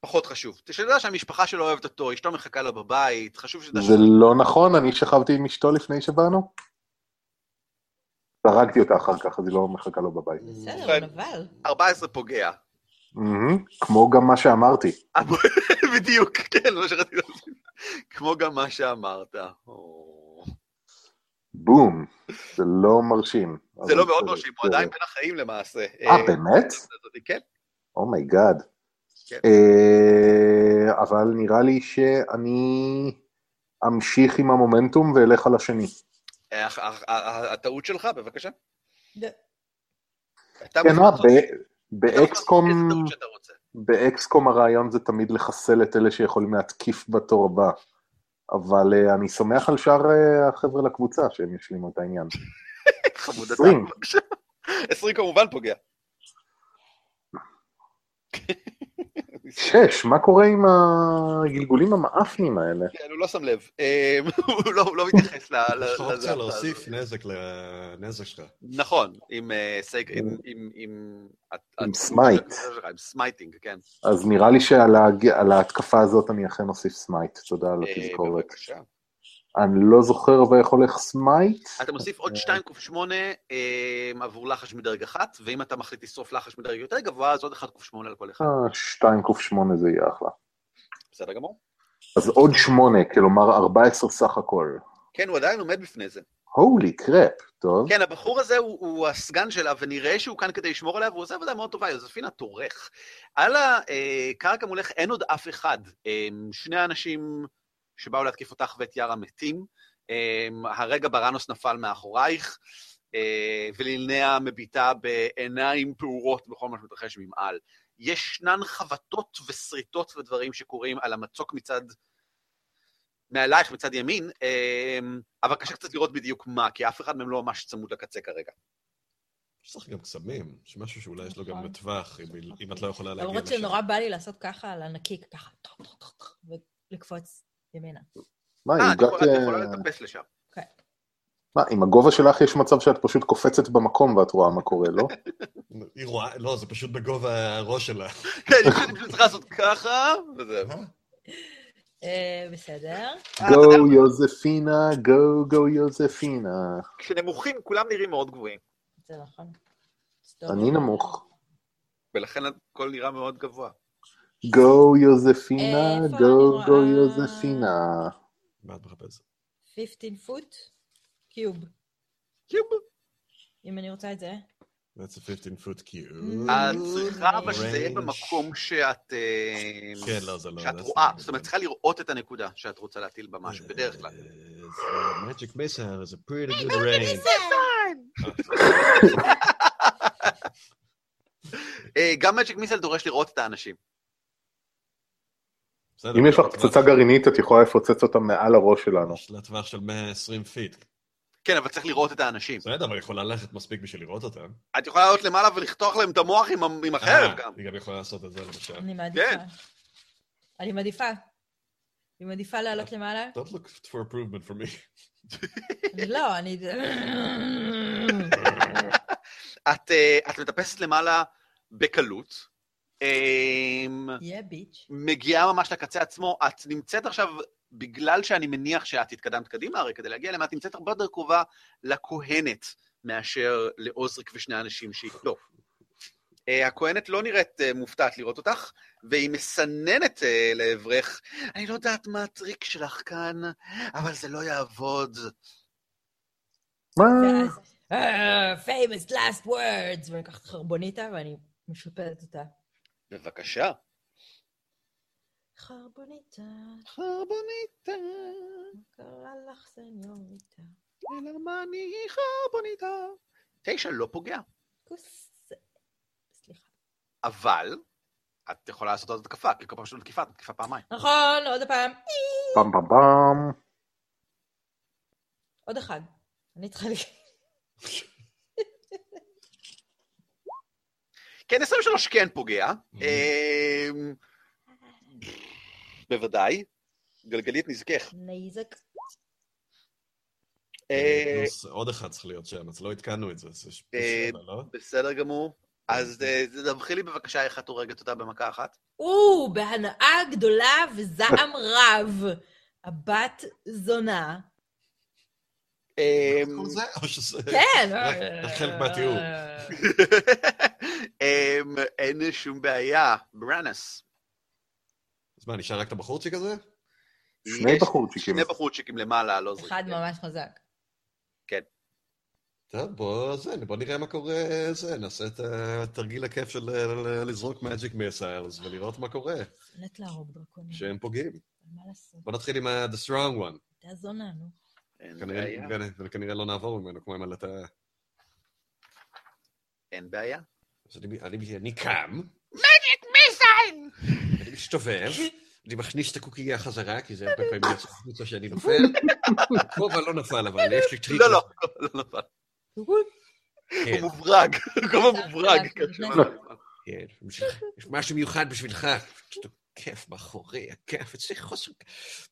Speaker 1: פחות חשוב. תשדע שהמשפחה שלו אוהבת אותו, אשתו מחכה לו בבית, חשוב שתדע
Speaker 3: זה לא נכון, אני שכבתי עם אשתו לפני שבאנו. הרגתי אותה אחר כך, אז היא לא מחכה לו בבית.
Speaker 4: בסדר, נבל.
Speaker 1: 14 פוגע.
Speaker 3: כמו גם מה שאמרתי.
Speaker 1: בדיוק, כן, מה שרציתי להגיד. כמו גם מה שאמרת.
Speaker 3: בום. זה לא מרשים.
Speaker 1: זה לא מאוד מרשים, הוא. עדיין בין החיים למעשה.
Speaker 3: אה, באמת?
Speaker 1: כן.
Speaker 3: oh my god.
Speaker 1: כן.
Speaker 3: אה, אבל נראה לי שאני אמשיך עם המומנטום ואלך על השני.
Speaker 1: אה, הטעות שלך, בבקשה.
Speaker 4: לא.
Speaker 3: כן, מה, באקסקום,
Speaker 1: רוצה.
Speaker 3: באקסקום הרעיון זה תמיד לחסל את אלה שיכולים להתקיף בתור הבא. אבל אה, אני סומך על שאר אה, החבר'ה לקבוצה שהם ישלימו את העניין.
Speaker 1: חמוד אתה,
Speaker 3: עשרים.
Speaker 1: בבקשה. 20 כמובן פוגע.
Speaker 3: שש, מה קורה עם הגלגולים המאפנים האלה?
Speaker 1: כן, הוא לא שם לב. אה, הוא לא- הוא לא מתייחס ל... ל-
Speaker 2: יש לך אופציה
Speaker 1: לזה.
Speaker 2: להוסיף נזק לנזק שלך.
Speaker 1: נכון, עם אה, סייג... עם... עם- עם...
Speaker 3: עם smite.
Speaker 1: עם smiting, כן.
Speaker 3: אז נראה לי שעל ההתקפה הזאת אני אכן אוסיף smite, תודה על
Speaker 1: אה,
Speaker 3: התזכורת.
Speaker 1: בבקשה.
Speaker 3: אני לא זוכר אבל איך הולך smite.
Speaker 1: אתה מוסיף עוד 2 ק8 אה, עבור לחש מדרג אחת, ואם אתה מחליט לשרוף לחש מדרג יותר גבוה, אז עוד 1 ק8 על כל אחד.
Speaker 3: אה, 2 ק8 זה יהיה אחלה.
Speaker 1: בסדר גמור.
Speaker 3: אז עוד 8, כלומר 14 סך הכל.
Speaker 1: כן, הוא עדיין עומד בפני זה.
Speaker 3: הולי קראפ, טוב.
Speaker 1: כן, הבחור הזה הוא, הוא הסגן שלה, ונראה שהוא כאן כדי לשמור עליה, והוא עושה עבודה מאוד טובה, יוזפינה טורך. על הקרקע מולך אין עוד אף אחד. אה, שני האנשים שבאו להתקיף אותך ואת יארה מתים. אה, הרגע בראנוס נפל מאחורייך, אה, ולינאה מביטה בעיניים פעורות בכל מה שמתרחש ממעל. ישנן חבטות ושריטות ודברים שקורים על המצוק מצד... מעלייך מצד ימין, אה, אבל קשה קצת לראות בדיוק מה, כי אף אחד מהם לא ממש צמוד לקצה כרגע.
Speaker 2: יש לך גם קסמים, שמשהו שאולי יש לו גם
Speaker 4: נכון.
Speaker 2: מטווח, אם- את לא יכולה להגיע
Speaker 4: למרות
Speaker 2: לשם.
Speaker 4: שנורא בא לי לעשות ככה על הנקיק, ככה, ולקפוץ ימינה.
Speaker 3: מה,
Speaker 1: אה, את יכולה-
Speaker 3: אה,
Speaker 1: לטפס לשם.
Speaker 3: מה, עם הגובה שלך יש מצב שאת פשוט קופצת במקום ואת רואה מה קורה, לא?
Speaker 2: היא רואה, לא, זה פשוט בגובה הראש שלה.
Speaker 1: כן, היא פשוט- צריכה לעשות ככה, וזהו.
Speaker 4: אה, בסדר.
Speaker 1: אה, יודע,
Speaker 3: גו יוזפינה, גו גו יוזפינה.
Speaker 1: כשנמוכים כולם נראים מאוד גבוהים,
Speaker 4: זה נכון.
Speaker 3: אני נמוך.
Speaker 1: ולכן הכל נראה מאוד גבוה.
Speaker 3: גו יוזפינה,
Speaker 4: אני
Speaker 3: גו
Speaker 4: רואה?
Speaker 3: יוזפינה.
Speaker 2: מה את מחפשת?
Speaker 4: 15 פוט, קיוב.
Speaker 1: קיוב.
Speaker 4: אם אני רוצה את זה.
Speaker 2: That's a 15 foot cube.
Speaker 1: את צריכה אבל שזה יהיה. במקום שאת... אה,
Speaker 2: כן, לא, זה לא.
Speaker 1: שאת רואה, זאת אומרת,
Speaker 2: good.
Speaker 1: צריכה לראות את הנקודה שאת רוצה להטיל בה משהו, בדרך כלל.
Speaker 2: Magic missile is a pretty good range.
Speaker 1: אה, גם magic missile דורש לראות את האנשים.
Speaker 2: בסדר,
Speaker 3: אם יש לך פצצה גרעינית, את יכולה לפוצץ אותה מעל הראש שלנו.
Speaker 2: יש לה טווח של 120 feet.
Speaker 1: כן, אבל צריך לראות את האנשים.
Speaker 2: בסדר, אבל יכולה ללכת מספיק בשביל לראות אותם.
Speaker 1: את יכולה לעלות למעלה ולחתוך להם את המוח עם, החרב
Speaker 2: אה,
Speaker 1: גם.
Speaker 2: היא גם יכולה לעשות את זה למשל.
Speaker 4: אני מעדיפה.
Speaker 1: כן.
Speaker 4: אני מעדיפה. אני מעדיפה לעלות למעלה.
Speaker 2: Don't look for improvement for me.
Speaker 4: לא, אני...
Speaker 1: אה, את מטפסת למעלה בקלות. אמ. מגיעה ממש לקצה עצמו, את נמצאת עכשיו, בגלל שאני מניח שאת התקדמת קדימה, הרי כדי להגיע למה, את נמצאת הרבה יותר קרובה לכהנת מאשר לעוזריק ושני האנשים שאיתו. אה, הכהנת לא נראית אה, מופתעת לראות אותך, והיא מסננת אה, לעברך, אני לא יודעת מה הטריק שלך כאן, אבל זה לא יעבוד.
Speaker 3: מה?
Speaker 4: ואז, "אה, famous last words, ואני לוקחת חרבוניטה ואני משפלת אותה.
Speaker 1: בבקשה.
Speaker 4: חרבוניטה,
Speaker 1: חרבוניטה,
Speaker 4: קרא לך סניוריטה.
Speaker 1: למה אני חרבוניטה? תשע לא פוגע.
Speaker 4: כוס... סליחה.
Speaker 1: אבל את יכולה לעשות עוד התקפה, כי כל פעם שיש תקיפה, את מתקיפה פעמיים.
Speaker 4: נכון, עוד פעם.
Speaker 3: פעם פעם פעם.
Speaker 4: עוד אחד. אני צריכה... ל-
Speaker 1: כן, 23 כן פוגע. אמ, בוודאי. גלגלית נזקך.
Speaker 4: נזק.
Speaker 1: אה,
Speaker 2: פלוס עוד אחד צריך להיות שם, אז לא עדכנו את זה,
Speaker 1: אה,
Speaker 2: לא?
Speaker 1: בסדר גמור. אז אה, תדווחי לי בבקשה איך את הורגת אותה במכה אחת.
Speaker 4: או, בהנאה גדולה וזעם רב. הבת זונה.
Speaker 1: אמ.
Speaker 4: כן.
Speaker 2: חלק מהתיאור.
Speaker 1: אמ, אין שום בעיה. ברנס.
Speaker 2: אז מה, נשאר רק את הבחורצ'יק הזה?
Speaker 3: שני
Speaker 1: יש
Speaker 3: בחורצ'יקים.
Speaker 1: שני בחורצ'יקים למעלה, לא זריק.
Speaker 4: אחד ממש חזק.
Speaker 2: טוב, בוא, זה, בוא נראה מה קורה, זה, נעשה את התרגיל הכיף של ל- לזרוק magic missiles ולראות מה קורה,
Speaker 4: נט להרוג דרקונים.
Speaker 2: שהם פוגעים.
Speaker 4: מה לעשות?
Speaker 2: בוא נתחיל עם ה- the strong one.
Speaker 4: הייתה זונה, נו.
Speaker 1: אין
Speaker 2: כנראה,
Speaker 1: בעיה.
Speaker 2: וכנראה- וכנראה לא נעבור ממנו כמו עם הלטה.
Speaker 1: אין בעיה.
Speaker 2: אז אני, אני, אני קם,
Speaker 1: missile!
Speaker 2: אני מסתובב, אני מכניס את הקוקייה חזרה, כי זה הרבה פעמים יוצא החוצה שאני נופל. הכובע לא נפל, אבל יש לי טריק.
Speaker 1: לא, לא, לא נפל.
Speaker 2: כן,
Speaker 1: הוא מוברג. כמה מוברג. קשה
Speaker 4: לפני-
Speaker 1: מאוד.
Speaker 2: כן, יש משהו מיוחד בשבילך. תוקף מאחורי הכף, אצלי חוסר...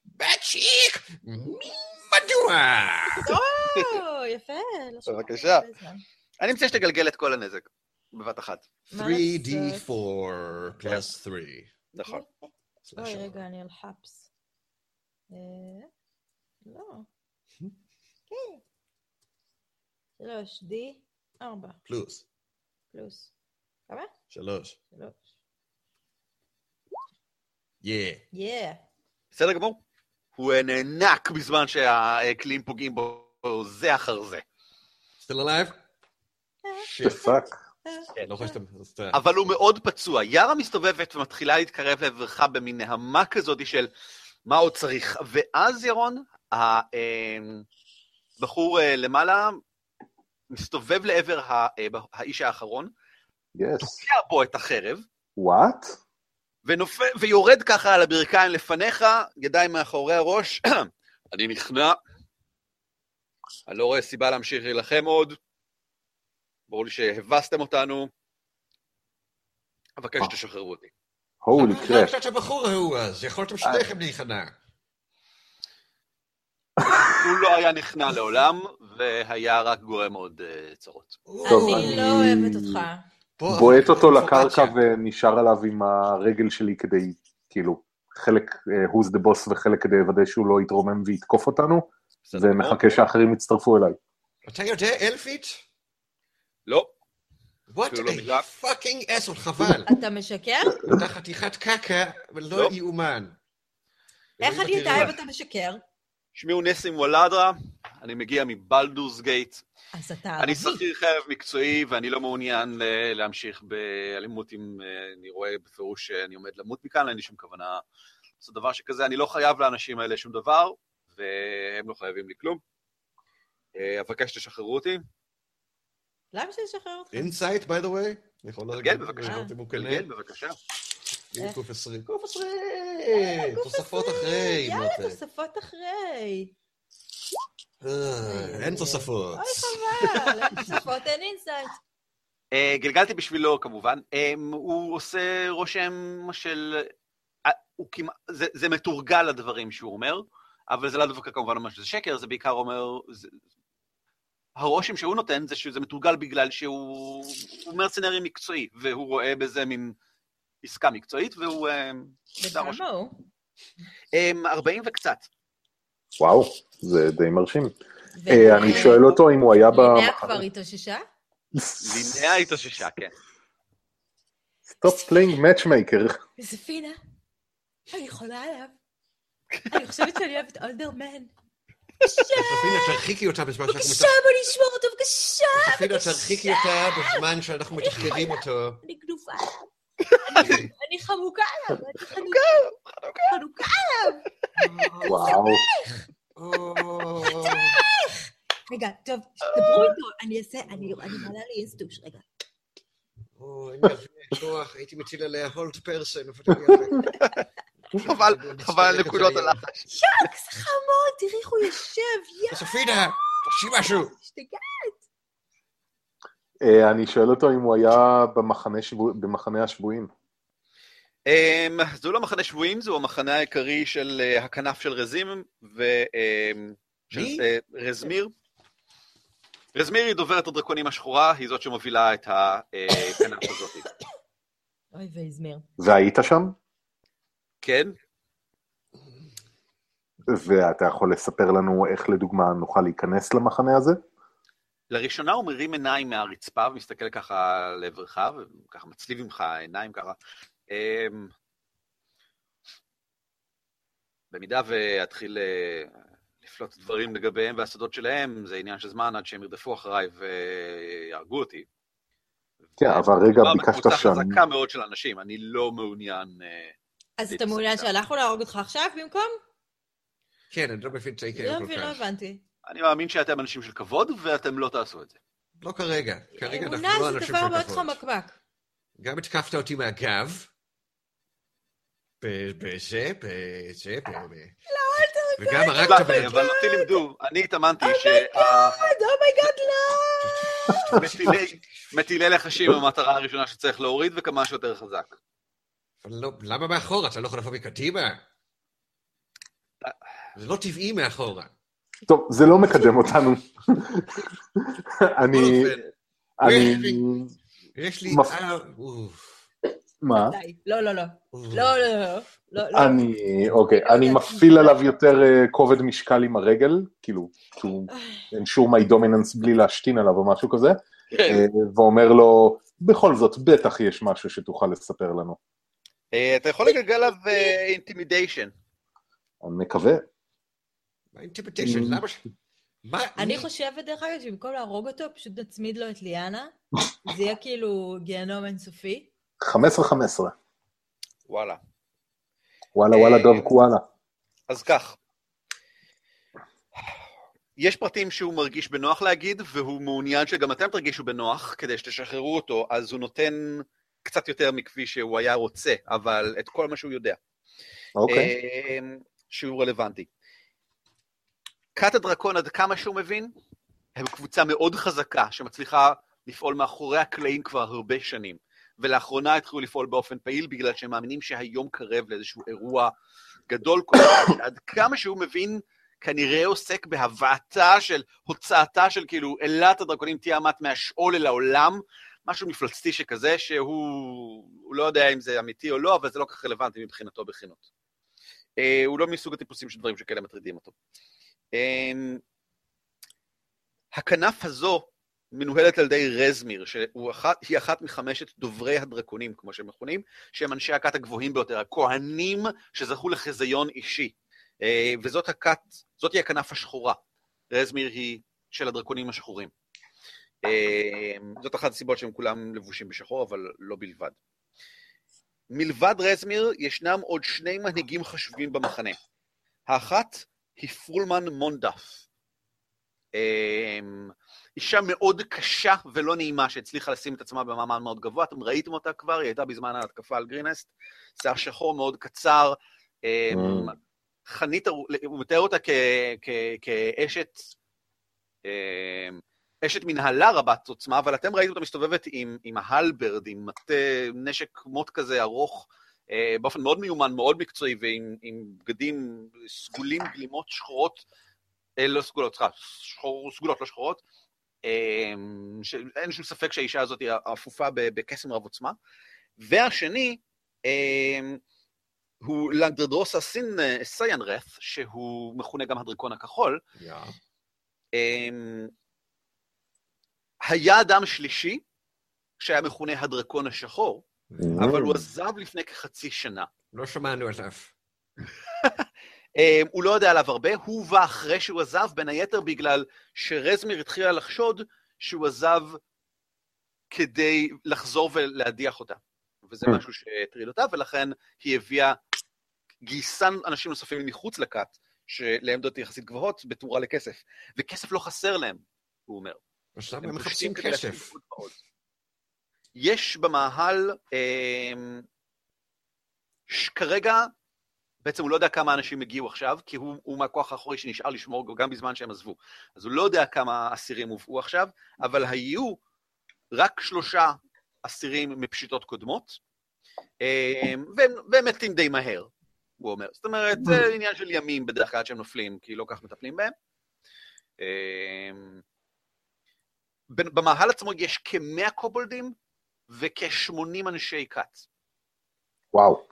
Speaker 2: בצ'יק! מדוע?
Speaker 4: או, יפה. לא
Speaker 1: בבקשה. אני מציע שתגלגל את כל הנזק. בבת אחת.
Speaker 4: מה
Speaker 2: 3D4
Speaker 4: לעשות?
Speaker 2: פלוס 3.
Speaker 1: נכון.
Speaker 4: אוי, רגע, אני על חפס. אה, לא. כן. שלוש, D, ארבע,
Speaker 2: פלוס.
Speaker 4: פלוס. כמה?
Speaker 2: שלוש.
Speaker 4: שלוש.
Speaker 2: יא.
Speaker 4: יא.
Speaker 1: בסדר גמור. הוא אה, נאנק בזמן שהכלים פוגעים בו זה אחר זה.
Speaker 2: still alive? shit.
Speaker 3: fuck.
Speaker 2: לא. אז אתה-
Speaker 1: אבל הוא מאוד פצוע. יארה מסתובבת ומתחילה להתקרב לעברך במין נהמה כזאת של מה עוד צריך. ואז, ירון, הבחור אה, למעלה מסתובב לעבר אה, האיש האחרון. תוקע בו את החרב,
Speaker 3: וואט?
Speaker 1: ויורד ככה על הברכיים לפניך, ידיים מאחורי הראש. אני נכנע. אני לא רואה סיבה להמשיך להילחם עוד. ברור לי שהבסתם אותנו. אבקש שתשחררו אותי.
Speaker 3: הולי
Speaker 2: למה
Speaker 3: קראפ.
Speaker 2: הרגת את הבחור ההוא אז? יכולתם שניכם להיכנע.
Speaker 1: הוא לא היה נכנע לעולם, והיה רק גורם עוד אה, צרות.
Speaker 4: אני לא אוהבת אותך.
Speaker 2: בוא,
Speaker 3: בועט אותו לקרקע. ונשאר עליו עם הרגל שלי כדי, כאילו, חלק אה, who's the boss וחלק כדי לוודא שהוא לא יתרומם ויתקוף אותנו? ומחכה שאחרים יצטרפו אליי.
Speaker 2: אתה יודע אלפית?
Speaker 1: לא.
Speaker 2: What
Speaker 1: לא
Speaker 2: a
Speaker 1: מילה.
Speaker 2: fucking asshole, חבל.
Speaker 4: אתה משקר?
Speaker 2: אתה חתיכת קקה, ולא
Speaker 1: לא.
Speaker 2: יאומן.
Speaker 4: איך אני יודע. אם אתה משקר?
Speaker 1: שמי הוא נסים וולדרה, אני מגיע מבלדורס גייט.
Speaker 4: אז אתה
Speaker 1: אני
Speaker 4: ערבי.
Speaker 1: שכיר חרב מקצועי, ואני לא מעוניין ל- להמשיך באלימות אם אה, אני רואה בפירוש שאני עומד למות מכאן, אין לי שום כוונה לעשות דבר שכזה. אני לא חייב לאנשים האלה שום דבר, והם לא חייבים לי כלום. אה, אבקש שתשחררו אותי.
Speaker 4: למה שתשחרר אותך?
Speaker 2: insight, by the way? אני יכול להגיד,
Speaker 1: בבקשה.
Speaker 2: לראות אם הוא כן.
Speaker 1: גלגל, בבקשה.
Speaker 2: הנה קוף עשרים. קוף עשרים!
Speaker 4: אה, גוף
Speaker 2: תוספות
Speaker 4: עשרים.
Speaker 2: אחרי,
Speaker 4: יאללה. תוספות אחרי.
Speaker 2: אה, אין תוספות.
Speaker 4: אוי חבל, אין תוספות, אין insight.
Speaker 1: אה, גלגלתי בשבילו כמובן, אה, הוא עושה רושם של... אה, זה, זה מתורגל לדברים שהוא אומר, אבל זה לא דווקא כמובן אומר שזה שקר, זה בעיקר אומר... הרושם שהוא נותן זה שזה מתורגל בגלל שהוא הוא mercenary מקצועי, והוא רואה בזה מין עסקה מקצועית, והוא...
Speaker 4: כמה הוא?
Speaker 1: אה, 40 וקצת.
Speaker 3: וואו, זה די מרשים. אה, אני שואל אותו אם הוא היה
Speaker 4: לינאה
Speaker 3: במחנה.
Speaker 4: כבר התאוששה?
Speaker 1: לינאה התאוששה, כן.
Speaker 3: stop playing matchmaker.
Speaker 4: יוספינה, אני חולה עליו. אני חושבת שאני אוהבת אולדרמן.
Speaker 2: סופינה, תרחיקי אותה בזמן שאנחנו
Speaker 4: בבקשה, בוא נשמור אותו, בבקשה.
Speaker 2: סופינה, תרחיקי אותה בזמן שאנחנו מתחקרים אותו.
Speaker 4: אני גנובה עליו. אני- חמוקה עליו. חנוקה. חנוקה עליו.
Speaker 3: וואו.
Speaker 2: או,
Speaker 4: רגע, טוב, דברו איתו. אני אעשה, אני מעלה לי אינסטוש, רגע.
Speaker 2: או, אין לי כוח, הייתי מטיל עליה הולט פרסן.
Speaker 1: חבל, חבל על נקודות הלחץ.
Speaker 4: שוק, זה חמוד, תראי איך הוא יושב, יא,
Speaker 2: סופינה, תעשי משהו.
Speaker 4: השתגעת.
Speaker 3: אה, אני שואל אותו אם הוא היה במחנה השבויים.
Speaker 1: Um, זהו לא מחנה שבויים, זהו המחנה העיקרי של uh, הכנף של רזים, ו...
Speaker 2: מי?
Speaker 1: uh, רזמיר. רזמיר היא דוברת הדרקונים השחורה, היא זאת שמובילה את הכנף הזאת.
Speaker 4: אוי ואזמיר.
Speaker 3: והיית שם?
Speaker 1: כן?
Speaker 3: ואתה יכול לספר לנו איך לדוגמה נוכל להיכנס למחנה הזה?
Speaker 1: לראשונה הוא מרים עיניים מהרצפה ומסתכל ככה לעברך, וככה מצליב ממך עיניים ככה. אמ, במידה ואתחיל אה, לפלוט דברים לגביהם והשדות שלהם, זה עניין של זמן עד שהם ירדפו אחריי ויהרגו אותי.
Speaker 3: כן, אבל רגע,
Speaker 1: מדובר
Speaker 3: ביקשת
Speaker 1: בקבוצה
Speaker 3: שם.
Speaker 1: חזקה מאוד של אנשים, אני לא מעוניין...
Speaker 4: אז אתה מעוניין שאנחנו נהרוג אותך עכשיו במקום?
Speaker 2: כן, אני לא מבין את ההיגיון
Speaker 4: לא
Speaker 2: כל
Speaker 4: מבין, לא
Speaker 2: כך.
Speaker 4: הבנתי.
Speaker 1: אני מאמין שאתם אנשים של כבוד, ואתם לא תעשו את זה.
Speaker 2: לא כרגע. כרגע אנחנו
Speaker 4: אמונה
Speaker 2: לא
Speaker 4: זה
Speaker 2: אנשים
Speaker 4: דבר
Speaker 2: של
Speaker 4: מאוד
Speaker 2: כבוד.
Speaker 4: חמקמק.
Speaker 2: גם התקפת אותי מהגב. ב- בזה, בזה, ב... ב- וגם הרגת בן
Speaker 1: אבל אותי לימדו, אני התאמנתי
Speaker 4: oh my god, לא!
Speaker 1: שמטילי לחשים המטרה הראשונה שצריך להוריד, וכמה שיותר חזק.
Speaker 2: אבל לא, למה מאחורה? אתה לא יכול לבוא מקדימה? זה לא טבעי מאחורה.
Speaker 3: טוב, זה לא מקדם אותנו. אני... אני...
Speaker 2: יש לי... אה,
Speaker 3: מה?
Speaker 4: לא, לא, לא. לא, לא, לא. לא, לא.
Speaker 3: אני... אוקיי, אני מפעיל עליו יותר אה, כובד משקל עם הרגל, כאילו, שהוא ensure my dominance בלי להשתין עליו או משהו כזה,
Speaker 1: כן.
Speaker 3: אה, ואומר לו, בכל זאת, בטח יש משהו שתוכל לספר לנו.
Speaker 1: אה, אתה יכול לגלגל עליו intimidation.
Speaker 3: אני מקווה.
Speaker 2: מה intimidation? למה ש...
Speaker 4: אני חושבת, דרך אגב, שבמקום להרוג אותו, פשוט נצמיד לו את ליאנה. זה יהיה כאילו גיהנום אינסופי.
Speaker 3: 15-15.
Speaker 1: וואלה.
Speaker 3: וואלה וואלה
Speaker 1: אה,
Speaker 3: דוב קואלה.
Speaker 1: אז כך. יש פרטים שהוא מרגיש בנוח להגיד, והוא מעוניין שגם אתם תרגישו בנוח כדי שתשחררו אותו, אז הוא נותן קצת יותר מכפי שהוא היה רוצה, אבל את כל מה שהוא יודע.
Speaker 3: אוקיי.
Speaker 1: אמ, שהוא רלוונטי. כת הדרקון, עד כמה שהוא מבין, הם קבוצה מאוד חזקה שמצליחה לפעול מאחורי הקלעים כבר הרבה שנים. ולאחרונה התחילו לפעול באופן פעיל בגלל שהם מאמינים שהיום קרב לאיזשהו אירוע גדול כל כך, עד כמה שהוא מבין, כנראה עוסק בהבאתה של, הוצאתה של כאילו, אלת הדרקונים תיאמת מהשאול אל העולם, משהו מפלצתי שכזה, שהוא הוא לא יודע אם זה אמיתי או לא, אבל זה לא כך רלוונטי מבחינתו בכנות. אה, הוא לא מסוג הטיפוסים של דברים שכאלה מטרידים אותו. אה, הכנף הזו מנוהלת על ידי רזמיר, שהיא אחת, אחת מחמשת דוברי הדרקונים, כמו שהם מכונים, שהם אנשי הכת הגבוהים ביותר, הכהנים שזכו לחזיון אישי. אה, וזאת הכת, זאתי הכנף השחורה. רזמיר היא של הדרקונים השחורים. אה, זאת אחת הסיבות שהם כולם לבושים בשחור, אבל לא בלבד. מלבד רזמיר, ישנם עוד שני מנהיגים חשובים במחנה. האחת היא פרולמן מונדף. אמ, אישה מאוד קשה ולא נעימה שהצליחה לשים את עצמה במעמד מאוד גבוה, אתם ראיתם אותה כבר, היא הייתה בזמן ההתקפה על גרינסט, שיער שחור מאוד קצר, אמ,
Speaker 3: Mm.
Speaker 1: חנית, הוא מתאר אותה כאשת אשת מנהלה רבת עוצמה, אבל אתם ראיתם אותה מסתובבת עם, עם ההלברד, עם מטה נשק מוט כזה ארוך, אה, באופן מאוד מיומן, מאוד מקצועי, ועם בגדים סגולים, גלימות שחורות, אה, לא סגולות, סליחה, שחור, סגולות, לא שחורות. אה, אין שום ספק שהאישה הזאת היא אפופה בקסם רב עוצמה. והשני, אה, הוא לנדרדרוסה סין אה, סיינרת, שהוא מכונה גם הדרקון הכחול. Yeah. אה, היה אדם שלישי, שהיה מכונה הדרקון השחור, אבל הוא עזב לפני כחצי שנה.
Speaker 6: לא שמענו עליו.
Speaker 1: אמ, הוא לא יודע עליו הרבה, הוא בא אחרי שהוא עזב, בין היתר בגלל שרזמיר התחילה לחשוד שהוא עזב כדי לחזור ולהדיח אותה. וזה hmm. משהו שהטריד אותה, ולכן היא הביאה, גייסה אנשים נוספים מחוץ לכת, שלעמדות יחסית גבוהות, בתמורה לכסף. וכסף לא חסר להם, הוא אומר.
Speaker 6: עכשיו הם מחפשים כסף.
Speaker 1: יש במאהל, אה, כרגע, בעצם הוא לא יודע כמה אנשים הגיעו עכשיו, כי הוא, הוא מהכוח האחורי שנשאר לשמור גם בזמן שהם עזבו. אז הוא לא יודע כמה אסירים הובאו עכשיו, אבל היו רק שלושה אסירים מפשיטות קודמות, אה, והם מתים די מהר, הוא אומר. זאת אומרת, זה עניין של ימים בדרך כלל שהם נופלים, כי לא כך מטפלים בהם. אה, במאהל עצמו יש כמאה קובולדים וכ-80 אנשי כת.
Speaker 3: וואו.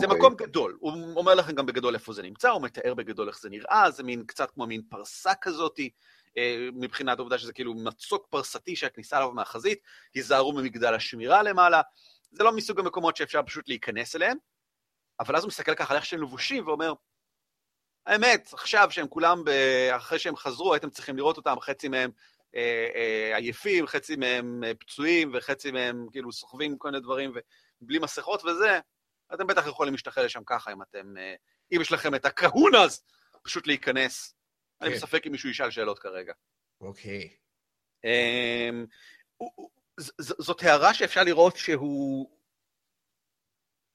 Speaker 1: זה okay. מקום גדול, הוא אומר לכם גם בגדול איפה זה נמצא, הוא מתאר בגדול איך זה נראה, זה מין קצת כמו מין פרסה כזאתי, אה, מבחינת העובדה שזה כאילו מצוק פרסתי שהכניסה אליו מהחזית, היזהרו ממגדל השמירה למעלה, זה לא מסוג המקומות שאפשר פשוט להיכנס אליהם, אבל אז הוא מסתכל ככה על איך שהם לבושים ואומר, האמת, עכשיו שהם כולם. אחרי שהם חזרו, הייתם צריכים לראות אותם, חצי מהם עייפים, חצי מהם אה, פצועים וחצי מהם כאילו סוחבים כל מיני דברים ובלי מסכות וזה, אתם בטח יכולים להשתחרר לשם ככה אם אתם, אם יש לכם את הקהונאז, פשוט להיכנס. Okay. אני בספק כן. אם מישהו ישאל שאלות כרגע.
Speaker 6: אוקיי. Okay.
Speaker 1: אמ, זאת הערה שאפשר לראות שהוא...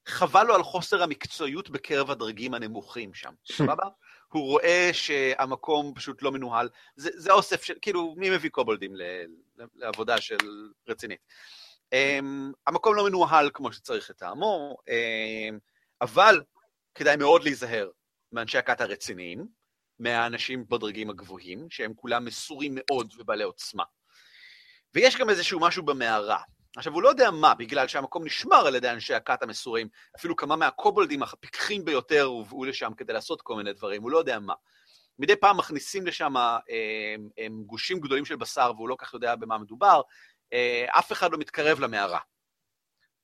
Speaker 1: חבל לו על חוסר המקצועיות בקרב הדרגים הנמוכים שם, סבבה? הוא רואה שהמקום פשוט לא מנוהל. זה, זה אוסף של, כאילו, מי מביא קובולדים לעבודה של רצינית? Um, המקום לא מנוהל כמו שצריך לטעמו, um, אבל כדאי מאוד להיזהר מאנשי הכת הרציניים, מהאנשים בדרגים הגבוהים, שהם כולם מסורים מאוד ובעלי עוצמה. ויש גם איזשהו משהו במערה. עכשיו, הוא לא יודע מה, בגלל שהמקום נשמר על ידי אנשי הכת המסורים, אפילו כמה מהקובולדים הפיקחים ביותר הובאו לשם כדי לעשות כל מיני דברים, הוא לא יודע מה. מדי פעם מכניסים לשם הם, אה, הם גושים גדולים של בשר, והוא לא כך יודע במה מדובר, אה, אף אחד לא מתקרב למערה,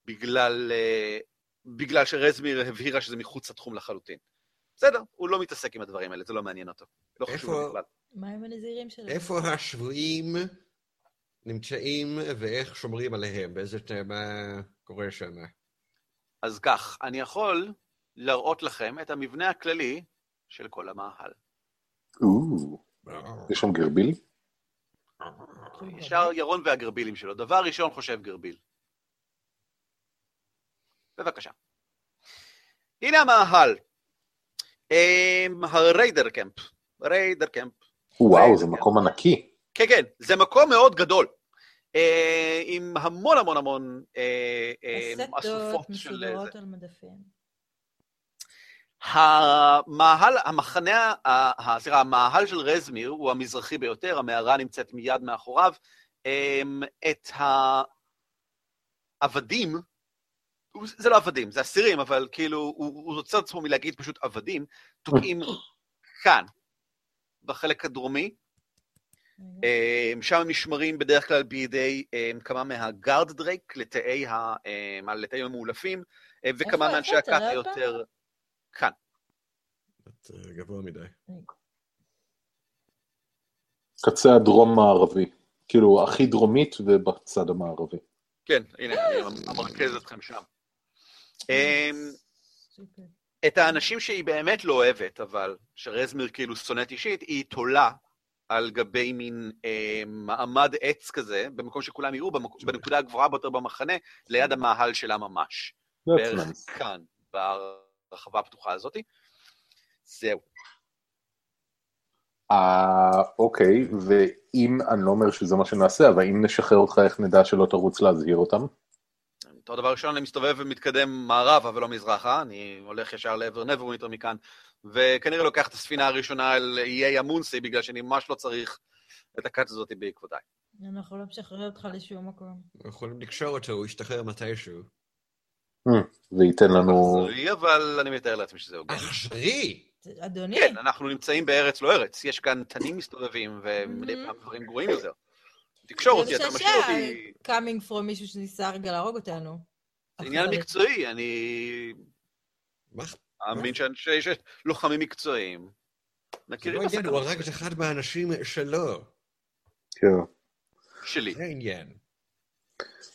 Speaker 1: בגלל, אה, בגלל שרזמיר הבהירה שזה מחוץ לתחום לחלוטין. בסדר, הוא לא מתעסק עם הדברים האלה, זה לא מעניין אותו. לא חשוב בכלל.
Speaker 4: מה עם הנזירים שלו?
Speaker 6: איפה השבויים נמצאים ואיך שומרים עליהם, באיזה תמה קורה שם.
Speaker 1: אז כך, אני יכול להראות לכם את המבנה הכללי של כל המאהל.
Speaker 3: יש שם גרביל?
Speaker 1: ישר ירון והגרבילים שלו. דבר ראשון חושב גרביל. בבקשה. הנה המאהל. אמ, הריידר קמפ. ריידר קמפ.
Speaker 3: וואו, זה מקום ענקי.
Speaker 1: כן, כן, זה מקום מאוד גדדול. אה, עם המון המון המון אה,
Speaker 4: אה, אסופות של... מסודרות על מדפים.
Speaker 1: המאהל, המחנה, סליחה, המאהל של רזמיר הוא המזרחי ביותר, המערה נמצאת מיד מאחוריו. את העבדים, זה לא עבדים, זה אסירים, אבל כאילו, הוא עוצר את עצמו מלהגיד פשוט עבדים, תוקעים כאן, בחלק הדרומי, שם הם נשמרים בדרך כלל בידי אמ, כמה מהגארד דרייק, לתאי אמ, המאולפים, וכמה מאנשי הכת היותר כאן.
Speaker 6: אה, גבוה מדי.
Speaker 3: קצה הדרום-מערבי, כאילו הכי דרומית ובצד המערבי.
Speaker 1: כן, הנה, אני אמרכז אתכם שם. את האנשים שהיא באמת לא אוהבת, אבל שרזמיר כאילו שונאת אישית, היא תולה על גבי מין אה, מעמד עץ כזה, במקום שכולם יראו, במק... בנקודה הגבוהה ביותר במחנה, ליד המאהל שלה ממש. בערך nice. כאן, ברחבה הפתוחה הזאת. זהו.
Speaker 3: אה, אוקיי, ואם, אני לא אומר שזה מה שנעשה, אבל אם נשחרר אותך, איך נדע שלא תרוץ להזהיר אותם?
Speaker 1: אותו דבר ראשון, אני מסתובב ומתקדם מערבה ולא מזרחה, אני הולך ישר לעבר נברווינטר מכאן, וכנראה לוקח את הספינה הראשונה אל איי המונסי, בגלל שאני ממש לא צריך את הכת הזאת בעקבותיי.
Speaker 4: אנחנו לא משחררים אותך לשום מקום.
Speaker 2: אנחנו יכולים לקשור אותו, הוא ישתחרר מתישהו.
Speaker 3: וייתן לנו...
Speaker 1: אכזרי, אבל אני מתאר לעצמי שזה הוגן.
Speaker 2: אכזרי!
Speaker 4: אדוני,
Speaker 1: כן, אנחנו נמצאים בארץ לא ארץ, יש כאן תנים מסתובבים, ומדי פעם דברים גרועים יותר. תקשור אותי, אתה
Speaker 4: זה
Speaker 1: משאיר אותי...
Speaker 4: coming from מישהו שניסה רגע להרוג אותנו.
Speaker 1: זה עניין מקצועי, אני
Speaker 2: מה?
Speaker 1: מאמין שיש לוחמים מקצועיים. מכירים
Speaker 2: לא עניין, הוא
Speaker 1: בסכנות
Speaker 2: הרג את אחד מהאנשים שלו.
Speaker 3: כן.
Speaker 1: שלי.
Speaker 2: זה העניין.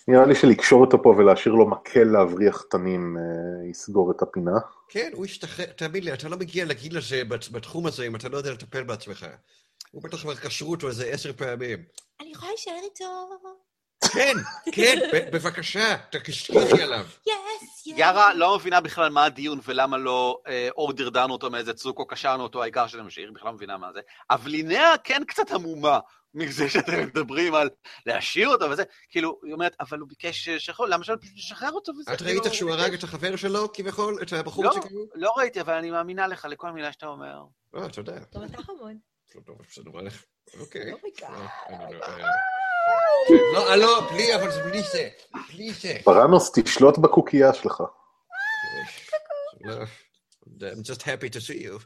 Speaker 3: נראה לי שלקשור אותו פה ולהשאיר לו מקל להבריח תנים אה, יסגור את הפינה.
Speaker 2: כן, הוא ישתחרר, תאמין לי, אתה לא מגיע לגיל הזה, בת- בתחום הזה, אם אתה לא יודע לטפל בעצמך. הוא בטח כבר קשרו אותו איזה עשר פעמים.
Speaker 4: אני יכולה להישאר איתו?
Speaker 2: כן, כן, בבקשה, תשכיחי עליו.
Speaker 4: יס, יס.
Speaker 1: יארה לא מבינה בכלל מה הדיון ולמה לא אה, או דרדרנו אותו מאיזה צוק או קשרנו אותו, העיקר שאתם משאיר, בכלל לא מבינה מה זה. אבל לינאה כן קצת המומה מזה שאתם מדברים על להשאיר אותו וזה. כאילו, היא אומרת, אבל הוא ביקש שחרור, למה שלא פשוט נשחרר אותו וזה?
Speaker 2: את
Speaker 1: כאילו,
Speaker 2: ראית שהוא
Speaker 1: הוא
Speaker 2: הרג. את החבר שלו, כביכול? את הבחור
Speaker 1: לא,
Speaker 2: שכאילו?
Speaker 1: לא ראיתי, אבל אני מאמינה לך לכל מילה שאתה אומר.
Speaker 2: אה, תודה.
Speaker 4: טוב, אתה חמוד.
Speaker 2: לא? אוקיי. לא- אה, לא, בלי, אבל זה בלי זה. בלי זה.
Speaker 3: פרנוס, תשלוט בקוקייה שלך.
Speaker 2: I'm just happy to see you.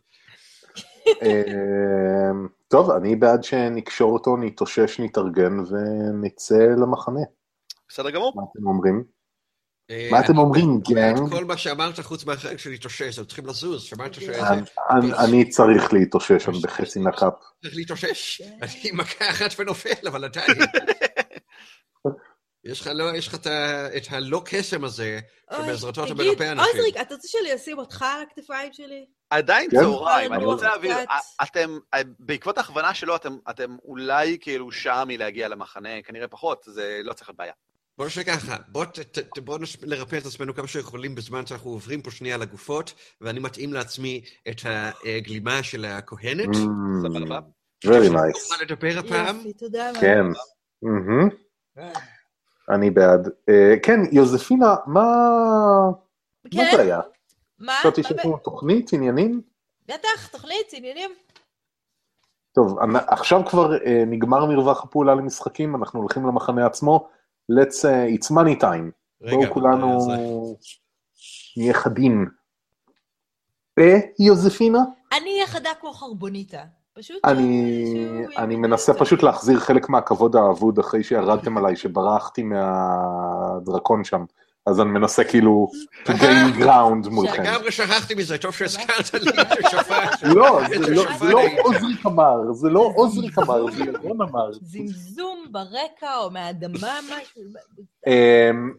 Speaker 3: אה, טוב, אני בעד שנקשור אותו, נתאושש, נתארגן ונצא למחנה.
Speaker 1: בסדר גמור.
Speaker 3: מה אתם אומרים?
Speaker 2: אה,
Speaker 3: מה אתם
Speaker 2: אני-
Speaker 3: אומרים, גנג?
Speaker 2: כל מה שאמרת חוץ מהחלק של להתאושש, אז צריכים לזוז, שמעת שזה...
Speaker 3: אני- אני- אני צריך להתאושש, אני בחצי נקאפ.
Speaker 2: צריך להתאושש. אני עם מכה אחת ונופל, אבל עדיין. יש לך לא, יש לך את ה- את הלא קסם הזה, שבעזרתו אתה מרפא אנשים.
Speaker 4: עוזריק, אתה רוצה שאני אשים אותך על הכתפיים שלי?
Speaker 1: עדיין
Speaker 3: כן.
Speaker 1: צהריים, אני רוצה להבין,
Speaker 4: קצת-
Speaker 1: אתם, בעקבות ההכוונה שלו, אתם, אתם אולי כאילו שעה מלהגיע למחנה, כנראה פחות, זה לא צריך להיות בעיה.
Speaker 2: בוא נשאר ככה, בוא, ת, ת, ת, בוא נש... נרפא את עצמנו כמה שיכולים בזמן שאנחנו עוברים פה שנייה לגופות, ואני מתאים לעצמי את הגלימה של הכהנת.
Speaker 3: Mm,
Speaker 1: סבבה?
Speaker 3: Very nice.
Speaker 2: נוכל לדבר הפעם?
Speaker 4: יופי, תודה רבה.
Speaker 3: כן. מהמם. אני בעד. אה, כן, יוזפינה, מה מה
Speaker 4: כן?
Speaker 3: זה היה?
Speaker 4: מה?
Speaker 3: חשבתי
Speaker 4: מה
Speaker 3: שיש
Speaker 4: ב-
Speaker 3: לנו תוכנית, עניינים?
Speaker 4: בטח, תוכנית, עניינים.
Speaker 3: טוב, עכשיו כבר אה, נגמר מרווח הפעולה למשחקים, אנחנו הולכים למחנה עצמו. Let's, uh, it's money time. בואו כולנו נהיה חדים. אה, יוזפינה?
Speaker 4: אני אהיה חדה כמו חרבוניטה. פשוט...
Speaker 3: אני,
Speaker 4: שהוא-
Speaker 3: אני מנסה פשוט להחזיר חלק מהכבוד האבוד אחרי שירדתם עליי, שברחתי מהדרקון שם. אז אני מנסה כאילו to gain ground מולכם.
Speaker 2: לגמרי שכחתי מזה, טוב שהזכרת לי.
Speaker 3: לא,
Speaker 2: את
Speaker 3: זה לא- זה לא. עוזריק אמר, זה לא עוזריק אמר, זה ירון אמר.
Speaker 4: זמזום ברקע או מהאדמה, משהו.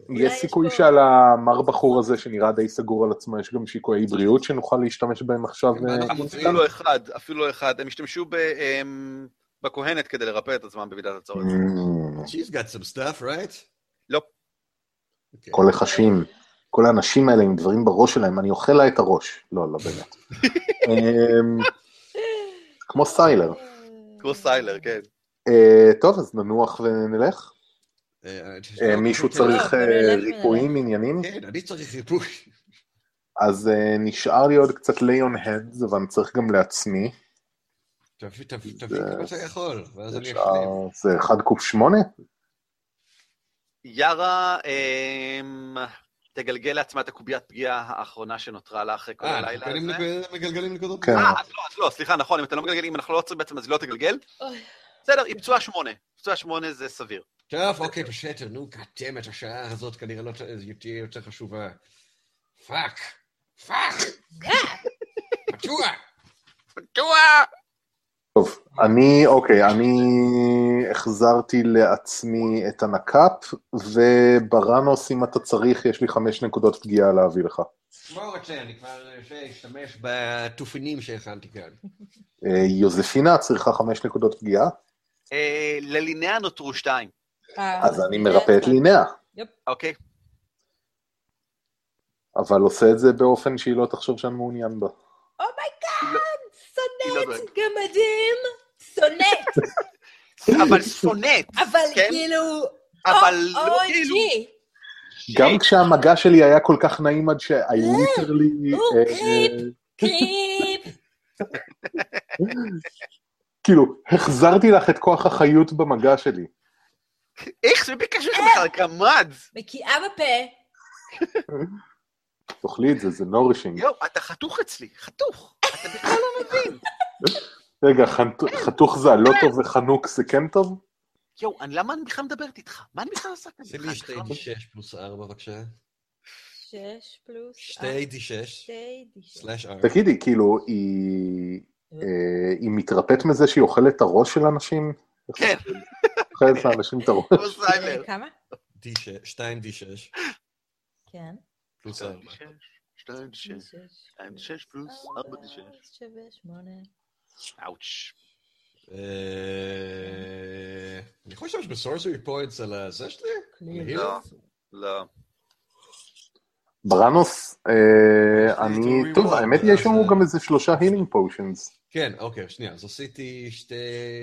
Speaker 4: אולי
Speaker 3: יש סיכוי שעל המר בחור הזה שנראה די סגור על עצמו, יש גם שיקויי בריאות שנוכל להשתמש בהם עכשיו.
Speaker 2: מה
Speaker 3: אה,
Speaker 2: אנחנו
Speaker 1: אפילו לא אחד, אפילו לא אחד. הם השתמשו ב, אמ, בכהנת כדי לרפא את עצמם במידת הצורך.
Speaker 3: אמ,
Speaker 2: She's got some stuff, right?
Speaker 1: לא.
Speaker 2: אוקיי.
Speaker 3: כל החשים, כל האנשים האלה עם דברים בראש שלהם, אני אוכל לה את הראש. לא, לא באמת. אמ, כמו סיילר.
Speaker 1: כמו סיילר, כן.
Speaker 3: אה, טוב, אז ננוח ונלך.
Speaker 2: אה,
Speaker 3: מישהו
Speaker 2: כן,
Speaker 3: צריך אה,
Speaker 4: נלך
Speaker 3: ריפויים, עניינים?
Speaker 2: כן, אני צריך ריפוי.
Speaker 3: אז נשאר לי עוד קצת ליון הדס, אבל אני צריך גם לעצמי.
Speaker 2: תביא, תביא, תביא כמה שאתה יכול, ואז אני אשלים.
Speaker 3: זה 1 קוב 8?
Speaker 1: יארה אמ, תגלגל לעצמה את הקוביית פגיעה האחרונה שנותרה לה אחרי כל
Speaker 2: אה,
Speaker 1: הלילה
Speaker 2: אנחנו
Speaker 1: הזה.
Speaker 2: מגלגלים- מגלגלים נקודות?
Speaker 3: כן.
Speaker 1: אה, אז לא, אז לא, סליחה, נכון, אם אתה לא מגלגל, אם אנחנו לא עוצרים בעצם, אז לא תגלגל. בסדר, היא פצועה שמונה. פצועה שמונה זה סביר.
Speaker 2: טוב, אוקיי, בסדר, נו, קדם את השעה הזאת כנראה לא ת- תהיה יותר חשובה. fuck, fuck, פצוע.
Speaker 1: פצוע!
Speaker 3: טוב, אני, אוקיי, אני החזרתי לעצמי את הנק"פ, וברנוס, אם אתה צריך, יש לי חמש נקודות פגיעה להביא לך.
Speaker 2: כמו רוצה, אני כבר אה, אשתמש בתופינים שהכנתי כאן.
Speaker 3: אה, יוזפינה, את צריכה חמש נקודות פגיעה,
Speaker 1: אה, ללינאה נותרו שתיים,
Speaker 3: אז אני מרפא את לינאה,
Speaker 1: אוקיי?
Speaker 3: אבל עושה את זה באופן שהיא לא תחשוב שאני מעוניין בה.
Speaker 4: oh
Speaker 1: my god, לא
Speaker 4: שונאת
Speaker 1: דואגת.
Speaker 4: גמדים. שונאת,
Speaker 1: אבל שונאת,
Speaker 4: אבל
Speaker 1: כן?
Speaker 4: כאילו...
Speaker 1: אבל לא. כאילו...
Speaker 3: גם כשהמגע שלי היה כל כך נעים עד ש-I literally...
Speaker 4: הוא
Speaker 3: אה,
Speaker 4: creep.
Speaker 3: אה,
Speaker 4: creep.
Speaker 3: כאילו, החזרתי לך את כוח החיות במגע שלי.
Speaker 1: איך זה בקשר בכלל קמ"ד?
Speaker 4: מקיאה בפה.
Speaker 3: תאכלי את זה, זה נורשינג.
Speaker 1: יואו, אתה חתוך אצלי, חתוך. אתה בכלל לא מבין.
Speaker 3: רגע, חתוך זה הלא טוב וחנוק זה כן טוב?
Speaker 1: יואו, למה אני בכלל מדברת איתך? מה אני בכלל עושה כאן?
Speaker 2: עשי לי שתי D6 פלוס 4 בבקשה.
Speaker 4: שש פלוס...
Speaker 2: שתי D6
Speaker 4: שתי דישות.
Speaker 2: סלאש 4.
Speaker 3: תגידי, כאילו, היא... אה, היא מתרפאת מזה שהיא אוכלת את הראש של אנשים?
Speaker 1: כן.
Speaker 3: אוכלת לאנשים את הראש.
Speaker 4: כמה?
Speaker 2: 2 D6
Speaker 4: כן.
Speaker 2: פלוס 4.
Speaker 1: שתיים, שש. שתיים, שש פלוס ארבע שש.
Speaker 4: שווה שמונה.
Speaker 1: אאוץ'.
Speaker 2: אה, אני יכול להשתמש ב sorcery points על הזה שלי?
Speaker 1: לא, לא.
Speaker 3: בראנוס, אה, אני... טוב, האמת יש
Speaker 2: אז,
Speaker 3: לנו
Speaker 2: אה,
Speaker 3: גם איזה שלושה healing potions.
Speaker 2: כן, אוקיי, שנייה, אז עשיתי שתי...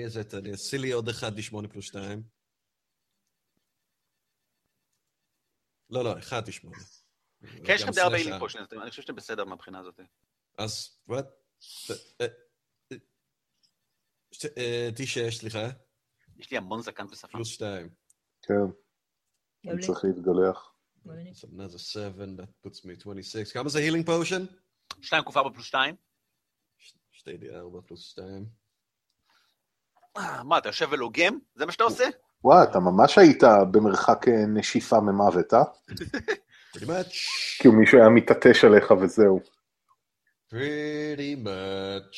Speaker 2: זה, אני עשי לי עוד אחד D8 פלוס 2. לא, לא, אחד D8.
Speaker 1: כן, יש לכם די הרבה
Speaker 2: ארבע.
Speaker 1: פושנס, אני חושב שאתם בסדר מהבחינה הזאת.
Speaker 2: אז, what? אה, אה, שתי- אה, D6, סליחה,
Speaker 1: יש לי המון זקן ושפה.
Speaker 2: פלוס 2.
Speaker 3: כן, אני. צריך להתגלח.
Speaker 2: another 7, that puts me 26. כמה זה הילינג פושן?
Speaker 1: שתיים קוף ארבע פלוס שתיים.
Speaker 2: שתי D4 פלוס 2.
Speaker 1: אה, מה, אתה יושב ולוגם? זה מה שאתה עושה?
Speaker 3: וואי, אתה ממש היית במרחק אה, נשיפה ממוות, אה?
Speaker 2: pretty much.
Speaker 3: כאילו מישהו היה מתעטש עליך וזהו.
Speaker 2: pretty much.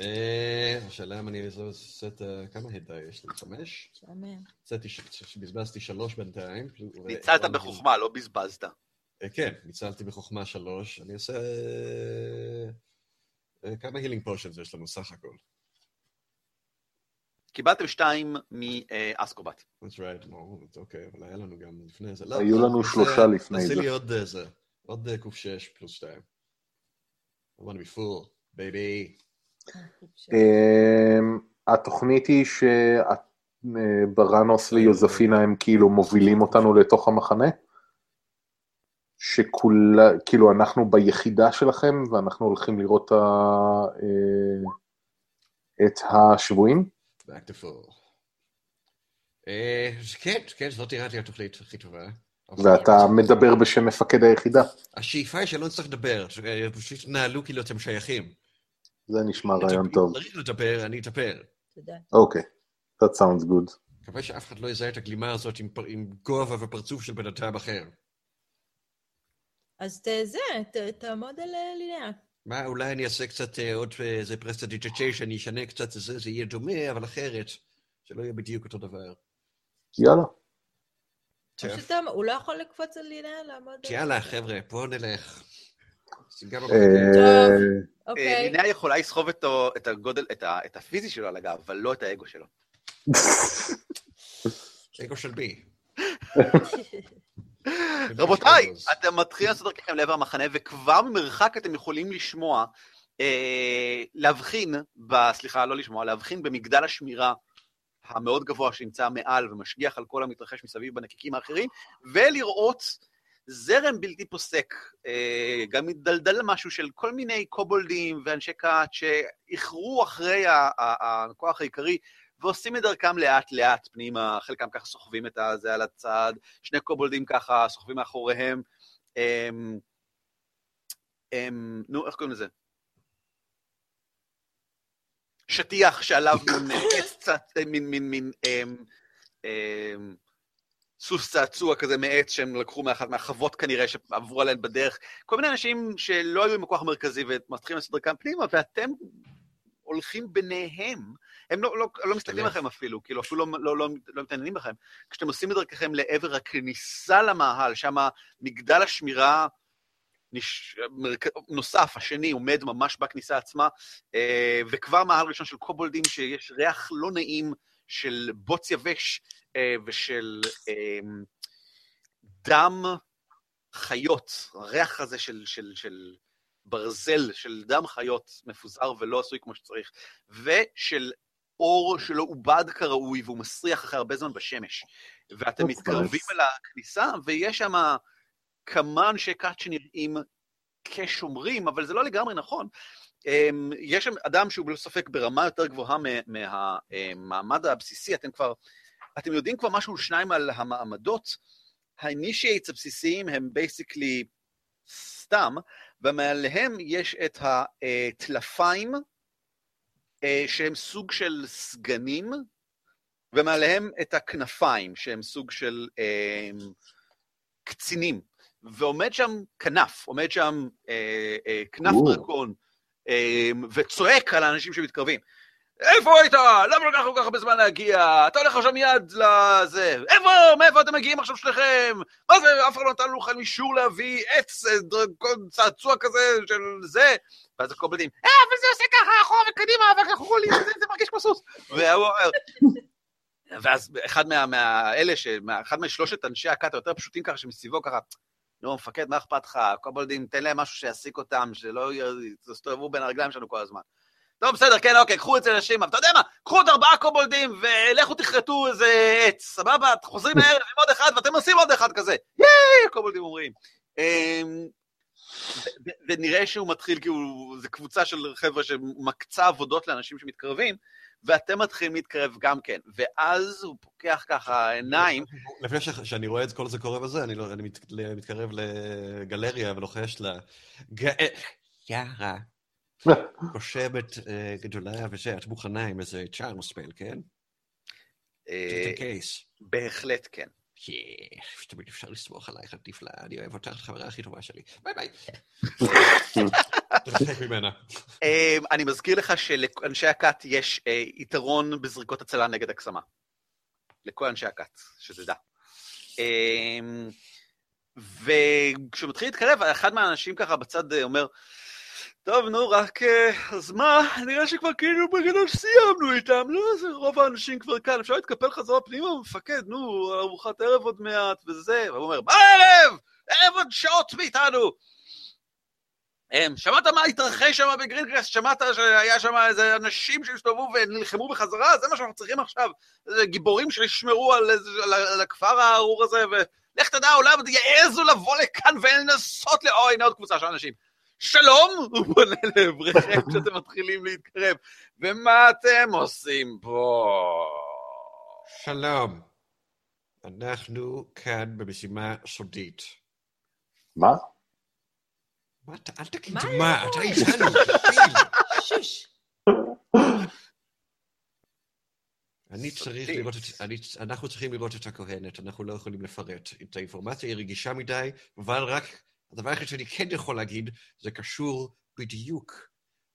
Speaker 2: אה, השאלה אם אני עושה את ה... כמה הידה יש לי? חמש?
Speaker 4: משעמם.
Speaker 2: יצאתי ש- ש- בזבזתי שלוש בינתיים.
Speaker 1: ניצלת בחוכמה, לא בזבזת.
Speaker 2: אה, כן, ניצלתי בחוכמה שלוש. אני עושה... אה, כמה הילינג פושנס יש לנו סך הכל?
Speaker 1: קיבלתם שתיים מאסקובט.
Speaker 2: That's right, נו, אוקיי, אבל היה לנו גם לפני זה. לא,
Speaker 3: היו לנו שלושה
Speaker 2: אה,
Speaker 3: לפני
Speaker 2: תעשי
Speaker 3: זה.
Speaker 2: לי עוד אה, זה, עוד אה, קוף שש פלוס שתיים. I want to be full, baby.
Speaker 3: אמ, התוכנית היא שבראנוס ויוזפינה הם כאילו מובילים אותנו לתוך המחנה? שכולה, כאילו אנחנו ביחידה שלכם ואנחנו הולכים לראות ה- אה, את השבויים?
Speaker 2: Back to full. אה, כן, כן, זאת נראית לי התוכנית הכי טובה.
Speaker 3: ואתה מדבר בשם מפקד היחידה.
Speaker 2: השאיפה היא שלא נצטרך לדבר, פשוט תנהלו כאילו אתם שייכים.
Speaker 3: זה נשמע רעיון טוב.
Speaker 2: צריך לדבר, אני אדבר.
Speaker 4: תודה.
Speaker 3: אוקיי, that sounds good.
Speaker 2: מקווה שאף אחד לא יזהה את הגלימה הזאת עם עם גובה ופרצוף של בן אדם אחר.
Speaker 4: אז ת- זה, תעמוד על אה, לינאה.
Speaker 2: מה, אולי אני אעשה קצת אה, עוד אה, איזה prestidigitation, אני אשנה קצת את זה, זה יהיה דומה, אבל אחרת. שלא יהיה בדיוק אותו דבר.
Speaker 3: יאללה.
Speaker 4: שאתה, הוא לא יכול לקפוץ על לינאה לעמוד.
Speaker 2: יאללה, חבר'ה, בואו נלך.
Speaker 3: אה.
Speaker 4: אוקיי.
Speaker 1: לינאה יכולה לסחוב את הגודל, את הפיזי שלו על הגב, אבל לא את האגו שלו.
Speaker 2: אגו של בי.
Speaker 1: רבותיי, אתם מתחילים לעשות דרככם לעבר המחנה, וכבר ממרחק אתם יכולים לשמוע, אה, להבחין, סליחה, לא לשמוע, להבחין במגדל השמירה המאוד גבוה שנמצא מעל ומשגיח על כל המתרחש מסביב בנקיקים האחרים, ולראות זרם בלתי פוסק, אה, גם מדלדל משהו של כל מיני קובולדים ואנשי קאט שאיחרו אחרי הכוח העיקרי, ועושים את דרכם לאט-לאט פנימה, חלקם ככה סוחבים את הזה על הצד, שני קובולדים ככה סוחבים מאחוריהם. הם, הם, נו, איך קוראים לזה? שטיח שעליו מין עץ אה, מין, מין, מין, הם, הם, סוס צעצוע כזה מעץ שהם לקחו מאחת מהחוות כנראה שעברו עליהן בדרך. כל מיני אנשים שלא היו עם הכוח המרכזי ומתחילים לעשות דרכם פנימה, ואתם הולכים ביניהם. הם לא, לא, לא מסתכלים
Speaker 2: הולך.
Speaker 1: עליכם אפילו, כאילו אפילו לא, לא, לא, לא מתעניינים בכם. כשאתם עושים את דרככם לעבר הכניסה למאהל, שם מגדל השמירה נש... מרכ... נוסף, השני, עומד ממש בכניסה עצמה, אה, וכבר מאהל ראשון של קובולדים שיש ריח לא נעים של בוץ יבש אה, ושל אה, דם חיות, הריח הזה של, של, של ברזל של דם חיות מפוזר ולא עשוי כמו שצריך, ושל אור שלא עובד כראוי והוא מסריח אחרי הרבה זמן בשמש. ואתם מתקרבים. אל הכניסה, ויש שם כמה אנשי כת שנראים כשומרים, אבל זה לא לגמרי נכון. אמ, יש שם אדם שהוא בלא ספק ברמה יותר גבוהה מה- מהמעמד הבסיסי, אתם כבר, אתם יודעים כבר משהו שניים על המעמדות. ה initiates הבסיסיים הם basically סתם, ומעליהם יש את הטלפיים, אה, שהם סוג של סגנים, ומעליהם את הכנפיים, שהם סוג של אה, קצינים. ועומד שם כנף, עומד שם אה, כנף. דרקון, וצועק על האנשים שמתקרבים. איפה היית? למה לקח כל כך הרבה זמן להגיע? אתה הולך עכשיו מיד לזה. איפה? מאיפה אתם מגיעים עכשיו שניכם? מה זה? אף אחד לא נתן לכם אישור להביא עץ, אה, צעצוע כזה של זה. ואז הקובלדים, אה, אבל זה עושה ככה אחורה וקדימה, ואנחנו יכולים, זה, מרגיש כמו סוס. והוא אומר, ואז אחד מה- מהאלה, אחד משלושת אנשי הכת היותר פשוטים ככה שמסביבו ככה, נו, מפקד, מה אכפת לך? קובלדים, תן להם משהו שיעסיק אותם, שלא יסתובבו בין הרגליים שלנו כל הזמן. טוב, בסדר, כן, אוקיי, קחו את זה אבל אתה יודע מה? קחו עוד ארבעה קובלדים ולכו תכרתו איזה עץ, סבבה? חוזרים הערב עם עוד אחד ואתם עושים עוד אחד כזה. ייי, הקובלדים אומרים. אמ, ונראה שהוא מתחיל, הוא, זה קבוצה של חבר'ה שמקצה עבודות לאנשים שמתקרבים, ואתם מתחילים להתקרב גם כן. ואז הוא פוקח ככה עיניים,
Speaker 2: לפני שאני רואה את כל זה קורה בזה, אני לא- מתקרב לגלריה ולוחש לה, יארה, רושמת אה, גדולה וזה, את מוכנה עם איזה charm spell, כן?
Speaker 1: אה. בהחלט כן.
Speaker 2: תמיד אפשר לסמוך עלייך, את נפלאה, אני אוהב אותך, את החברה הכי טובה שלי. ביי ביי. תרחק ממנה.
Speaker 1: אה, אני מזכיר לך שלאנשי הכת יש יתרון בזריקות הצלה נגד הקסמה. לכל אנשי הכת, שתדע. וכשהוא מתחיל להתקרב, אחד מהאנשים ככה בצד אומר, טוב, נו, רק, אה, אז מה, נראה שכבר כאילו בגדול סיימנו איתם, לא? זה רוב האנשים כבר כאן, אפשר להתקפל חזרה פנימה, מפקד, נו, ארוחת ערב עוד מעט וזה, והוא אומר, מה ערב? ערב עוד שעות מאיתנו! הם, שמעת מה התרחש שם בגרינקרסט? שמעת שהיה שם איזה אנשים שהסתובבו ונלחמו בחזרה? זה מה שאנחנו צריכים עכשיו. איזה גיבורים שישמרו על, על, על הכפר הארור הזה, ולך תדע, אולי יעזו לבוא לכאן ולנסות ל... אוי, הנה עוד קבוצה של אנשים. שלום! הוא פונה לעברכם כשאתם מתחילים להתקרב. ומה אתם עושים פה?
Speaker 2: שלום. אנחנו כאן במשימה סודית.
Speaker 3: מה?
Speaker 2: מה אתה, אל תגיד
Speaker 4: מה
Speaker 2: אתה איתנו,
Speaker 4: שוש.
Speaker 2: אני צריך. לראות את, אני, אנחנו צריכים לראות את הכהנת, אנחנו לא יכולים לפרט את האינפורמציה, היא רגישה מדי, אבל רק, הדבר היחיד שאני כן יכול להגיד, זה קשור בדיוק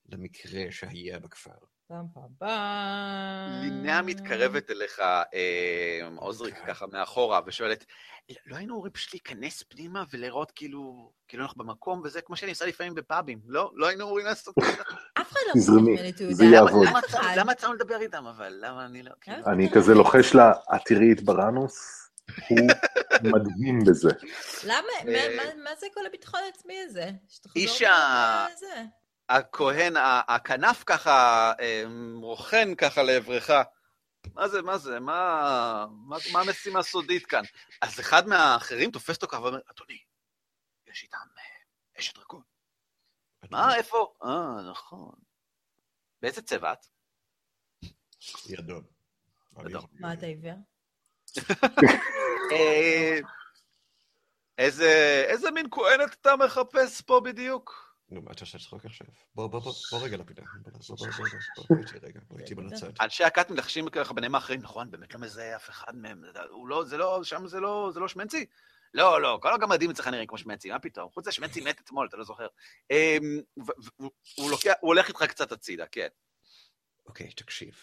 Speaker 2: למקרה שהיה בכפר.
Speaker 4: פעם פעם פעם.
Speaker 1: לינאה מתקרבת אליך, אה, עוזריק, ככה מאחורה, ושואלת, לא היינו אומרים פשוט להיכנס פנימה ולראות כאילו, כאילו אנחנו במקום וזה, כמו שאני עושה לפעמים בפאבים, לא? לא היינו אמורים לעשות כזה.
Speaker 4: אף אחד לא מביא ממני תעודה.
Speaker 3: זה יעבוד.
Speaker 1: למה- יצאנו לדבר איתם, אבל? למה אני לא... כאילו?
Speaker 3: אני כזה לוחש לה, את תראי את בראנוס, הוא מדהים בזה.
Speaker 4: למה? מה-
Speaker 1: אה,
Speaker 4: מה- זה כל הביטחון העצמי הזה?
Speaker 1: איש. הכהן, הכנף ככה, אה, רוכן ככה לעברך. מה זה, מה זה, מה, מה, מה המשימה הסודית כאן? אז אחד מהאחרים תופס אותו ככה ואומר, אדוני, יש איתם אה, אשת דרקון. מה, איפה? אה, נכון. באיזה צבע את?
Speaker 2: אדום.
Speaker 4: מה אתה עיוור?
Speaker 1: אה, איזה, מין כהנת אתה מחפש פה בדיוק?
Speaker 2: נו, מה אתה צחוק עכשיו? בוא, בוא, בוא, בוא רגע לפינה. בוא, בוא, בוא, בוא, בוא, איתי רגע, בוא איתי בצד.
Speaker 1: אנשי הכת מלחשים ככה ביניהם האחרים, נכון, באמת לא מזהה אף אחד מהם, הוא לא, זה לא, שם זה לא, זה לא שמנצי? לא, לא, כל הגמדים אצלך נראים כמו שמנצי, מה פתאום? חוץ מזה שמנצי מת אתמול, אתה לא זוכר. אמ, הוא הולך איתך קצת הצידה, כן.
Speaker 2: אוקיי, תקשיב.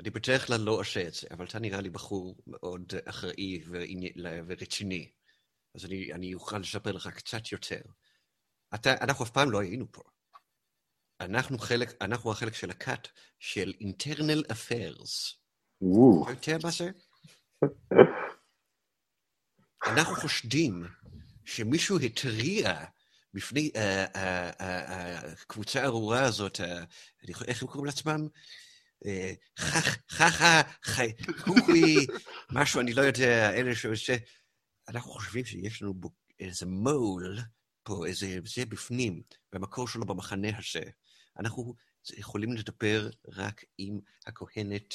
Speaker 2: אני בדרך כלל לא עושה את זה, אבל אתה נראה לי בחור מאוד אחראי ורציני. אז אני, אני אוכל לספר לך קצת יותר. אתה, אנחנו אף פעם לא היינו פה. אנחנו חלק, אנחנו החלק של הכת של internal affairs. אתה יודע מה זה? אנחנו חושדים שמישהו התריע בפני אה, אה, אה, הקבוצה הארורה הזאת, איך הם קוראים לעצמם? אה, חחה, חי, קוקי, משהו, אני לא יודע, אלה ש... ש- אנחנו חושבים שיש לנו איזה מול פה, איזה זה בפנים, והמקור שלו במחנה הזה. אנחנו יכולים לדבר רק עם הכהנת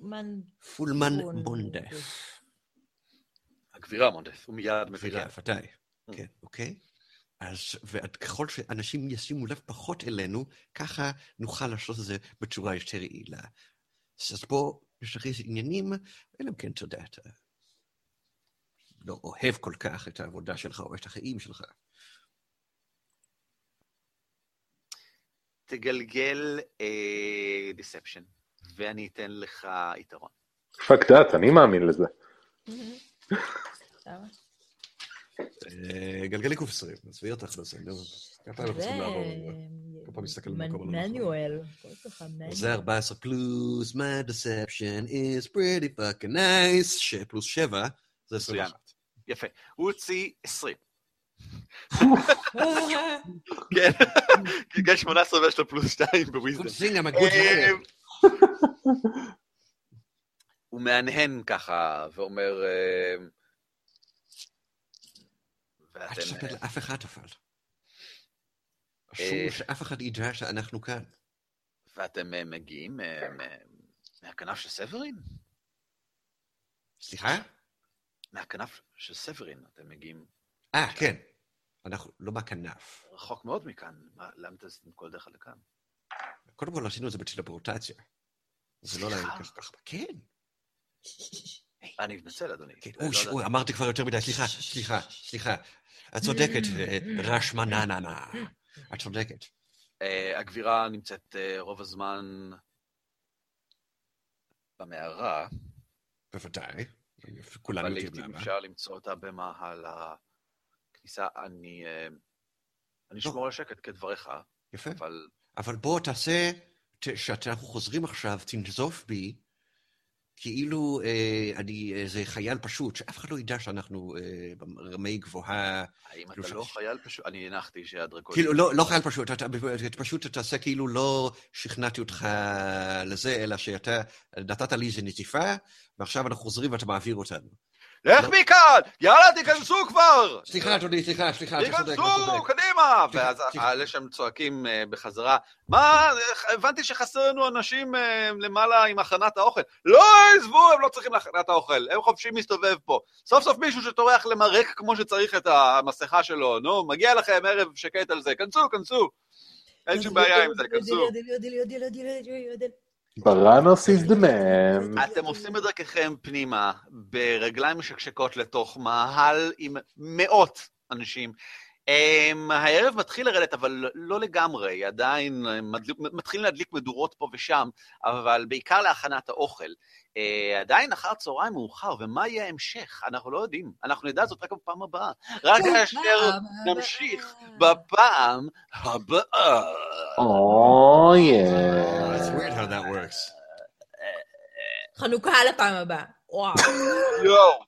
Speaker 4: מן...
Speaker 2: פולמן מונדף.
Speaker 1: הגבירה מונדס, הוא מיד.
Speaker 2: גבירה, ודאי. כן, אוקיי? אז וככל שאנשים ישימו לב פחות אלינו, ככה נוכל לעשות את זה בצורה יותר יעילה. אז בוא נזריז עניינים, אלא אם כן, אתה יודע, אתה לא אוהב כל כך את העבודה שלך או את החיים שלך.
Speaker 1: תגלגל deception, ואני אתן לך יתרון.
Speaker 3: fuck that, אני מאמין לזה.
Speaker 2: אה, גלגלי קוף 20, עזבי אותך בזה, נו. כמה פעמים אנחנו צריכים לעבור על? כל פעם מסתכל במקום הלא נכון.
Speaker 4: מנואל.
Speaker 2: זה 14 פלוס, my deception is pretty fucking nice, שפלוס 7, זה 21.
Speaker 1: יפה. הוא הוציא 20. כן, גלגל 18 ויש לו פלוס 2 בוויזדום.
Speaker 2: Good thing I'm a good
Speaker 1: אה,
Speaker 2: man.
Speaker 1: הוא מהנהן ככה, ואומר... אה,
Speaker 2: אל. תספר לאף אחד אבל. אסור
Speaker 1: אה.
Speaker 2: שאף אחד ידע שאנחנו כאן.
Speaker 1: ואתם אה, מגיעים אה, מהכנף של סברין?
Speaker 2: סליחה?
Speaker 1: מהכנף של סברין אתם מגיעים
Speaker 2: אה, כן. אנחנו לא מהכנף.
Speaker 1: רחוק מאוד מכאן. מה- למה אתם עשיתם כל דרך לכאן?
Speaker 2: קודם כל עשינו את זה בטלפורטציה. זה לא
Speaker 1: סליחה?
Speaker 2: לקח ככה. כן,
Speaker 1: אני מתנצל, אדוני.
Speaker 2: כן.
Speaker 1: לא
Speaker 2: אוי,
Speaker 1: ידעתי.
Speaker 2: אוי, אמרתי כבר יותר מדי, סליחה, סליחה, סליחה. את צודקת, אה, רשמנננה. את צודקת.
Speaker 1: אה, הגבירה נמצאת אה, רוב הזמן במערה,
Speaker 2: בוודאי. כולנו
Speaker 1: אבל
Speaker 2: יודעים
Speaker 1: לעיתים
Speaker 2: למה.
Speaker 1: אפשר למצוא אותה במאהל הכניסה. אני אני אשמור על שקט כדבריך,
Speaker 2: יפה.
Speaker 1: אבל
Speaker 2: אבל בוא תעשה, ת- שאנחנו חוזרים עכשיו, תנזוף בי, כאילו אה, אני איזה חייל פשוט, שאף אחד לא ידע שאנחנו אה, ברמי גבוהה.
Speaker 1: האם
Speaker 2: כאילו
Speaker 1: אתה
Speaker 2: ש-
Speaker 1: לא חייל פשוט? אני הנחתי שהדרקונים...
Speaker 2: כאילו, לא, לא חייל פשוט, אתה, אתה פשוט תעשה כאילו לא שכנעתי אותך לזה, אלא שאתה נתת לי איזה נזיפה, ועכשיו אנחנו חוזרים ואתה מעביר אותנו.
Speaker 1: לך
Speaker 2: לא.
Speaker 1: מכאן! יאללה, תיכנסו כבר!
Speaker 2: סליחה, אדוני, סליחה, סליחה, אתה צודק,
Speaker 1: תיכנסו. קדימה! ואז. אלה שם צועקים אה, בחזרה, מה, הבנתי שחסר לנו אנשים אה, למעלה עם הכנת האוכל. לא, עזבו, הם לא צריכים להכנת האוכל, הם חופשיים להסתובב פה. סוף סוף מישהו שטורח למרק כמו שצריך את המסכה שלו, נו, מגיע לכם ערב שקט על זה, כנסו, כנסו. אין שום בעיה עם זה, כנסו.
Speaker 3: בראנוס is the man.
Speaker 1: אתם עושים את דרככם פנימה, ברגליים משקשקות לתוך מאהל עם מאות אנשים. Um, הערב מתחיל לרדת, אבל לא לגמרי, עדיין אה, מתחילים להדליק מדורות פה ושם, אבל בעיקר להכנת האוכל. Uh, עדיין אחר צהריים מאוחר, ומה יהיה ההמשך? אנחנו לא יודעים. אנחנו נדע זאת רק בפעם הבאה. רק כאשר נמשיך בפעם הבאה.
Speaker 3: Oh
Speaker 2: that works.
Speaker 4: חנוכה לפעם הבאה. וואו,
Speaker 1: יואו.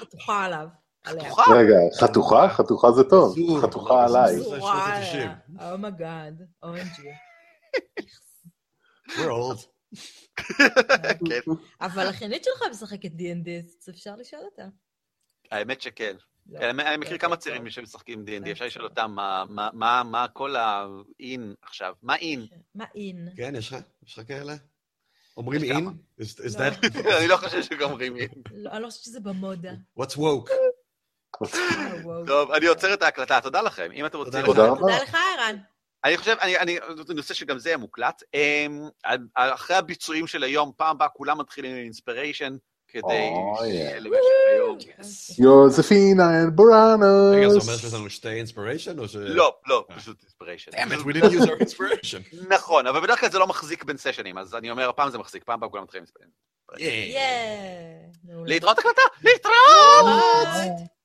Speaker 4: חתוכה עליו.
Speaker 1: חתוכה?
Speaker 3: רגע, חתוכה? חתוכה זה טוב. חתוכה
Speaker 2: לא,
Speaker 3: עליי.
Speaker 2: זור.
Speaker 4: וואו,
Speaker 2: ה-90.
Speaker 4: oh my God, אונג'י.
Speaker 2: We're old.
Speaker 1: כן,
Speaker 4: אבל האחיינית שלך משחקת D&D, אז אפשר לשאול אותה.
Speaker 1: האמת שכן.
Speaker 4: לא.
Speaker 1: כן, אני מכיר
Speaker 4: אוקיי,
Speaker 1: כמה
Speaker 4: טוב.
Speaker 1: צעירים שמשחקים D&D. אפשר לשאול אותם מה- מה- מה מה כל ה-in עכשיו, מה in?
Speaker 4: מה in?
Speaker 2: כן, יש לך? כאלה? אומרים is
Speaker 4: לא.
Speaker 1: אני לא חושב שגם אומרים in.
Speaker 4: לא, אני לא חושבת שזה במודה.
Speaker 2: What's woke?
Speaker 4: אה.
Speaker 1: טוב, אני עוצר את ההקלטה, תודה לכם. אם אתם רוצים...
Speaker 2: תודה.
Speaker 3: רבה.
Speaker 4: תודה לך, ערן.
Speaker 1: אני חושב, אני, אני, אני רוצה שגם זה יהיה מוקלט. אמ, אחרי הביצועים של היום, פעם הבאה כולם מתחילים עם inspiration, כדי
Speaker 3: yeah.
Speaker 1: למשך היום.
Speaker 3: יוזפינה אל
Speaker 2: רגע, זה אומר. שיש לנו שתי inspiration או ש...
Speaker 1: לא, לא, פשוט inspiration.
Speaker 2: Damn it, we didn't use our inspiration.
Speaker 1: נכון, אבל בדרך כלל זה לא מחזיק בין סשנים, אז אני אומר, הפעם זה מחזיק, פעם הבאה כולם מתחילים inspiration.
Speaker 2: Yeah.
Speaker 4: יאה. מעולה.
Speaker 1: להתראות הקלטה!
Speaker 4: להתראות.